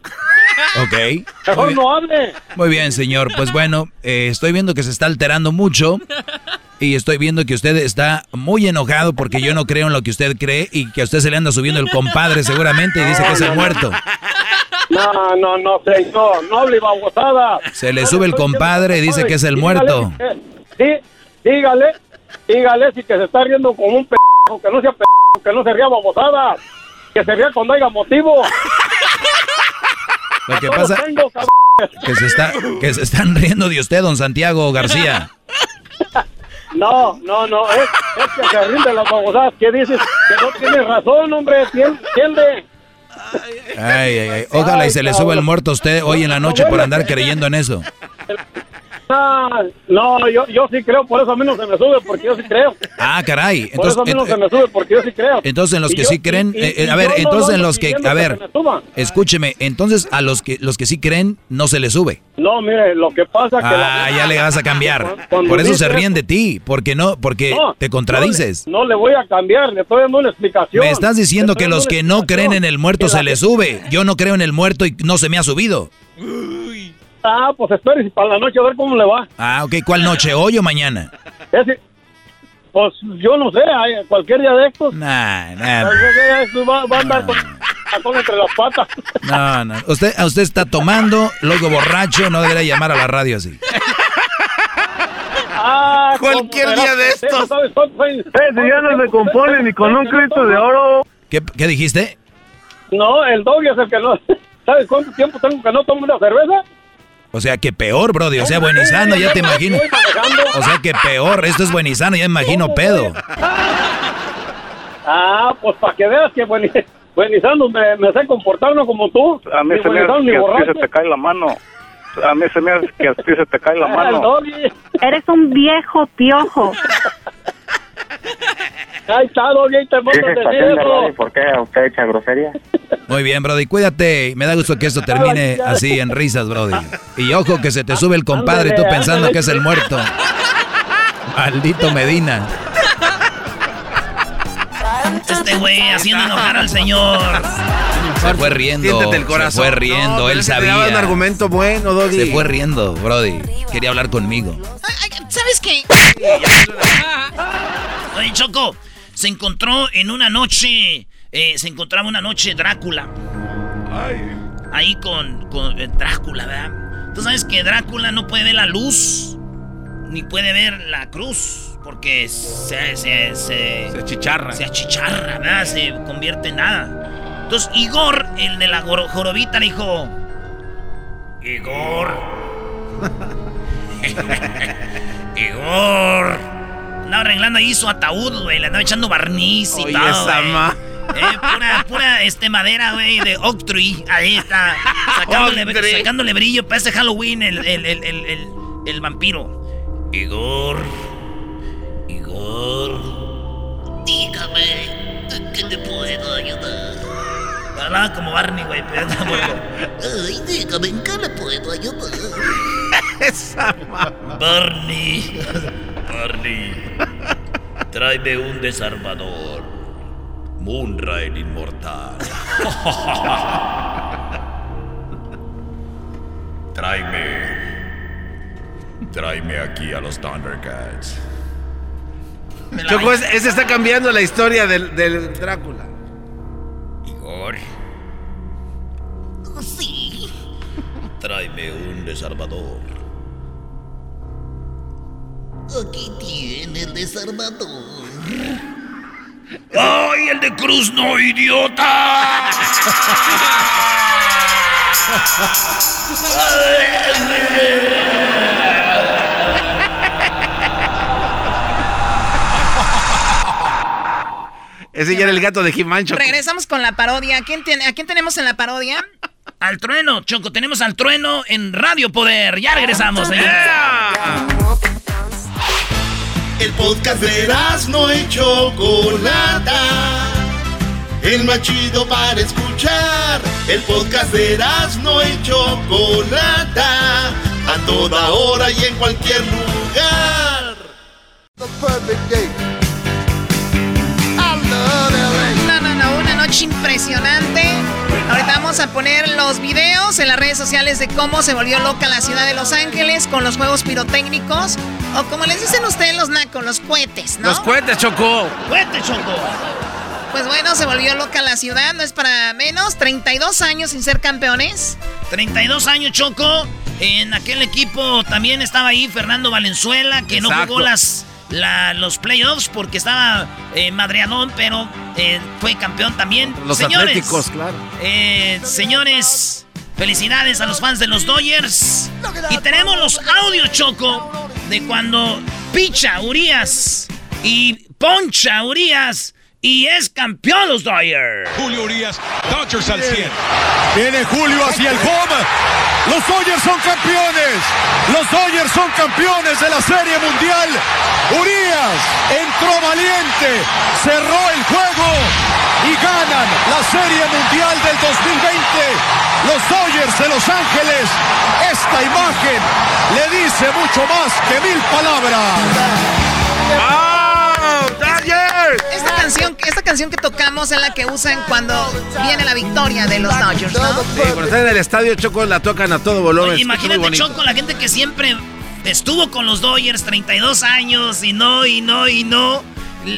Ok. <laughs> Mejor no hable. Muy bien, señor. Pues bueno, eh, estoy viendo que se está alterando mucho. Y estoy viendo que usted está muy enojado porque yo no creo en lo que usted cree y que a usted se le anda subiendo el compadre seguramente y dice que es el muerto. No, no, no, señor. No hable babosada. Se le sube el compadre y dice que es el muerto. Sí, dígale, dígale si que se está riendo como un p que no sea p que no se ría babosada. Que se ría cuando haya motivo. Lo que Todos pasa tengo, que se está que se están riendo de usted, don Santiago García. <laughs> No, no, no, es, es que se rinde las babosadas que dices que no tienes razón, hombre, ¿tien- entiende? Ay, ay, ay. Ojalá y se le suba el muerto a usted hoy en la noche por andar creyendo en eso. Ah, no, yo, yo sí creo, por eso a mí no se me sube, porque yo sí creo. Ah, caray. Por eso a Entonces, mí no se me sube, porque yo sí creo. entonces en los Y que yo- sí creen, y- eh, eh, y a ver, no entonces en los que, a ver, escúcheme, entonces a los que los que sí creen no se les sube. No, mire, lo que pasa que... Ah, la- ya le vas a cambiar. <laughs> Cuando Por eso dice se ríen de ti, porque no, porque No, te contradices. No le voy a cambiar, le estoy dando una explicación. Me estás diciendo Le que los que no creen en el muerto se les sube. Yo no creo en el muerto y no se me ha subido. Ah, pues espere si para la noche a ver cómo le va. Ah, ok. ¿Cuál noche? ¿Hoy o mañana? Ese- pues yo no sé, cualquier día de estos. Nah, nah. cualquier día de estos va, va a andar con, con entre las patas. No, no. Usted, usted está tomando, luego borracho, no debería llamar a la radio así. Ah, Cualquier día de estos. ¿Sabes años? Ese ya no se compone ni con un Cristo de oro. ¿Qué, qué dijiste? No, el doggy es el que no. <laughs> ¿Sabes cuánto tiempo tengo que no tomo una cerveza? O sea, que peor, Brody. O sea, buenizando, ya te imagino. O sea, que peor. Esto es buenizando, ya me imagino pedo. Ah, pues para que veas que buen, buenizando me, me sé comportar no como tú. A mí se me hace ni que a ti borracho. se te cae la mano. A mí se me hace que a ti se te cae la <laughs> mano. Eres un viejo piojo. <laughs> Ahí está, doggy, ahí te ¿Qué mandas es estación decir de? ¿Por qué usted echa grosería? Muy bien, Brody. Cuídate. Me da gusto que esto termine así en risas, Brody. Y ojo que se te sube el compadre, tú pensando que es el muerto. Maldito Medina. Este güey haciendo enojar al señor. Se fue riendo. Siéntete el Se corazón. fue riendo. No, Él daba un sabía. argumento bueno, Doggy. Se fue riendo, Brody. Quería hablar conmigo. ¿Sabes qué? Oye, Choco, se encontró en una noche, eh, se encontraba una noche Drácula. Ahí con, con eh, Drácula, ¿verdad? Tú sabes que Drácula no puede ver la luz, ni puede ver la cruz, porque se... Se, se, Se achicharra. Se achicharra, ¿verdad? Se convierte en nada. Entonces Igor, el de la jorobita, le dijo... Igor... <laughs> <laughs> Igor. Andaba arreglando ahí su ataúd, güey. Le andaba echando barniz y Oye, todo. esa Eh, pura, pura este, madera, güey, de oak tree. Ahí está. Sacándole, brillo para este Halloween el, el, el, el, el- el vampiro. Igor. Igor. Dígame. ¿Qué te puedo ayudar? Hablaba como Barney, güey. Pero. Ay, dígame, ¿en qué le puedo ayudar? <laughs> Esa Barney. Barney. Tráeme un desarmador. Moonrain inmortal. <laughs> Tráeme. Tráeme aquí a los Thundercats. Choco, ese, ese está cambiando la historia del, del Drácula. Igor. Sí. Tráeme un desarmador. Aquí tiene el desarmador. ¡Ay, el de Cruz no, idiota! Ese ya era el gato de He-Man, Choco. Regresamos con la parodia. ¿A quién, tiene- ¿A quién tenemos en la parodia? Al trueno, Choco, tenemos al trueno en Radio Poder. Ya regresamos, señores. El podcast de no y Chocolata. El más chido para escuchar. El podcast de no y Chocolata. A toda hora y en cualquier lugar. No, no, no, una noche impresionante. Vamos a poner los videos en las redes sociales de cómo se volvió loca la ciudad de Los Ángeles con los juegos pirotécnicos. O como les dicen ustedes los nacos, los cohetes, ¿no? Los cohetes, Choco. ¡Cuente, Choco! Pues bueno, se volvió loca la ciudad, no es para menos. 32 años sin ser campeones. 32 años, Choco. En aquel equipo también estaba ahí Fernando Valenzuela, que no jugó las, la- los playoffs porque estaba eh, madreadón, pero eh, fue campeón también. Los señores, atléticos, claro. eh, señores, felicidades a los fans de los Dodgers. Y tenemos los audios, Choco, de cuando picha Urias y poncha Urias Y es campeón los Dodgers. Julio Urias, Dodgers al 100. Viene Julio hacia el home. Los Dodgers son campeones. Los Dodgers son campeones de la Serie Mundial. Urias entró valiente, cerró el juego y ganan la Serie Mundial del 2020. Los Dodgers de Los Ángeles. Esta imagen le dice mucho más que mil palabras. Esta canción, esta canción que tocamos es la que usan cuando viene la victoria de los Dodgers, ¿no? Sí, cuando están en el estadio Choco la tocan a todo volumen. Oye, es muy imagínate. Choco, la gente que siempre estuvo con los Dodgers 32 años y no, y no, y no.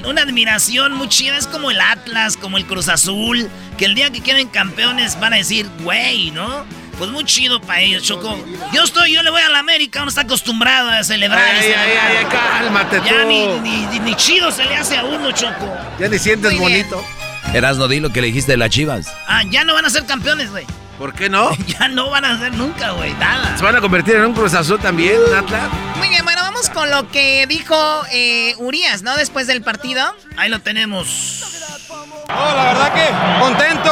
Una admiración muy chida. Es como el Atlas, como el Cruz Azul. Que el día que queden campeones van a decir, güey, ¿no? Pues muy chido para ellos, Choco. Yo estoy, yo le voy a la América, uno está acostumbrado a celebrar. Ay, ay, ay, ay, cálmate Ya tú. ni, ni, ni- ni chido se le hace a uno, Choco. Ya ni sientes Muy bonito. Erasno, di lo que le dijiste de las chivas. Ah, ya no van a ser campeones, güey. ¿Por qué no? <laughs> Ya no van a ser nunca, güey, nada. ¿Se van a convertir en un Cruz Azul también, Atlas? Muy bien, bueno, vamos con lo que dijo eh, Urias, ¿no? Después del partido. Ahí lo tenemos. No, la verdad que contento.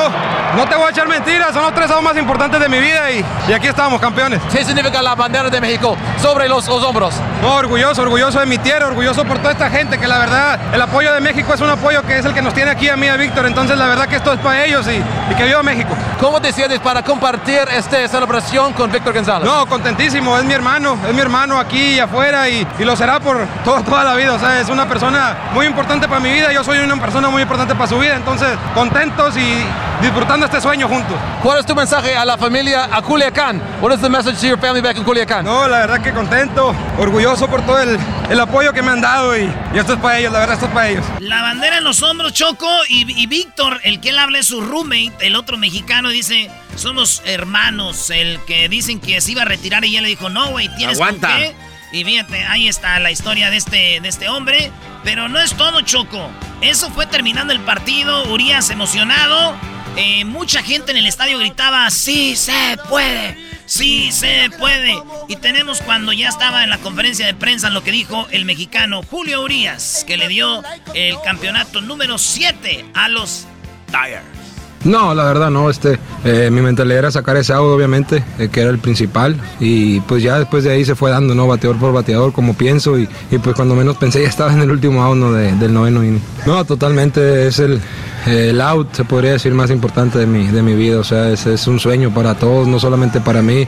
No te voy a echar mentiras, son los tres años más importantes de mi vida y, y aquí estamos, campeones. ¿Qué significa la bandera de México sobre los, los hombros? No, orgulloso, orgulloso de mi tierra, orgulloso por toda esta gente, que la verdad, el apoyo de México es un apoyo que es el que nos tiene aquí a mí, a Víctor, entonces la verdad que esto es para ellos y, y que viva México. ¿Cómo te sientes para compartir esta celebración con Víctor González? No, contentísimo, es mi hermano, es mi hermano aquí y afuera y, y lo será por toda, toda la vida, o sea, es una persona muy importante para mi vida, yo soy una persona muy importante para su vida, entonces contentos y disfrutando este sueño juntos. ¿Cuál es tu mensaje a la familia a Culiacán? What is the message to your family back in Culiacán? No, la verdad que contento, orgulloso por todo el, el apoyo que me han dado y, y esto es para ellos, la verdad esto es para ellos. La bandera en los hombros, Choco, y, y Víctor, el que él habla es su roommate, el otro mexicano, dice, somos hermanos, el que dicen que se iba a retirar y él le dijo, no, güey, tienes con Aguanta. qué". Y fíjate, ahí está la historia de este, de este hombre, pero no es todo, Choco. Eso fue terminando el partido, Urias emocionado, eh, mucha gente en el estadio gritaba, sí se puede, sí se puede. Y tenemos cuando ya estaba en la conferencia de prensa lo que dijo el mexicano Julio Urias, que le dio el campeonato número 7 a los Tigers. No, la verdad no, este, eh, mi mentalidad era sacar ese auto obviamente, eh, que era el principal, y pues ya después de ahí se fue dando, ¿no? Bateador por bateador, como pienso, y, pues cuando menos pensé <laughs> ya estaba en el último out, ¿no? de- del noveno inning. No, totalmente, es el, el out, se podría decir, más importante de mi, de mi vida, o sea, es, es un sueño para todos, no solamente para mí,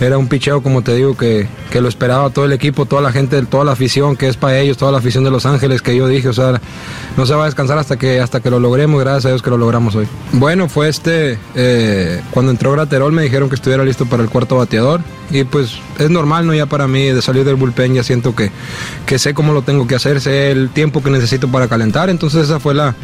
era un picheo, como te digo, que, que lo esperaba todo el equipo, toda la gente, toda la afición, que es para ellos, toda la afición de Los Ángeles, que yo dije, o sea, no se va a descansar hasta que, hasta que lo logremos, gracias a Dios que lo logramos hoy. Bueno, fue este, eh, cuando entró Graterol me dijeron que estuviera listo para el cuarto bateador y pues es normal, ¿no? Ya para mí de salir del bullpen ya siento que, que sé cómo lo tengo que hacer, sé el tiempo que necesito para calentar, entonces esa fue la,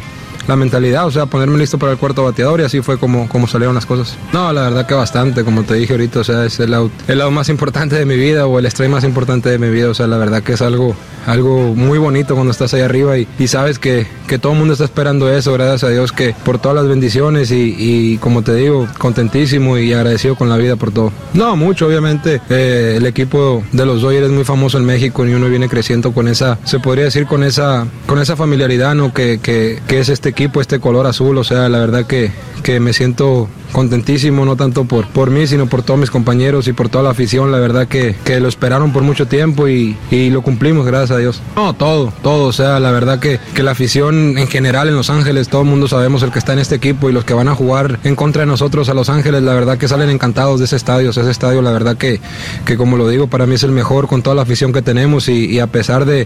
la mentalidad, o sea, ponerme listo para el cuarto bateador y así fue como, como salieron las cosas. No, la verdad que bastante, como te dije ahorita, o sea, es el out, el out más importante de mi vida o el strike más importante de mi vida, o sea, la verdad que es algo, algo muy bonito cuando estás ahí arriba y, y sabes que, que todo el mundo está esperando eso, gracias a Dios que por todas las bendiciones y, y como te digo, contentísimo y agradecido con la vida por todo. No, mucho, obviamente, eh, el equipo de los Dodgers es muy famoso en México y uno viene creciendo con esa, se podría decir con esa, con esa familiaridad, ¿no? Que, que, que es este equipo, este color azul, o sea, la verdad que, que me siento contentísimo, no tanto por, por mí, sino por todos mis compañeros y por toda la afición, la verdad que, que lo esperaron por mucho tiempo y, y lo cumplimos, gracias a Dios. No, todo, todo, o sea, la verdad que, que la afición en general en Los Ángeles, todo el mundo sabemos el que está en este equipo y los que van a jugar en contra de nosotros a Los Ángeles, la verdad que salen encantados de ese estadio, ese estadio, la verdad que, que como lo digo, para mí es el mejor con toda la afición que tenemos y, y a pesar de,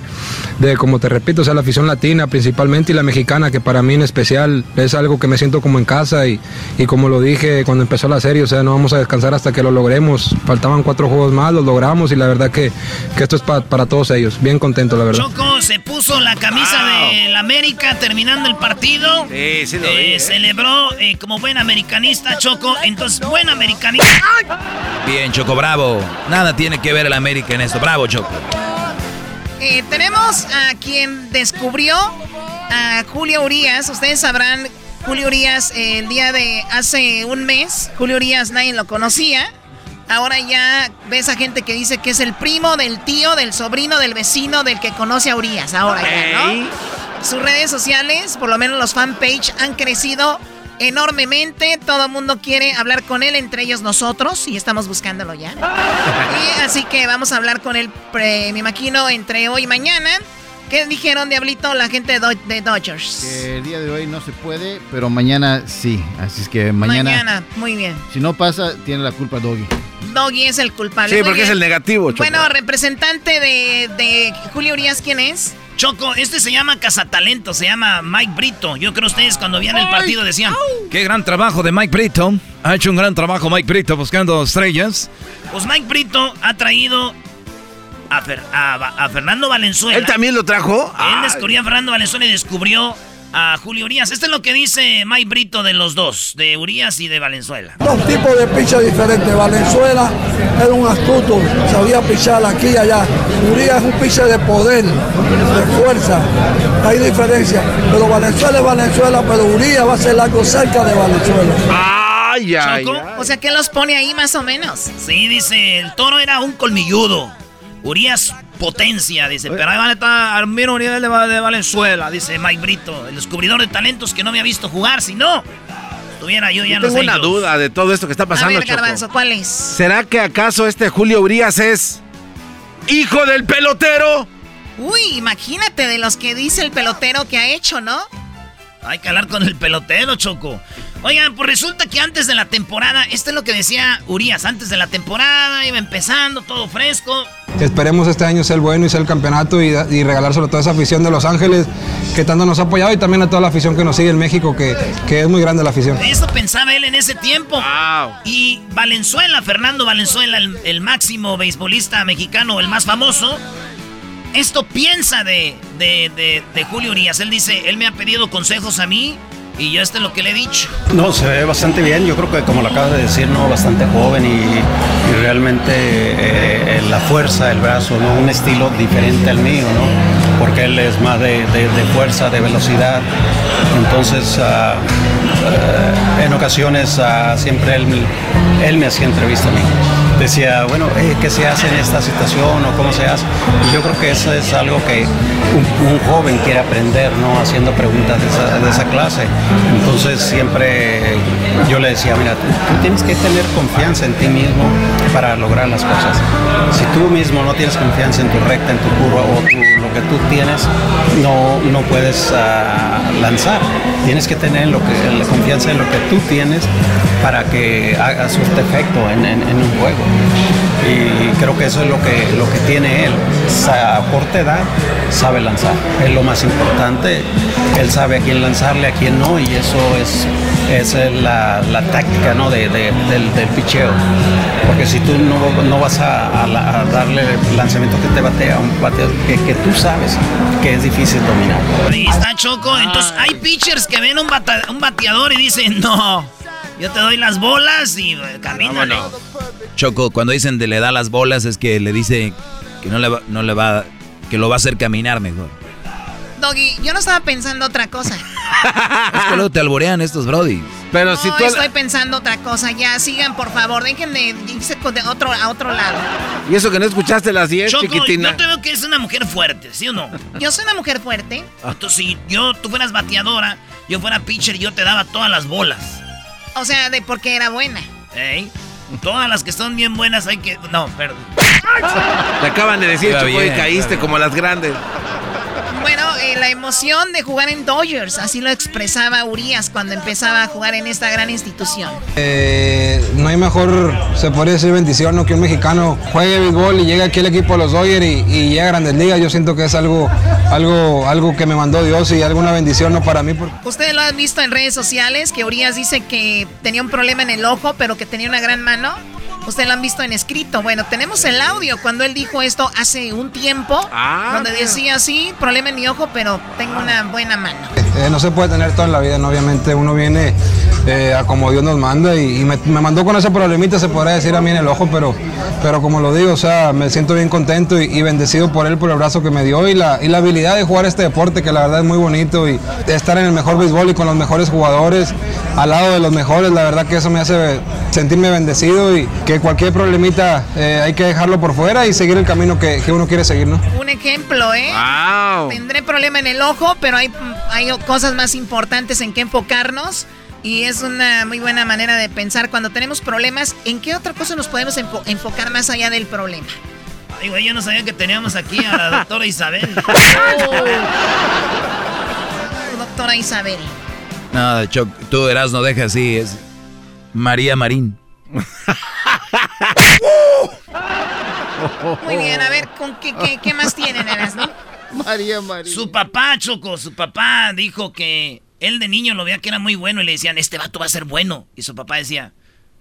de, como te repito, o sea, la afición latina principalmente y la mexicana, que para mí en especial es algo que me siento como en casa y, y como lo dije cuando empezó la serie, o sea, no vamos a descansar hasta que lo logremos. Faltaban cuatro juegos más, los logramos y la verdad que, que esto es pa- para todos ellos. Bien contento, la verdad. Choco se puso la camisa del América terminando el partido. Sí, sí lo Eh, vi, ¿eh? Celebró eh, como buen americanista, Choco. Entonces, buen americanista. Bien, Choco, bravo. Nada tiene que ver el América en esto. Bravo, Choco. Eh, tenemos a quien descubrió a Julio Urias. Ustedes sabrán, Julio Urias, eh, el día de hace un mes, Julio Urias nadie lo conocía. Ahora ya ves a gente que dice que es el primo del tío, del sobrino, del vecino, del que conoce a Urias. Ahora ya, ¿no? Sus redes sociales, por lo menos los fanpage, han crecido enormemente. Todo el mundo quiere hablar con él, entre ellos nosotros, y estamos buscándolo ya. Y así que vamos a hablar con él, pre- me imagino, entre hoy y mañana. ¿Qué dijeron, Diablito, la gente de, Do- de Dodgers? Que el día de hoy no se puede, pero mañana sí. Así es que mañana, Mañana, muy bien. si no pasa, tiene la culpa Doggy. Doggy es el culpable. Sí, porque es el negativo, Choco. Bueno, representante de, de Julio Urias, ¿quién es? Choco, este se llama Cazatalento, se llama Mike Brito. Yo creo ustedes cuando veían el partido decían, Qué gran trabajo de Mike Brito. Ha hecho un gran trabajo Mike Brito buscando estrellas. pues Mike Brito ha traído a, Fer- a- a Fernando Valenzuela. ¿Él también lo trajo? Él descubrió a Fernando Valenzuela y descubrió a Julio Urias. Esto es lo que dice Mike Brito de los dos, de Urias y de Valenzuela. Dos tipos de pichas diferentes. Valenzuela era un astuto, sabía pichar aquí y allá. Urias es un piche de poder, de fuerza. Hay diferencia. Pero Valenzuela es Valenzuela, pero Urias va a ser algo cerca de Valenzuela. Ay, ay, Choco. O sea, ¿qué los pone ahí más o menos? Sí, dice, el toro era un colmilludo. Urias potencia, dice, pero ahí van a estar Armino Urias de, Va- de Valenzuela, dice Mike Brito, el descubridor de talentos que no había visto jugar, si no, estuviera yo ya Yo los tengo una duda de todo esto que está A pasando, ver, Choco. Garbanzo, ¿cuál es? ¿Será que acaso este Julio Urias es hijo del pelotero? Uy, imagínate de los que dice el pelotero que ha hecho, ¿no? Hay que hablar con el pelotero, Choco. Oigan, pues resulta que antes de la temporada, esto es lo que decía Urias, antes de la temporada, iba empezando, todo fresco. Esperemos este año ser bueno y ser el campeonato y, y regalárselo a toda esa afición de Los Ángeles que tanto nos ha apoyado y también a toda la afición que nos sigue en México, que, que es muy grande la afición. Eso pensaba él en ese tiempo. Y Valenzuela, Fernando Valenzuela, el, el máximo beisbolista mexicano, el más famoso, esto piensa de, de, de- de Julio Urias. Él dice, él me ha pedido consejos a mí y yo esto es lo que le he dicho. No, se ve bastante bien. Yo creo que, como lo acabas de decir, ¿no? bastante joven y, realmente eh, la fuerza, el brazo, ¿no? un estilo diferente al mío, ¿no? porque él es más de, de- de fuerza, de velocidad. Entonces, ah, eh, en ocasiones ah, siempre él, él me hacía entrevista a mí. Decía, bueno, eh, ¿qué se hace en esta situación o cómo se hace? Y yo creo que eso es algo que un, un joven quiere aprender, ¿no? Haciendo preguntas de esa, clase. Entonces siempre yo le decía, mira, tú, tienes que tener confianza en ti mismo para lograr las cosas. Si tú mismo no tienes confianza en tu recta, en tu curva o lo que tú tienes, no, no puedes ah, lanzar. Tienes que tener lo que, la confianza en lo que tú tienes para que haga su efecto en un juego. Y creo que eso es lo que, lo que tiene él. A corta edad sabe lanzar. Es lo más importante. Él sabe a quién lanzarle, a quién no, y eso es, esa es la, la táctica ¿no? de- de- del, del picheo. Porque si tú no, no vas a, a darle el lanzamiento que te batea a un bateador que, que tú sabes que es difícil dominar. Ahí está Choco. Entonces hay pitchers que ven un, bata- un bateador y dicen, no, yo te doy las bolas y eh, camínale. Choco, cuando dicen de le da las bolas es que le dice que no le va, no le va, que lo va a hacer caminar mejor. Doggy, yo no estaba pensando otra cosa. <laughs> Es que luego te alborean estos brody. Pero no, estoy pensando otra cosa. Ya, sigan, por favor. Dejen de irse con- de otro, a otro lado. Y eso que no escuchaste las 10, Choco, chiquitina. yo te veo que es una mujer fuerte, ¿sí o no? Yo soy una mujer fuerte. Entonces, si yo, tú fueras bateadora, yo fuera pitcher, yo te daba todas las bolas. O sea, de porque era buena. ¿eh? Todas las que son bien buenas hay que... No, perdón. Te acaban de decir, Choco, y caíste como las grandes. Bueno, eh, la emoción de jugar en Dodgers, así lo expresaba Urias cuando empezaba a jugar en esta gran institución. Eh, no hay mejor, se podría decir bendición, ¿no? que un mexicano juegue béisbol y llegue aquí al equipo de los Dodgers y, y llegue a Grandes Ligas. Yo siento que es algo, algo, algo que me mandó Dios y alguna bendición ¿no? para mí. porque- Ustedes lo han visto en redes sociales, que Urias dice que tenía un problema en el ojo, pero que tenía una gran mano. Ustedes lo han visto en escrito. Bueno, tenemos el audio cuando él dijo esto hace un tiempo, Ah, donde mira. decía, sí, problema en mi ojo, pero tengo una buena mano. Eh, no se puede tener todo en la vida, ¿no? obviamente uno viene eh, a como Dios nos manda y, y me, me mandó con ese problemita, se podrá decir a mí en el ojo, pero, pero como lo digo, o sea, me siento bien contento y, y bendecido por él, por el abrazo que me dio y la, y la habilidad de jugar este deporte, que la verdad es muy bonito y de estar en el mejor béisbol y con los mejores jugadores, al lado de los mejores, la verdad que eso me hace sentirme bendecido y qué, que cualquier problemita eh, hay que dejarlo por fuera y seguir el camino que, que uno quiere seguir, ¿no? Un ejemplo, ¿eh? Tendré problema en el ojo, pero hay, hay cosas más importantes en que enfocarnos. Y es una muy buena manera de pensar cuando tenemos problemas, ¿en qué otra cosa nos podemos enfo- enfocar más allá del problema? Ay, güey, yo no sabía que teníamos aquí a la <laughs> doctora Isabel. <laughs> Doctora Isabel. No, Choc, tú eras no deja así, es María Marín. <laughs> Muy bien, a ver, ¿con qué, qué, qué más tienen, Eras, no? María María. Su papá, Choco, su papá dijo que él de niño lo veía que era muy bueno y le decían, este vato va a ser bueno. Y su papá decía,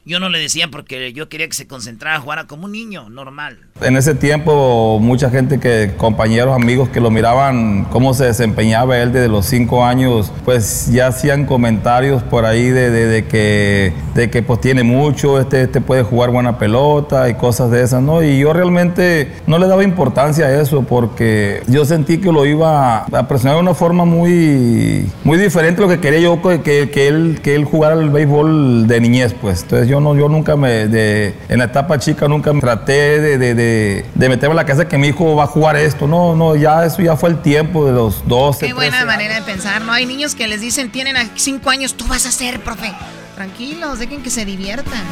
yo no le decía porque yo quería que se concentrara, jugara como un niño, normal. En ese tiempo, mucha gente que, compañeros, amigos que lo miraban cómo se desempeñaba él desde los cinco años, pues ya hacían comentarios por ahí de, de- que, de que pues tiene mucho, este, este puede jugar buena pelota y cosas de esas, ¿no? Y yo realmente no le daba importancia a eso porque yo sentí que lo iba a presionar de una forma muy, muy diferente a lo que quería yo que, que, que él, que él jugara el béisbol de niñez, pues. Entonces yo no, yo nunca me, de, en la etapa chica nunca me traté de, de, de, de meterme en la cabeza que mi hijo va a jugar esto. No, no, ya eso ya fue el tiempo de los 12, Qué buena manera de pensar, ¿no? Hay niños que les dicen, tienen a cinco años, tú vas a ser, profe. Tranquilos, dejen que se diviertan.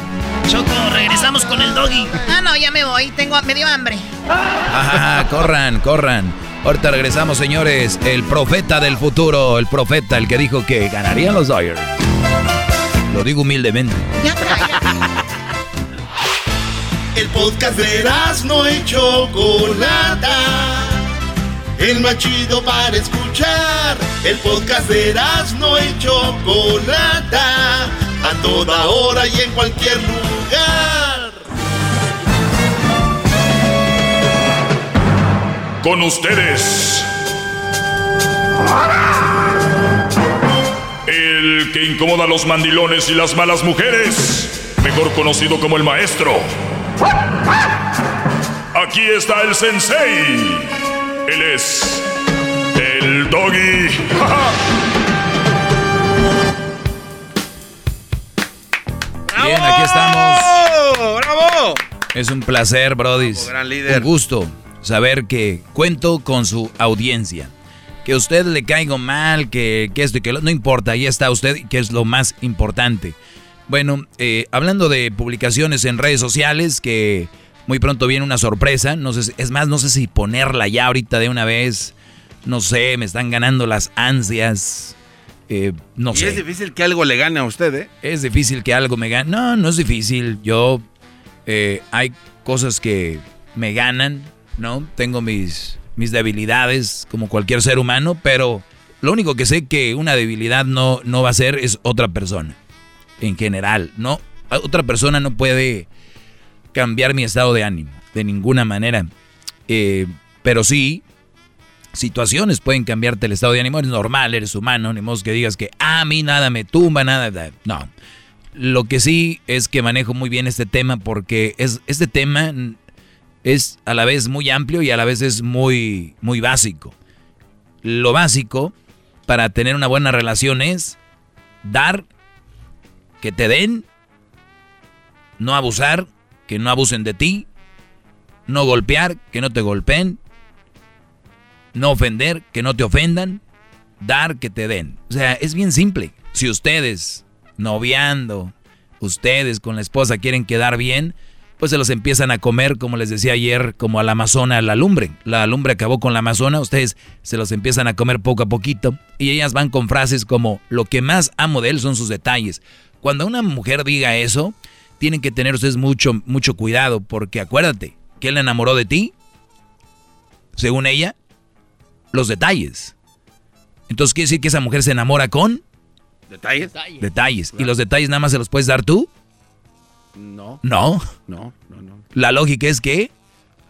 Choco, regresamos con el doggy. Ah, no, ya me voy, tengo, me dio hambre. Ajá, corran, corran. Ahorita regresamos, señores. El profeta del futuro, el profeta, el que dijo que ganarían los Dodgers. Lo digo humildemente. El podcast de no y Chocolata. El más chido para escuchar. El podcast de no y Chocolata. A toda hora y en cualquier lugar. Con ustedes. El que incomoda a los mandilones y las malas mujeres. Mejor conocido como el maestro. Aquí está el sensei. Él es el doggy. <laughs> Bien, aquí estamos. ¡Bravo! Es un placer, Brody. gran líder. Un gusto saber que cuento con su audiencia. Que a usted le caiga mal, que, que esto y que lo, no importa, ahí está usted, que es lo más importante. Bueno, eh, hablando de publicaciones en redes sociales, que muy pronto viene una sorpresa, no sé, si- es más, no sé si ponerla ya ahorita de una vez, no sé, me están ganando las ansias, eh, no y sé. es difícil que algo le gane a usted, ¿eh? Es difícil que algo me gane. No, no es difícil. Yo eh, hay cosas que me ganan, ¿no? Tengo mis, mis debilidades como cualquier ser humano, pero lo único que sé que una debilidad no, no va a ser es otra persona. En general, ¿no? Otra persona no puede cambiar mi estado de ánimo de ninguna manera. Eh, pero sí, situaciones pueden cambiarte el estado de ánimo. Es normal, eres humano, ni modo que digas que "Ah, a mí nada me tumba, nada. da". No. Lo que sí es que manejo muy bien este tema porque es, este tema es a la vez muy amplio y a la vez es muy, muy básico. Lo básico para tener una buena relación es dar, que te den, no abusar, que no abusen de ti, no golpear, que no te golpeen, no ofender, que no te ofendan, dar, que te den. O sea, es bien simple. Si ustedes, noviando, ustedes con la esposa quieren quedar bien, pues se los empiezan a comer, como les decía ayer, como a la amazona, la lumbre. La lumbre acabó con la amazona, ustedes se los empiezan a comer poco a poquito. Y ellas van con frases como, lo que más amo de él son sus detalles. Cuando una mujer diga eso, tienen que tener ustedes mucho, mucho cuidado, porque acuérdate, que él enamoró de ti, según ella, los detalles. Entonces quiere decir que esa mujer se enamora con ¿Detalles? detalles. ¿Y los detalles nada más se los puedes dar tú? No. No. No, no, no. La lógica es que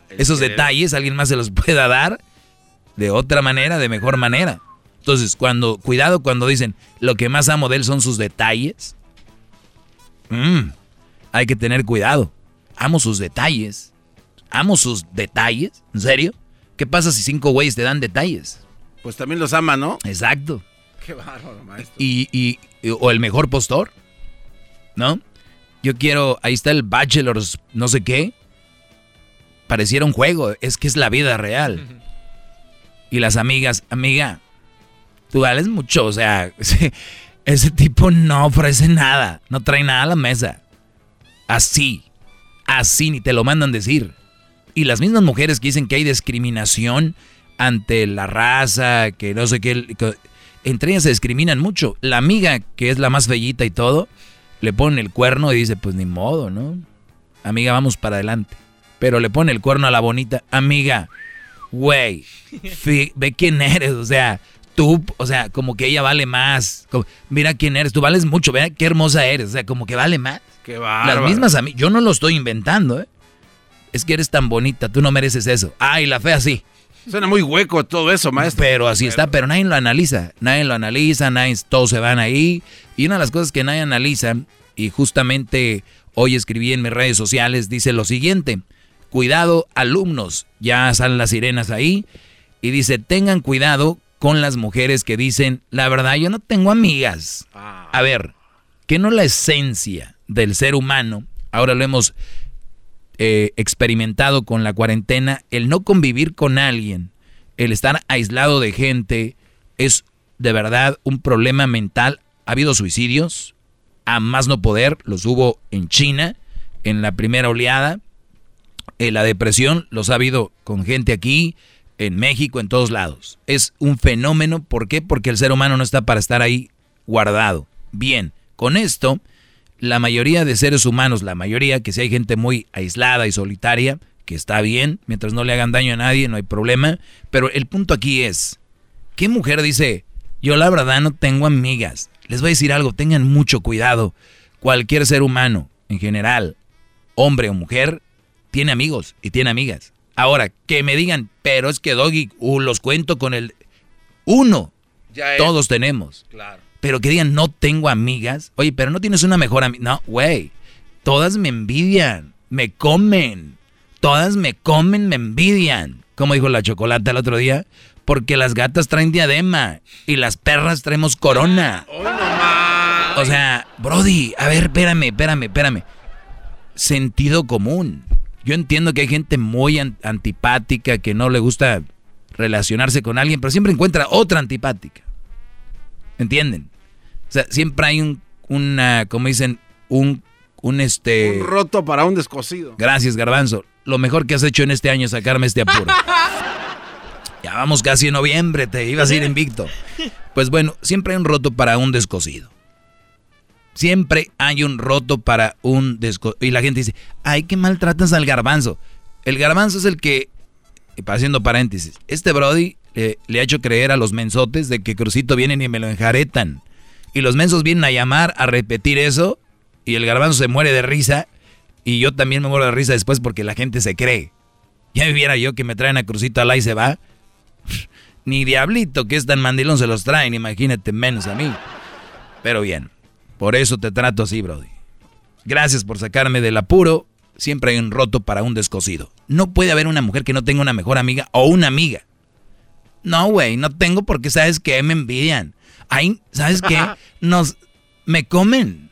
esos detalles alguien más se los <laughs> pueda dar de otra manera, de mejor manera. Entonces, cuando, cuidado cuando dicen, lo que más amo de él son sus detalles. Mm, hay que tener cuidado. Amo sus detalles. Amo sus detalles. ¿En serio? ¿Qué pasa si cinco güeyes te dan detalles? Pues también los ama, ¿no? Exacto. Qué bárbaro, maestro. y, y- y- o el mejor postor, ¿no? Yo quiero, ahí está el Bachelors, no sé qué. Pareciera un juego, es que es la vida real. Y las amigas, amiga, tú vales mucho, o sea, <laughs> ese, ese tipo no ofrece nada, no trae nada a la mesa. Así, así ni te lo mandan decir. Y las mismas mujeres que dicen que hay discriminación ante la raza, que no sé qué, que- entre ellas se discriminan mucho. La amiga, que es la más bellita y todo, le pone el cuerno y dice, pues ni modo, ¿no? Amiga, vamos para adelante. Pero le pone el cuerno a la bonita, amiga, güey, ve quién eres, o sea, tú, o sea, como que ella vale más. como, mira quién eres, tú vales mucho, vea qué hermosa eres, o sea, como que vale más. Qué Las mismas a mí, yo no lo estoy inventando, ¿eh? Es que eres tan bonita, tú no mereces eso. Ay, la fea sí. Suena muy hueco todo eso, maestro. Pero así está, pero nadie lo analiza. Nadie lo analiza, nadie, todos se van ahí. Y una de las cosas que nadie analiza, y justamente hoy escribí en mis redes sociales, dice lo siguiente. Cuidado, alumnos. Ya salen las sirenas ahí. Y dice, tengan cuidado con las mujeres que dicen, la verdad, yo no tengo amigas. A ver, que no la esencia del ser humano, ahora lo hemos eh, experimentado con la cuarentena, el no convivir con alguien, el estar aislado de gente, es de verdad un problema mental. Ha habido suicidios, a más no poder, los hubo en China, en la primera oleada. Eh, la depresión los ha habido con gente aquí, en México, en todos lados. Es un fenómeno, ¿por qué? Porque el ser humano no está para estar ahí guardado. Bien, con esto, la mayoría de seres humanos, la mayoría, que si hay gente muy aislada y solitaria, que está bien, mientras no le hagan daño a nadie, no hay problema. Pero el punto aquí es, ¿qué mujer dice, yo la verdad no tengo amigas? Les voy a decir algo, tengan mucho cuidado. Cualquier ser humano, en general, hombre o mujer, tiene amigos y tiene amigas. Ahora, que me digan, pero es que Doggy, uh, los cuento con el... Uno, Ya todos tenemos. Claro. Pero que digan, no tengo amigas. Oye, pero no tienes una mejor amiga. No, güey. Todas me envidian. Me comen. Todas me comen, me envidian. Como dijo la chocolate el otro día. Porque las gatas traen diadema. Y las perras traemos corona. O sea, Brody, a ver, espérame, espérame, espérame. Sentido común. Yo entiendo que hay gente muy an- antipática que no le gusta relacionarse con alguien, pero siempre encuentra otra antipática. ¿Entienden? O sea, siempre hay un, una, como dicen, un, un este... Un roto para un descosido. Gracias, Garbanzo. Lo mejor que has hecho en este año es sacarme este apuro. <laughs> Ya vamos casi en noviembre, te ibas a ir invicto. Pues bueno, siempre hay un roto para un descosido. Siempre hay un roto para un descosido. Y la gente dice, ay, qué maltratas al garbanzo. El garbanzo es el que, y haciendo paréntesis, este Brody eh, le ha hecho creer a los mensotes de que Crucito vienen y me lo enjaretan. Y los mensos vienen a llamar a repetir eso. Y el garbanzo se muere de risa. Y yo también me muero de risa después porque la gente se cree. Ya viviera yo que me traen a Crucito al y se va. <laughs> Ni diablito que es tan mandilón se los traen, imagínate menos a mí. Pero bien, por eso te trato así, Brody. Gracias por sacarme del apuro. Siempre hay un roto para un descosido. No puede haber una mujer que no tenga una mejor amiga o una amiga. No, güey, no tengo porque sabes que me envidian. Ay, ¿sabes qué? Nos me comen.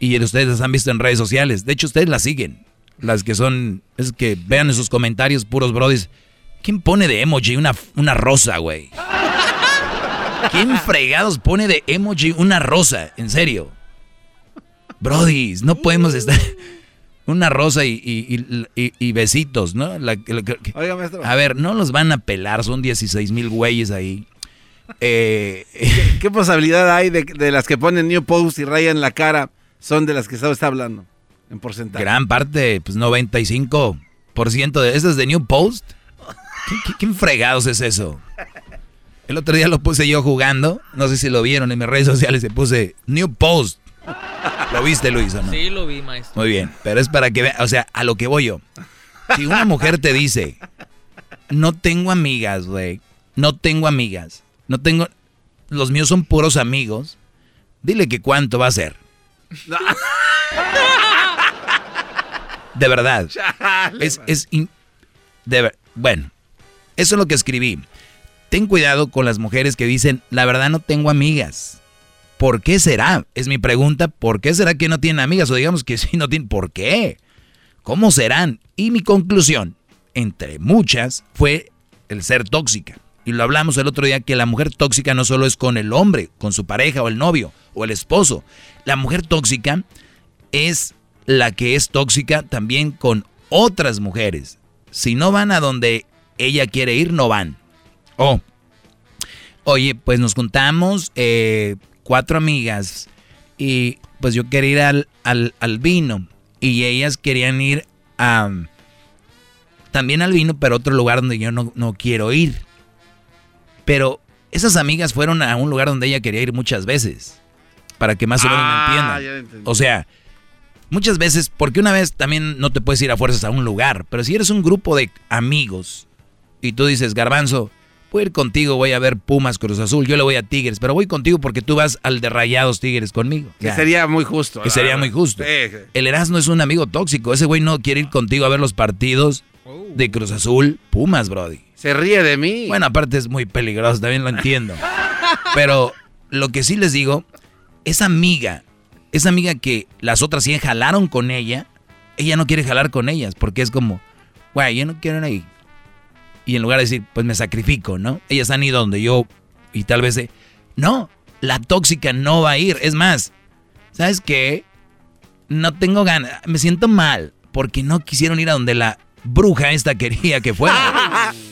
Y ustedes las han visto en redes sociales. De hecho, ustedes las siguen. Las que son, es que vean esos comentarios puros brodis. ¿Quién pone de emoji una, una rosa, güey? ¿Quién fregados pone de emoji una rosa? En serio. Brodis, no podemos estar... Una rosa y, y- y- y- besitos, ¿no? La- Oiga, maestro. a ver, no los van a pelar, son 16 mil güeyes ahí. Eh, <laughs> ¿Qué posibilidad hay de, de las que ponen New Post y rayan la cara son de las que está hablando? En porcentaje. gran parte, pues 95% de esas de New Post. ¿Qué, qué, qué fregados es eso? El otro día lo puse yo jugando, no sé si lo vieron en mis redes sociales, se puse New Post. ¿Lo viste, Luis, o no? Sí, lo vi, maestro. Muy bien, pero es para que vean, o sea, a lo que voy yo. Si una mujer te dice, no tengo amigas, güey, no tengo amigas, no tengo, los míos son puros amigos, dile que cuánto va a ser. <laughs> De verdad. Es, es in- de ver- bueno, eso es lo que escribí. Ten cuidado con las mujeres que dicen, la verdad no tengo amigas. ¿Por qué será? Es mi pregunta. ¿Por qué será que no tienen amigas? O digamos que <laughs> sí no tienen. ¿Por qué? ¿Cómo serán? Y mi conclusión, entre muchas, fue el ser tóxica. Y lo hablamos el otro día que la mujer tóxica no solo es con el hombre, con su pareja o el novio o el esposo. La mujer tóxica es la que es tóxica también con otras mujeres. Si no van a donde ella quiere ir, no van. Oh, oye, pues nos juntamos eh, cuatro amigas y pues yo quería ir al, al, al vino y ellas querían ir a, también al vino, pero otro lugar donde yo no, no quiero ir. Pero esas amigas fueron a un lugar donde ella quería ir muchas veces, para que más o menos me Ah, entiendan. O sea, muchas veces, porque una vez también no te puedes ir a fuerzas a un lugar, pero si eres un grupo de amigos y tú dices, Garbanzo, voy a ir contigo, voy a ver Pumas Cruz Azul, yo le voy a Tigres, pero voy contigo porque tú vas al de Rayados Tigres conmigo. Que sería muy justo. Que sería muy justo. Sí, sí. El Erasmo es un amigo tóxico. Ese güey no quiere ir contigo a ver los partidos de Cruz Azul, Pumas, Brody. Se ríe de mí. Bueno, aparte es muy peligroso, también lo entiendo. Pero lo que sí les digo, esa amiga, esa amiga que las otras sí jalaron con ella, ella no quiere jalar con ellas porque es como, güey, yo no quiero ir ahí. Y en lugar de decir, pues me sacrifico, ¿no? Ellas han ido donde yo y tal vez... no, la tóxica no va a ir. Es más, ¿sabes qué? No tengo ganas, me siento mal porque no quisieron ir a donde la bruja esta quería que fuera. <laughs>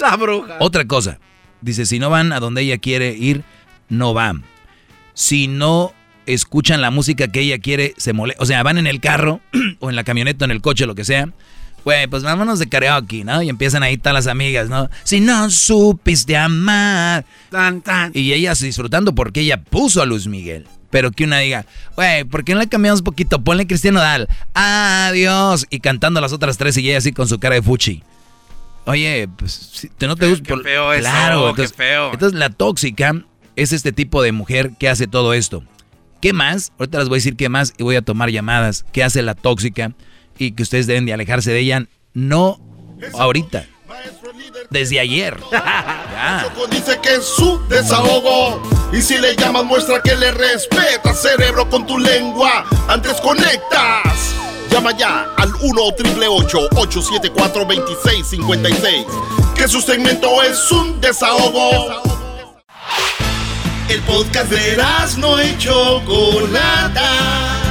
La bruja. Otra cosa, dice, si no van a donde ella quiere ir, no van. Si no escuchan la música que ella quiere, se molesta. O sea, van en el carro <clears throat> o en la camioneta, o en el coche, lo que sea. Güey, pues vámonos de karaoke, ¿no? Y empiezan ahí todas las amigas, ¿no? Si no supiste amar. Tan, tan. Y ellas disfrutando porque ella puso a Luis Miguel. Pero que una diga, güey, ¿por qué no le cambiamos un poquito? Ponle Cristiano Dal. Adiós. Y cantando las otras tres y ella así con su cara de fuchi. Oye, pues, si te no te gusta. Qué feo eso, claro, qué entonces, feo. entonces la tóxica es este tipo de mujer que hace todo esto. ¿Qué más? Ahorita les voy a decir qué más y voy a tomar llamadas. ¿Qué hace la tóxica? Y que ustedes deben de alejarse de ella. No ahorita. Desde ayer. <laughs> Choco dice que es su desahogo. Y si le llamas, muestra que le respeta, cerebro, con tu lengua. Antes conectas. Llama ya al 1-888-874-2656. Que su segmento es un desahogo. El podcast de no y Chocolata.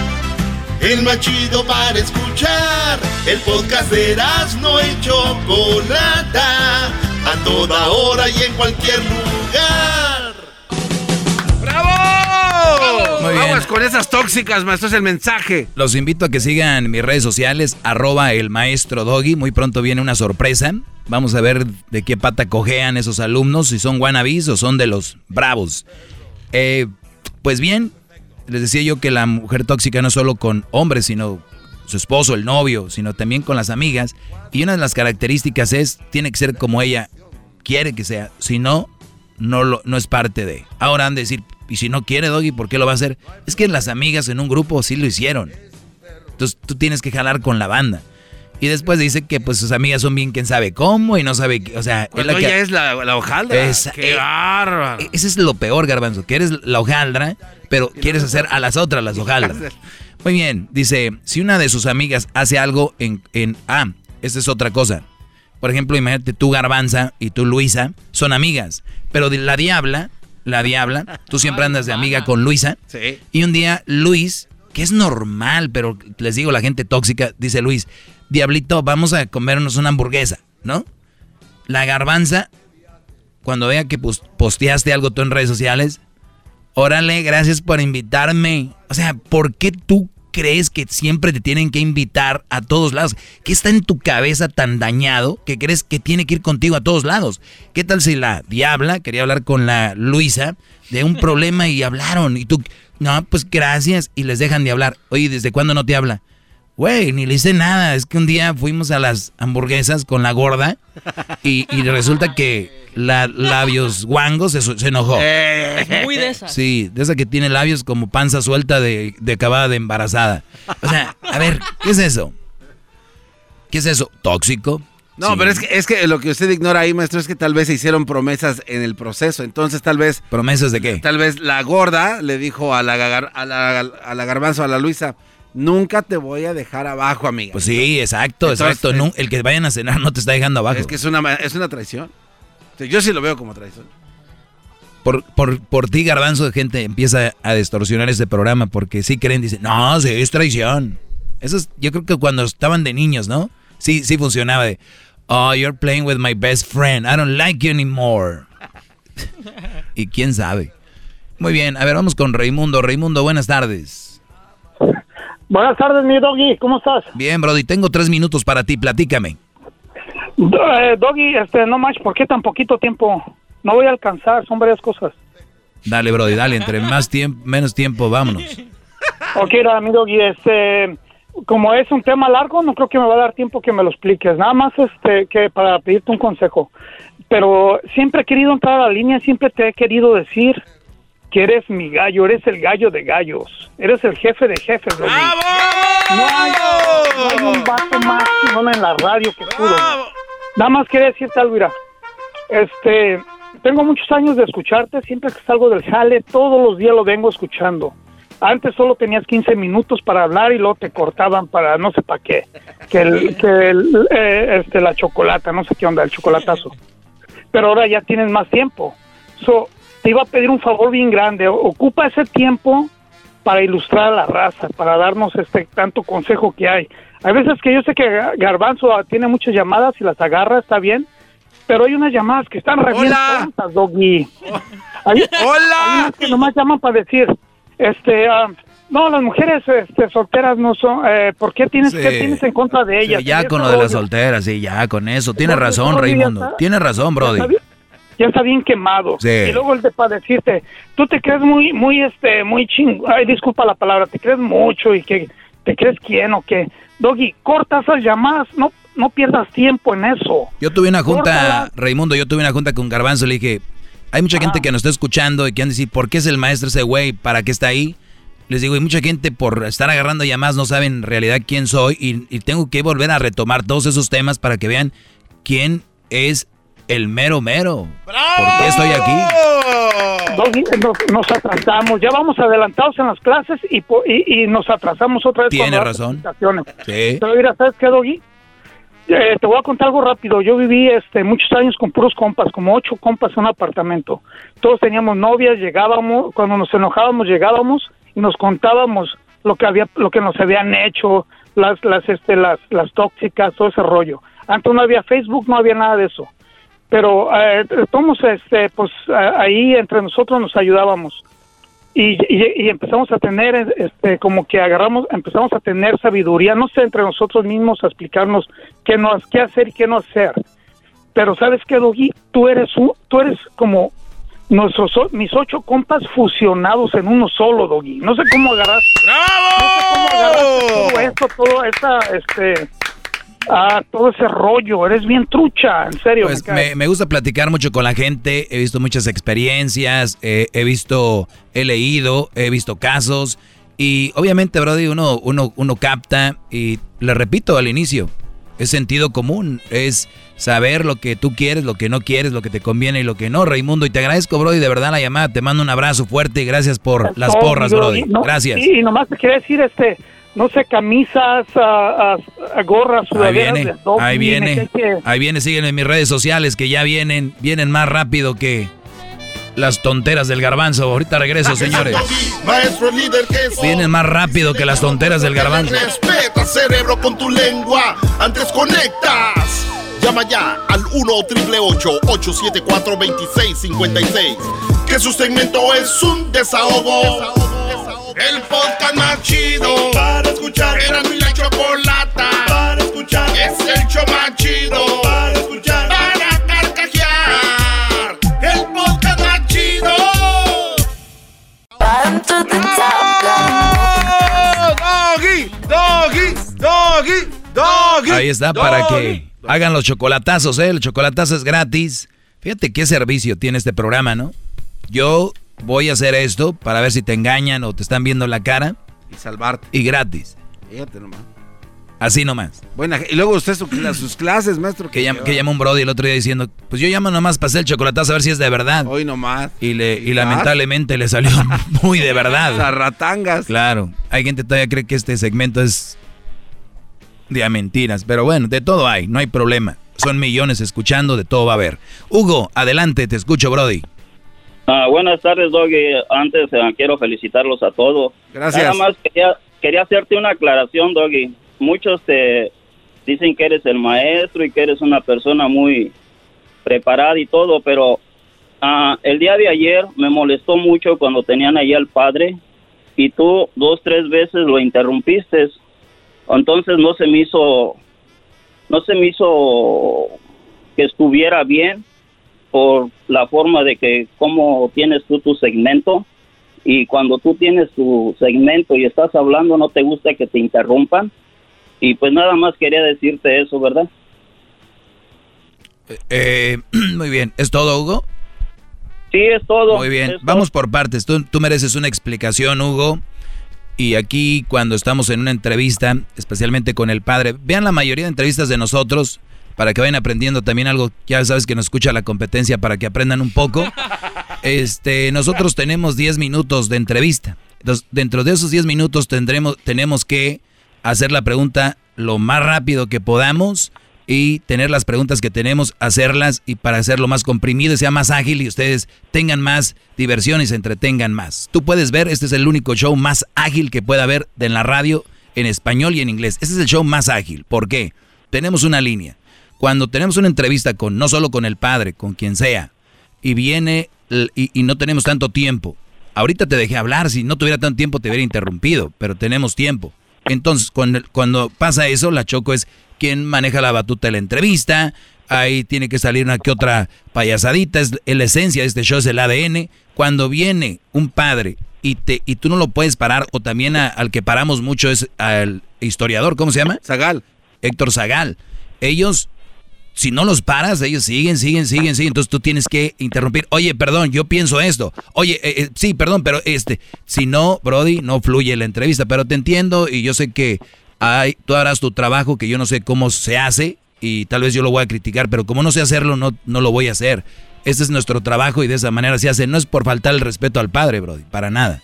El más chido para escuchar. El podcast de no y Chocolata. A toda hora y en cualquier lugar. ¡Bravo! Muy bien. Aguas con esas tóxicas, maestro, es el mensaje. Los invito a que sigan mis redes sociales, arroba el maestro Doggy. Muy pronto viene una sorpresa. Vamos a ver de qué pata cojean esos alumnos, si son wannabes o son de los bravos. Eh, pues bien, les decía yo que la mujer tóxica no es solo con hombres, sino su esposo, el novio, sino también con las amigas. Y una de las características es, tiene que ser como ella quiere que sea. Si no, no, lo, no es parte de. Ahora han de decir, y si no quiere Doggy, ¿por qué lo va a hacer? Es que las amigas en un grupo sí lo hicieron. Entonces tú tienes que jalar con la banda. Y después dice que pues sus amigas son bien quién sabe cómo y no sabe, qué- o sea, es la que- ella es la, la hojaldra. Esa- ¡Qué eh, bárbaro! ese es lo peor, Garbanzo, que eres la hojaldra, pero quieres hacer a las otras las <laughs> hojaldras. Muy bien, dice, si una de sus amigas hace algo en, en ah, esta es otra cosa. Por ejemplo, imagínate tú Garbanza y tú Luisa son amigas, pero la diabla, la diabla, tú <laughs> siempre andas de amiga con Luisa. Sí. Y un día Luis, que es normal, pero les digo la gente tóxica, dice Luis, Diablito, vamos a comernos una hamburguesa, ¿no? La garbanza, cuando vea que pos- posteaste algo tú en redes sociales, órale, gracias por invitarme. O sea, ¿por qué tú crees que siempre te tienen que invitar a todos lados? ¿Qué está en tu cabeza tan dañado que crees que tiene que ir contigo a todos lados? ¿Qué tal si la diabla quería hablar con la Luisa de un problema y hablaron? Y tú, no, pues gracias, y les dejan de hablar. Oye, ¿desde cuándo no te habla? Güey, ni le hice nada. Es que un día fuimos a las hamburguesas con la gorda y, y resulta que la labios <laughs> guangos se, se enojó. Es muy de esas. Sí, de esa que tiene labios como panza suelta de, de acabada de embarazada. O sea, a ver, ¿qué es eso? ¿Qué es eso? ¿Tóxico? No, pero es que, es que lo que usted ignora ahí, maestro, es que tal vez se hicieron promesas en el proceso. Entonces, tal vez. ¿Promesas de qué? Tal vez la gorda le dijo a la, gar- a la, a la garbanzo, a la Luisa, nunca te voy a dejar abajo, amiga. Pues sí, exacto, Entonces, exacto. Nu- el que vayan a cenar no te está dejando abajo. Es que es una, es una traición. Sea, Yo sí lo veo como traición. por, por, por ti, garbanzo, de gente empieza a distorsionar este programa porque sí creen, dicen, no, sí, es traición. Eso es, yo creo que cuando estaban de niños, ¿no? Sí, sí funcionaba de, oh, you're playing with my best friend, I don't like you anymore. y quién sabe. Muy bien, a ver, vamos con Raimundo. Raimundo, buenas tardes. Buenas tardes, mi doggy, ¿cómo estás? Bien, Brody, tengo tres minutos para ti, platícame. Eh, doggy, este, no manches, ¿por qué tan poquito tiempo? No voy a alcanzar, son varias cosas. Dale, Brody, dale, entre más tiempo, menos tiempo, vámonos. Ok, era, mi doggy, este, como es un tema largo, no creo que me va a dar tiempo que me lo expliques. Nada más, este, que para pedirte un consejo. Pero siempre he querido entrar a la línea, siempre te he querido decir que eres mi gallo, eres el gallo de gallos, eres el jefe de jefes, doggy. No hay, no hay un vato más chingón en la radio que tú. Nada más quería decirte algo, mira. Este, tengo muchos años de escucharte, siempre que salgo del jale, todos los días lo vengo escuchando. Antes solo tenías 15 minutos para hablar y luego te cortaban para no sé para qué. Que, el, que el, eh, este, la chocolata, no sé qué onda, el chocolatazo. Pero ahora ya tienes más tiempo. So, te iba a pedir un favor bien grande. Ocupa ese tiempo para ilustrar a la raza, para darnos este tanto consejo que hay. Hay veces que yo sé que Ga- Garbanzo tiene muchas llamadas y las agarra, está bien, pero hay unas llamadas que están re bien tontas, Doggy. Hay, hay unas que nomás llaman para decir, este, ah, no, las mujeres este, solteras no son, eh, ¿por qué tienes, Sí. qué tienes en contra de ellas? Sí, ya con lo de las solteras, sí, ya con eso. Tienes Porque razón, Raimundo. Tienes razón, Brody. Ya está bien- ya está bien quemado. Sí. Y luego el de para decirte, tú te crees muy, muy, este, muy ching... Ay, disculpa la palabra, te crees mucho y que te crees quién o qué. Doggy, corta esas llamadas, no, no pierdas tiempo en eso. Yo tuve una junta, Córtala. Raimundo, yo tuve una junta con Garbanzo, le dije, hay mucha gente que nos está escuchando y que han de decir, ¿por qué es el maestro ese güey? ¿Para qué está ahí? Les digo, y mucha gente por estar agarrando llamadas no saben en realidad quién soy y, y tengo que volver a retomar todos esos temas para que vean quién es el mero mero. ¿Por qué estoy aquí? Doggy, nos, nos atrasamos, ya vamos adelantados en las clases y, po- y, y nos atrasamos otra vez. Tiene razón. presentaciones. Sí. Pero mira, ¿sabes qué, Doggy? Eh, te voy a contar algo rápido. Yo viví este, muchos años con puros compas, como ocho compas en un apartamento. Todos teníamos novias, llegábamos, cuando nos enojábamos llegábamos y nos contábamos lo que había, lo que nos habían hecho, las, las, este, las, las tóxicas, todo ese rollo. Antes no había Facebook, no había nada de eso. Pero eh, todos, este, pues ahí entre nosotros nos ayudábamos y, y- y empezamos a tener, este, como que agarramos, empezamos a tener sabiduría, no sé, entre nosotros mismos a explicarnos qué, no, qué hacer y qué no hacer. Pero sabes qué, Doggy, tú eres, un, tú eres como nuestros, mis ocho compas fusionados en uno solo, Doggy. No sé cómo agarrar. No sé cómo agarraste todo esto, todo esa, este, ah, todo ese rollo. Eres bien trucha, en serio. Pues me gusta platicar mucho con la gente, he visto muchas experiencias, eh, he visto, he leído, he visto casos y obviamente, Brody, uno, uno, uno capta y le repito al inicio, es sentido común, es saber lo que tú quieres, lo que no quieres, lo que te conviene y lo que no, Raimundo. Y te agradezco, Brody, de verdad la llamada, te mando un abrazo fuerte y gracias por las porras, Brody. Gracias. Y nomás te quería decir, este, no sé, camisas, ah, ah, gorras, Ahí sudaderas viene, de ahí viene, que- ahí viene, síguenme en mis redes sociales que ya vienen, vienen más rápido que las tonteras del garbanzo. Ahorita regreso, señores. Maestro líder que. Vienen más rápido que las tonteras del garbanzo. Respeta cerebro con tu lengua. Antes conectas. Llama ya al 1 874 2656 Que su segmento es un desahogo. El podcast más chido para escuchar. Era mi la chocolata para escuchar. Es el show más chido para escuchar. Para carcajear. El podcast más chido. Doggy, doggy, doggy, doggy. Ahí está, para que hagan los chocolatazos, ¿eh? El chocolatazo es gratis. Fíjate qué servicio tiene este programa, ¿no? Yo voy a hacer esto para ver si te engañan o te están viendo la cara. Y salvarte. Y gratis. Fíjate nomás. Así nomás. Bueno, y luego usted su- sus clases, maestro. Que, que llama un brody el otro día diciendo, pues yo llamo nomás para hacer el chocolatazo a ver si es de verdad. Hoy nomás. Y, le, y lamentablemente le salió <laughs> muy de verdad. Zarratangas. Claro. Hay gente que todavía cree que este segmento es de mentiras. Pero bueno, de todo hay, no hay problema. Son millones escuchando, de todo va a haber. Hugo, adelante, te escucho, Brody. Ah, buenas tardes, Doggy. Antes eh, quiero felicitarlos a todos. Gracias. Nada más quería, quería hacerte una aclaración, Doggy. Muchos te dicen que eres el maestro y que eres una persona muy preparada y todo, pero ah, el día de ayer me molestó mucho cuando tenían ahí al padre y tú dos, tres veces lo interrumpiste. Entonces no se me hizo, no se me hizo que estuviera bien por la forma de que cómo tienes tú tu segmento y cuando tú tienes tu segmento y estás hablando no te gusta que te interrumpan y pues nada más quería decirte eso, ¿verdad? Eh, <clears throat> muy bien, ¿es todo, Hugo? Sí, es todo. Muy bien, vamos por partes. Tú, tú mereces una explicación, Hugo. Y aquí cuando estamos en una entrevista, especialmente con el padre, vean la mayoría de entrevistas de nosotros para que vayan aprendiendo también algo. Ya sabes que nos escucha la competencia para que aprendan un poco. Este, nosotros tenemos 10 minutos de entrevista. Dentro de esos 10 minutos tendremos, tenemos que hacer la pregunta lo más rápido que podamos y tener las preguntas que tenemos, hacerlas y para hacerlo más comprimido, sea más ágil y ustedes tengan más diversión y se entretengan más. Tú puedes ver, este es el único show más ágil que pueda haber en la radio en español y en inglés. Este es el show más ágil. ¿Por qué? Tenemos una línea. Cuando tenemos una entrevista con, no solo con el padre, con quien sea, y viene y, y no tenemos tanto tiempo. Ahorita te dejé hablar, si no tuviera tanto tiempo te hubiera interrumpido, pero tenemos tiempo. Entonces, cuando, cuando pasa eso, la Choco es quien maneja la batuta de la entrevista, ahí tiene que salir una que otra payasadita, es, es la esencia de este show, es el ADN. Cuando viene un padre y, te, y tú no lo puedes parar, o también a- al que paramos mucho es al historiador, ¿cómo se llama? Zagal. Héctor Zagal. Ellos si no los paras, ellos siguen, siguen, siguen, siguen. Entonces tú tienes que interrumpir. Oye, perdón, yo pienso esto. Oye, eh, eh, sí, perdón, pero este, si no, Brody, no fluye la entrevista. Pero te entiendo y yo sé que hay, tú harás tu trabajo que yo no sé cómo se hace y tal vez yo lo voy a criticar, pero como no sé hacerlo, no, no lo voy a hacer. Este es nuestro trabajo y de esa manera se hace. No es por faltar el respeto al padre, Brody, para nada.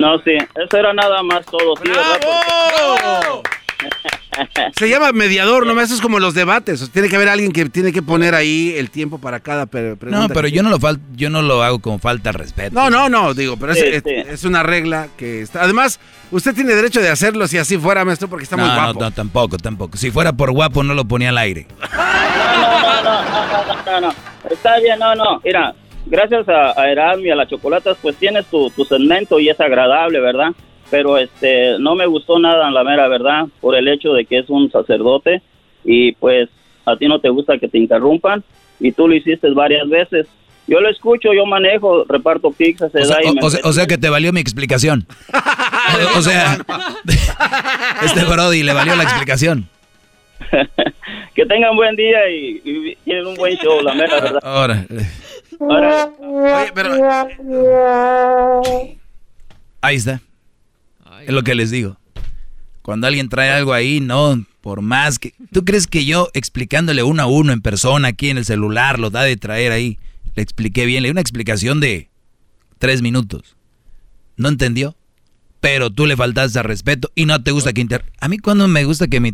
No, sí, eso era nada más todo. sí, ¿verdad? <laughs> Se llama mediador, nomás eso es como los debates. o sea, tiene que haber alguien que tiene que poner ahí el tiempo para cada pre- pregunta. No, pero yo no lo fal yo no lo hago como falta de respeto. No, no, no, digo, pero es, Sí, es- sí. es una regla que está. Además, usted tiene derecho de hacerlo si así fuera, maestro, porque está muy no, guapo. no, no, tampoco, tampoco. Si fuera por guapo no lo ponía al aire. No, no, está bien, no, no. Mira, gracias a, a Erasmo y a las chocolatas, pues tienes tu, tu segmento y es agradable, ¿verdad? Pero este, no me gustó nada, la mera verdad, por el hecho de que es un sacerdote y pues a ti no te gusta que te interrumpan y tú lo hiciste varias veces. Yo lo escucho, yo manejo, reparto pizzas, se O sea, da y o- me o sea- o sea que te valió mi explicación. o, o sea, <laughs> este Brody le valió la explicación. <laughs> que tengan buen día y, y tienen un buen show, la mera verdad. Ahora, Ahora, Oye, pero ahí está. Es lo que les digo. Cuando alguien trae algo ahí, no, por más que... ¿Tú crees que yo explicándole uno a uno en persona, aquí en el celular, lo da de traer ahí? Le expliqué bien, le di una explicación de tres minutos. ¿No entendió? Pero tú le faltaste al respeto y no te gusta que inter... A mí cuando me gusta que me...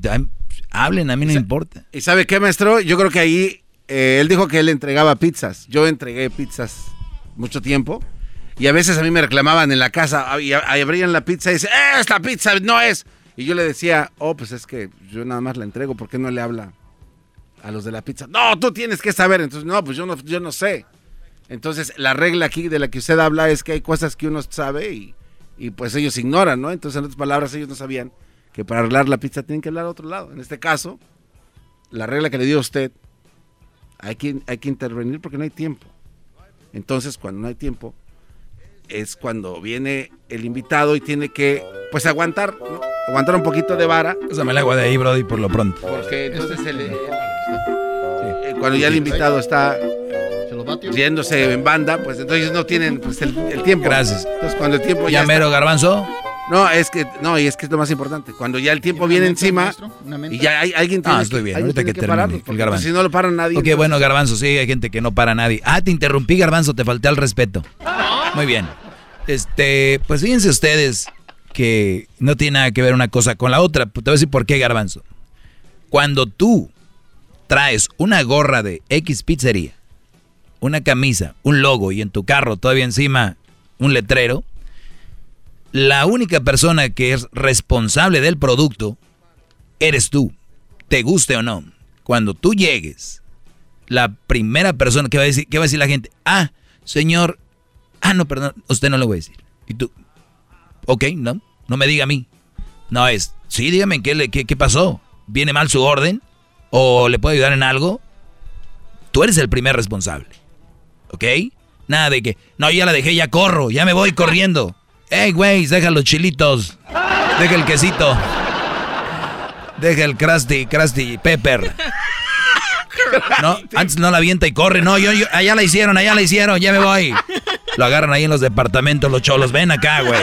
Hablen, a mí no me importa. ¿Y sabe qué, maestro? Yo creo que ahí eh, él dijo que él entregaba pizzas. Yo entregué pizzas mucho tiempo. Y a veces a mí me reclamaban en la casa ah, y abrían la pizza y dicen, "Eh, esta pizza no es. Y yo le decía, oh, pues es que yo nada más la entrego, ¿por qué no le habla a los de la pizza? No, tú tienes que saber. Entonces, no, pues yo no, yo no sé. Entonces, la regla aquí de la que usted habla es que hay cosas que uno sabe y, y pues ellos ignoran, ¿no? Entonces, en otras palabras, ellos no sabían que para arreglar la pizza tienen que hablar a otro lado. En este caso, la regla que le dio a usted, hay que, hay que intervenir porque no hay tiempo. Entonces, cuando no hay tiempo, es cuando viene el invitado y tiene que, pues, aguantar, ¿no? Aguantar un poquito de vara. Pásame el agua de ahí, Brody, por lo pronto. Porque entonces el, el- eh, cuando ya el invitado está yéndose en banda, pues entonces no tienen pues, el, el tiempo. Gracias. Entonces, cuando el tiempo ya ¿Ya está- mero, garbanzo? No, es que, no, y es que es lo más importante. Cuando ya el tiempo viene encima y ya hay, alguien tiene Ah, estoy bien. alguien Ahorita que tiene termine el garbanzo. Si no lo para nadie. Ok, entonces- bueno, Garbanzo, sí, hay gente que no para a nadie. Ah, te interrumpí, Garbanzo, te falté al respeto. Muy bien. Este, pues fíjense ustedes que no tiene nada que ver una cosa con la otra. Te voy a decir por qué, Garbanzo. Cuando tú traes una gorra de X pizzería, una camisa, un logo y en tu carro todavía encima un letrero, la única persona que es responsable del producto eres tú, te guste o no. Cuando tú llegues, la primera persona que va a decir, ¿qué va a decir la gente? Ah, señor, ah, no, perdón, usted no lo voy a decir. Y tú, ok, no, no me diga a mí. No es, sí, dígame, ¿qué, le- qué, qué pasó? ¿Viene mal su orden? ¿O le puedo ayudar en algo? Tú eres el primer responsable. ¿Ok? Nada de que, no, ya la dejé, ya corro, ya me voy corriendo. <laughs> Ey, güey, deja los chilitos. Deja el quesito. Deja el crusty, crusty pepper. <laughs> No, antes no la avienta y corre. No, yo, yo, allá la hicieron, allá la hicieron, ya me voy. Lo agarran ahí en los departamentos los cholos. Ven acá, güey.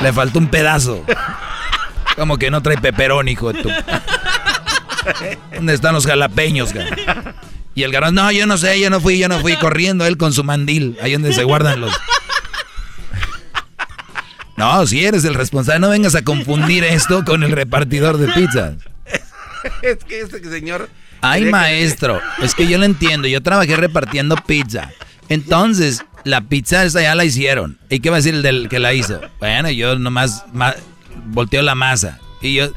Le faltó un pedazo. Como que no trae peperón, hijo de tu. ¿Dónde están los jalapeños, güey? Y el garón, no, yo no sé, yo no fui, yo no fui corriendo él con su mandil, ahí donde se guardan los. No, si eres el responsable, no vengas a confundir esto con el repartidor de pizzas. es que este señor. Ay, que- maestro, es que yo lo entiendo, yo trabajé repartiendo pizza. Entonces, la pizza esa ya la hicieron. ¿Y qué va a decir el del que la hizo? Bueno, yo nomás volteo la masa. Y yo,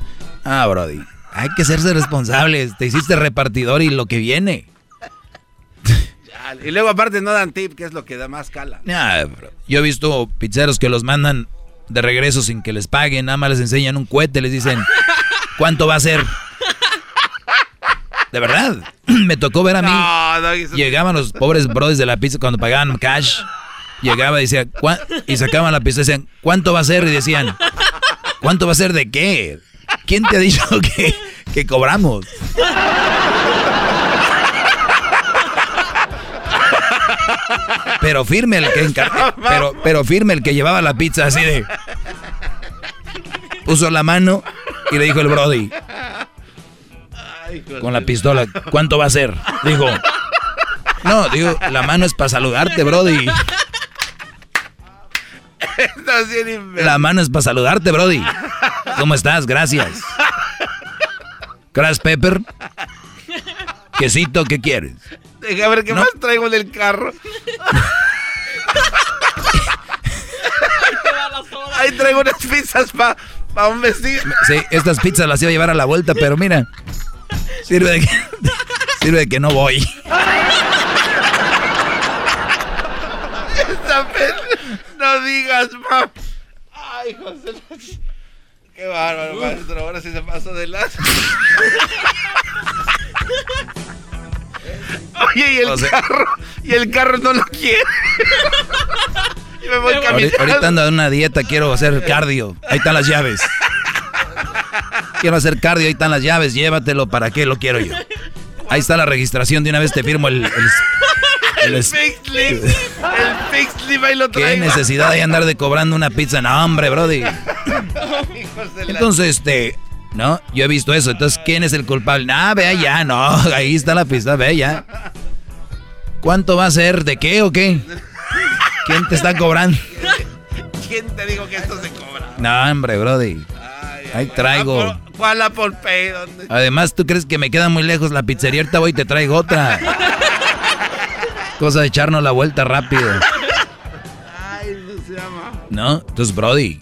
ah, Brody, hay que hacerse responsables. Te hiciste repartidor y lo que viene. Y luego aparte no dan tip, que es lo que da más cala. Bro. Yo he visto pizzeros que los mandan de regreso sin que les paguen, nada más les enseñan un cohete, les dicen, ¿cuánto va a ser? De verdad, <clears throat> me tocó ver a mí. No, no, eso- Llegaban los pobres brothers de la pizza cuando pagaban cash. Llegaba y decía, "¿Cuá-?" y sacaban la pizza y decían, ¿cuánto va a ser? Y decían, ¿cuánto va a ser de qué? ¿Quién te ha dicho <laughs> que, que cobramos? Pero firme el que encar- pero, pero firme el que llevaba la pizza así de. Puso la mano y le dijo el Brody con la pistola, ¿cuánto va a ser? Dijo. No, digo, la mano es para saludarte, Brody. La mano es para saludarte, Brody. ¿Cómo estás? Gracias. Crash Pepper. Quesito, ¿qué quieres? Deja ver qué No. más traigo en el carro. Ahí traigo unas pizzas para un vestido. Sí, estas pizzas las iba a llevar a la vuelta, pero mira, sirve de que, <laughs> sirve de que no voy. Esta pe- No digas, mam. Ay, José. Qué bárbaro, maestro. Ahora sí se pasó de lado. Oye, y el carro. Y el carro no lo quiere. Yo me voy caminando. ahorita ando en una dieta, quiero hacer cardio. Ahí están las llaves. Quiero hacer cardio, ahí están las llaves, llévatelo, ¿para qué lo quiero yo? Ahí está la registración, de una vez te firmo el... el- el- El fixed slip. El fixed ahí lo ¿Qué traigo. necesidad de andar de cobrando una pizza? No, hombre, brody. <laughs> Entonces, este, ¿no? Yo he visto eso. Entonces, ¿quién es el culpable? Ah, vea ya, no. <laughs> Ahí está la pista, ve ya. ¿Cuánto va a ser? ¿De qué o qué? ¿Quién te está cobrando? <laughs> ¿Quién te dijo que esto se cobra? No, hombre, brody. Ahí traigo. Apple- ¿Cuál Apple Pay? ¿Dónde? Además, ¿tú crees que me queda muy lejos la pizzería? Ahorita voy y te traigo otra. Cosa de echarnos la vuelta rápido. Ay, no se llama. ¿No? Entonces, Brody.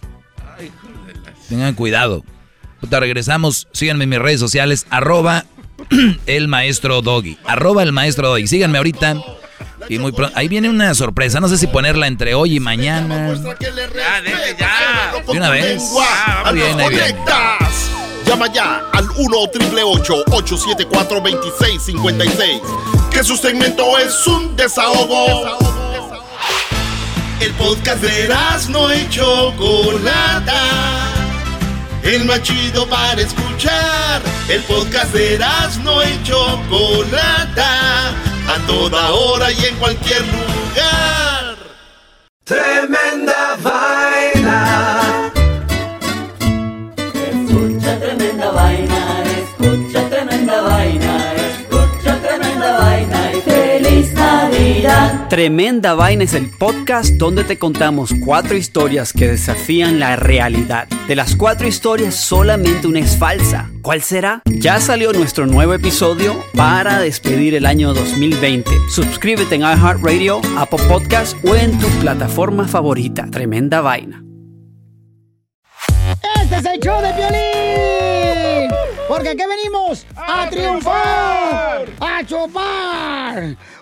Tengan cuidado. Puta, regresamos. Síganme en mis redes sociales. Arroba <clears throat> el maestro Doggy. Arroba el maestro Doggy. Síganme ahorita. Y muy pronto. Ahí viene una sorpresa. No sé si ponerla entre hoy y mañana. Ya. De una vez. Ah, Muy bien, ahí viene. Llama ya al 1 874 2656 Que su segmento es un desahogo. El podcast de no y Chocolata. El más chido para escuchar. El podcast de no y Chocolata. A toda hora y en cualquier lugar. Tremenda vaina. Tremenda Vaina es el podcast donde te contamos cuatro historias que desafían la realidad. De las cuatro historias, solamente una es falsa. ¿Cuál será? Ya salió nuestro nuevo episodio para despedir el año 2020. Suscríbete en iHeartRadio, Apple Podcast o en tu plataforma favorita. Tremenda Vaina. Este es el show de violín. Porque aquí venimos a, triunfar, a chupar.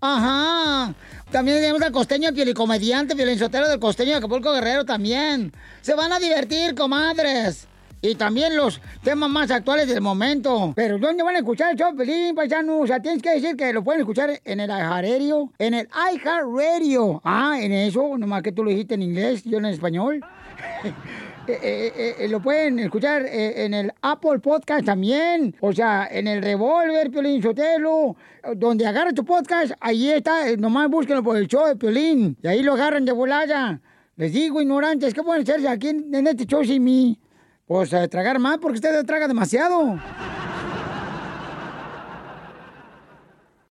Ajá. También tenemos al costeño comediante, violinsotero del costeño de Acapulco Guerrero también. Se van a divertir, comadres. Y también los temas más actuales del momento. Pero ¿dónde van a escuchar el show, Pelín, paisano? O sea, tienes que decir que lo pueden escuchar en el iHeartRadio. En el iHeartRadio. Ah, en eso, nomás que tú lo dijiste en inglés, yo en español. <laughs> Eh, eh, eh, lo pueden escuchar en el Apple Podcast también. O sea, en el Revolver, Piolín Sotelo. Donde agarra tu podcast, ahí está. Nomás búsquenlo por el show de Piolín. Y ahí lo agarran de volada. Les digo, ignorantes, ¿qué pueden hacerse aquí en, en este show sin mí? Pues tragar más porque ustedes tragan demasiado.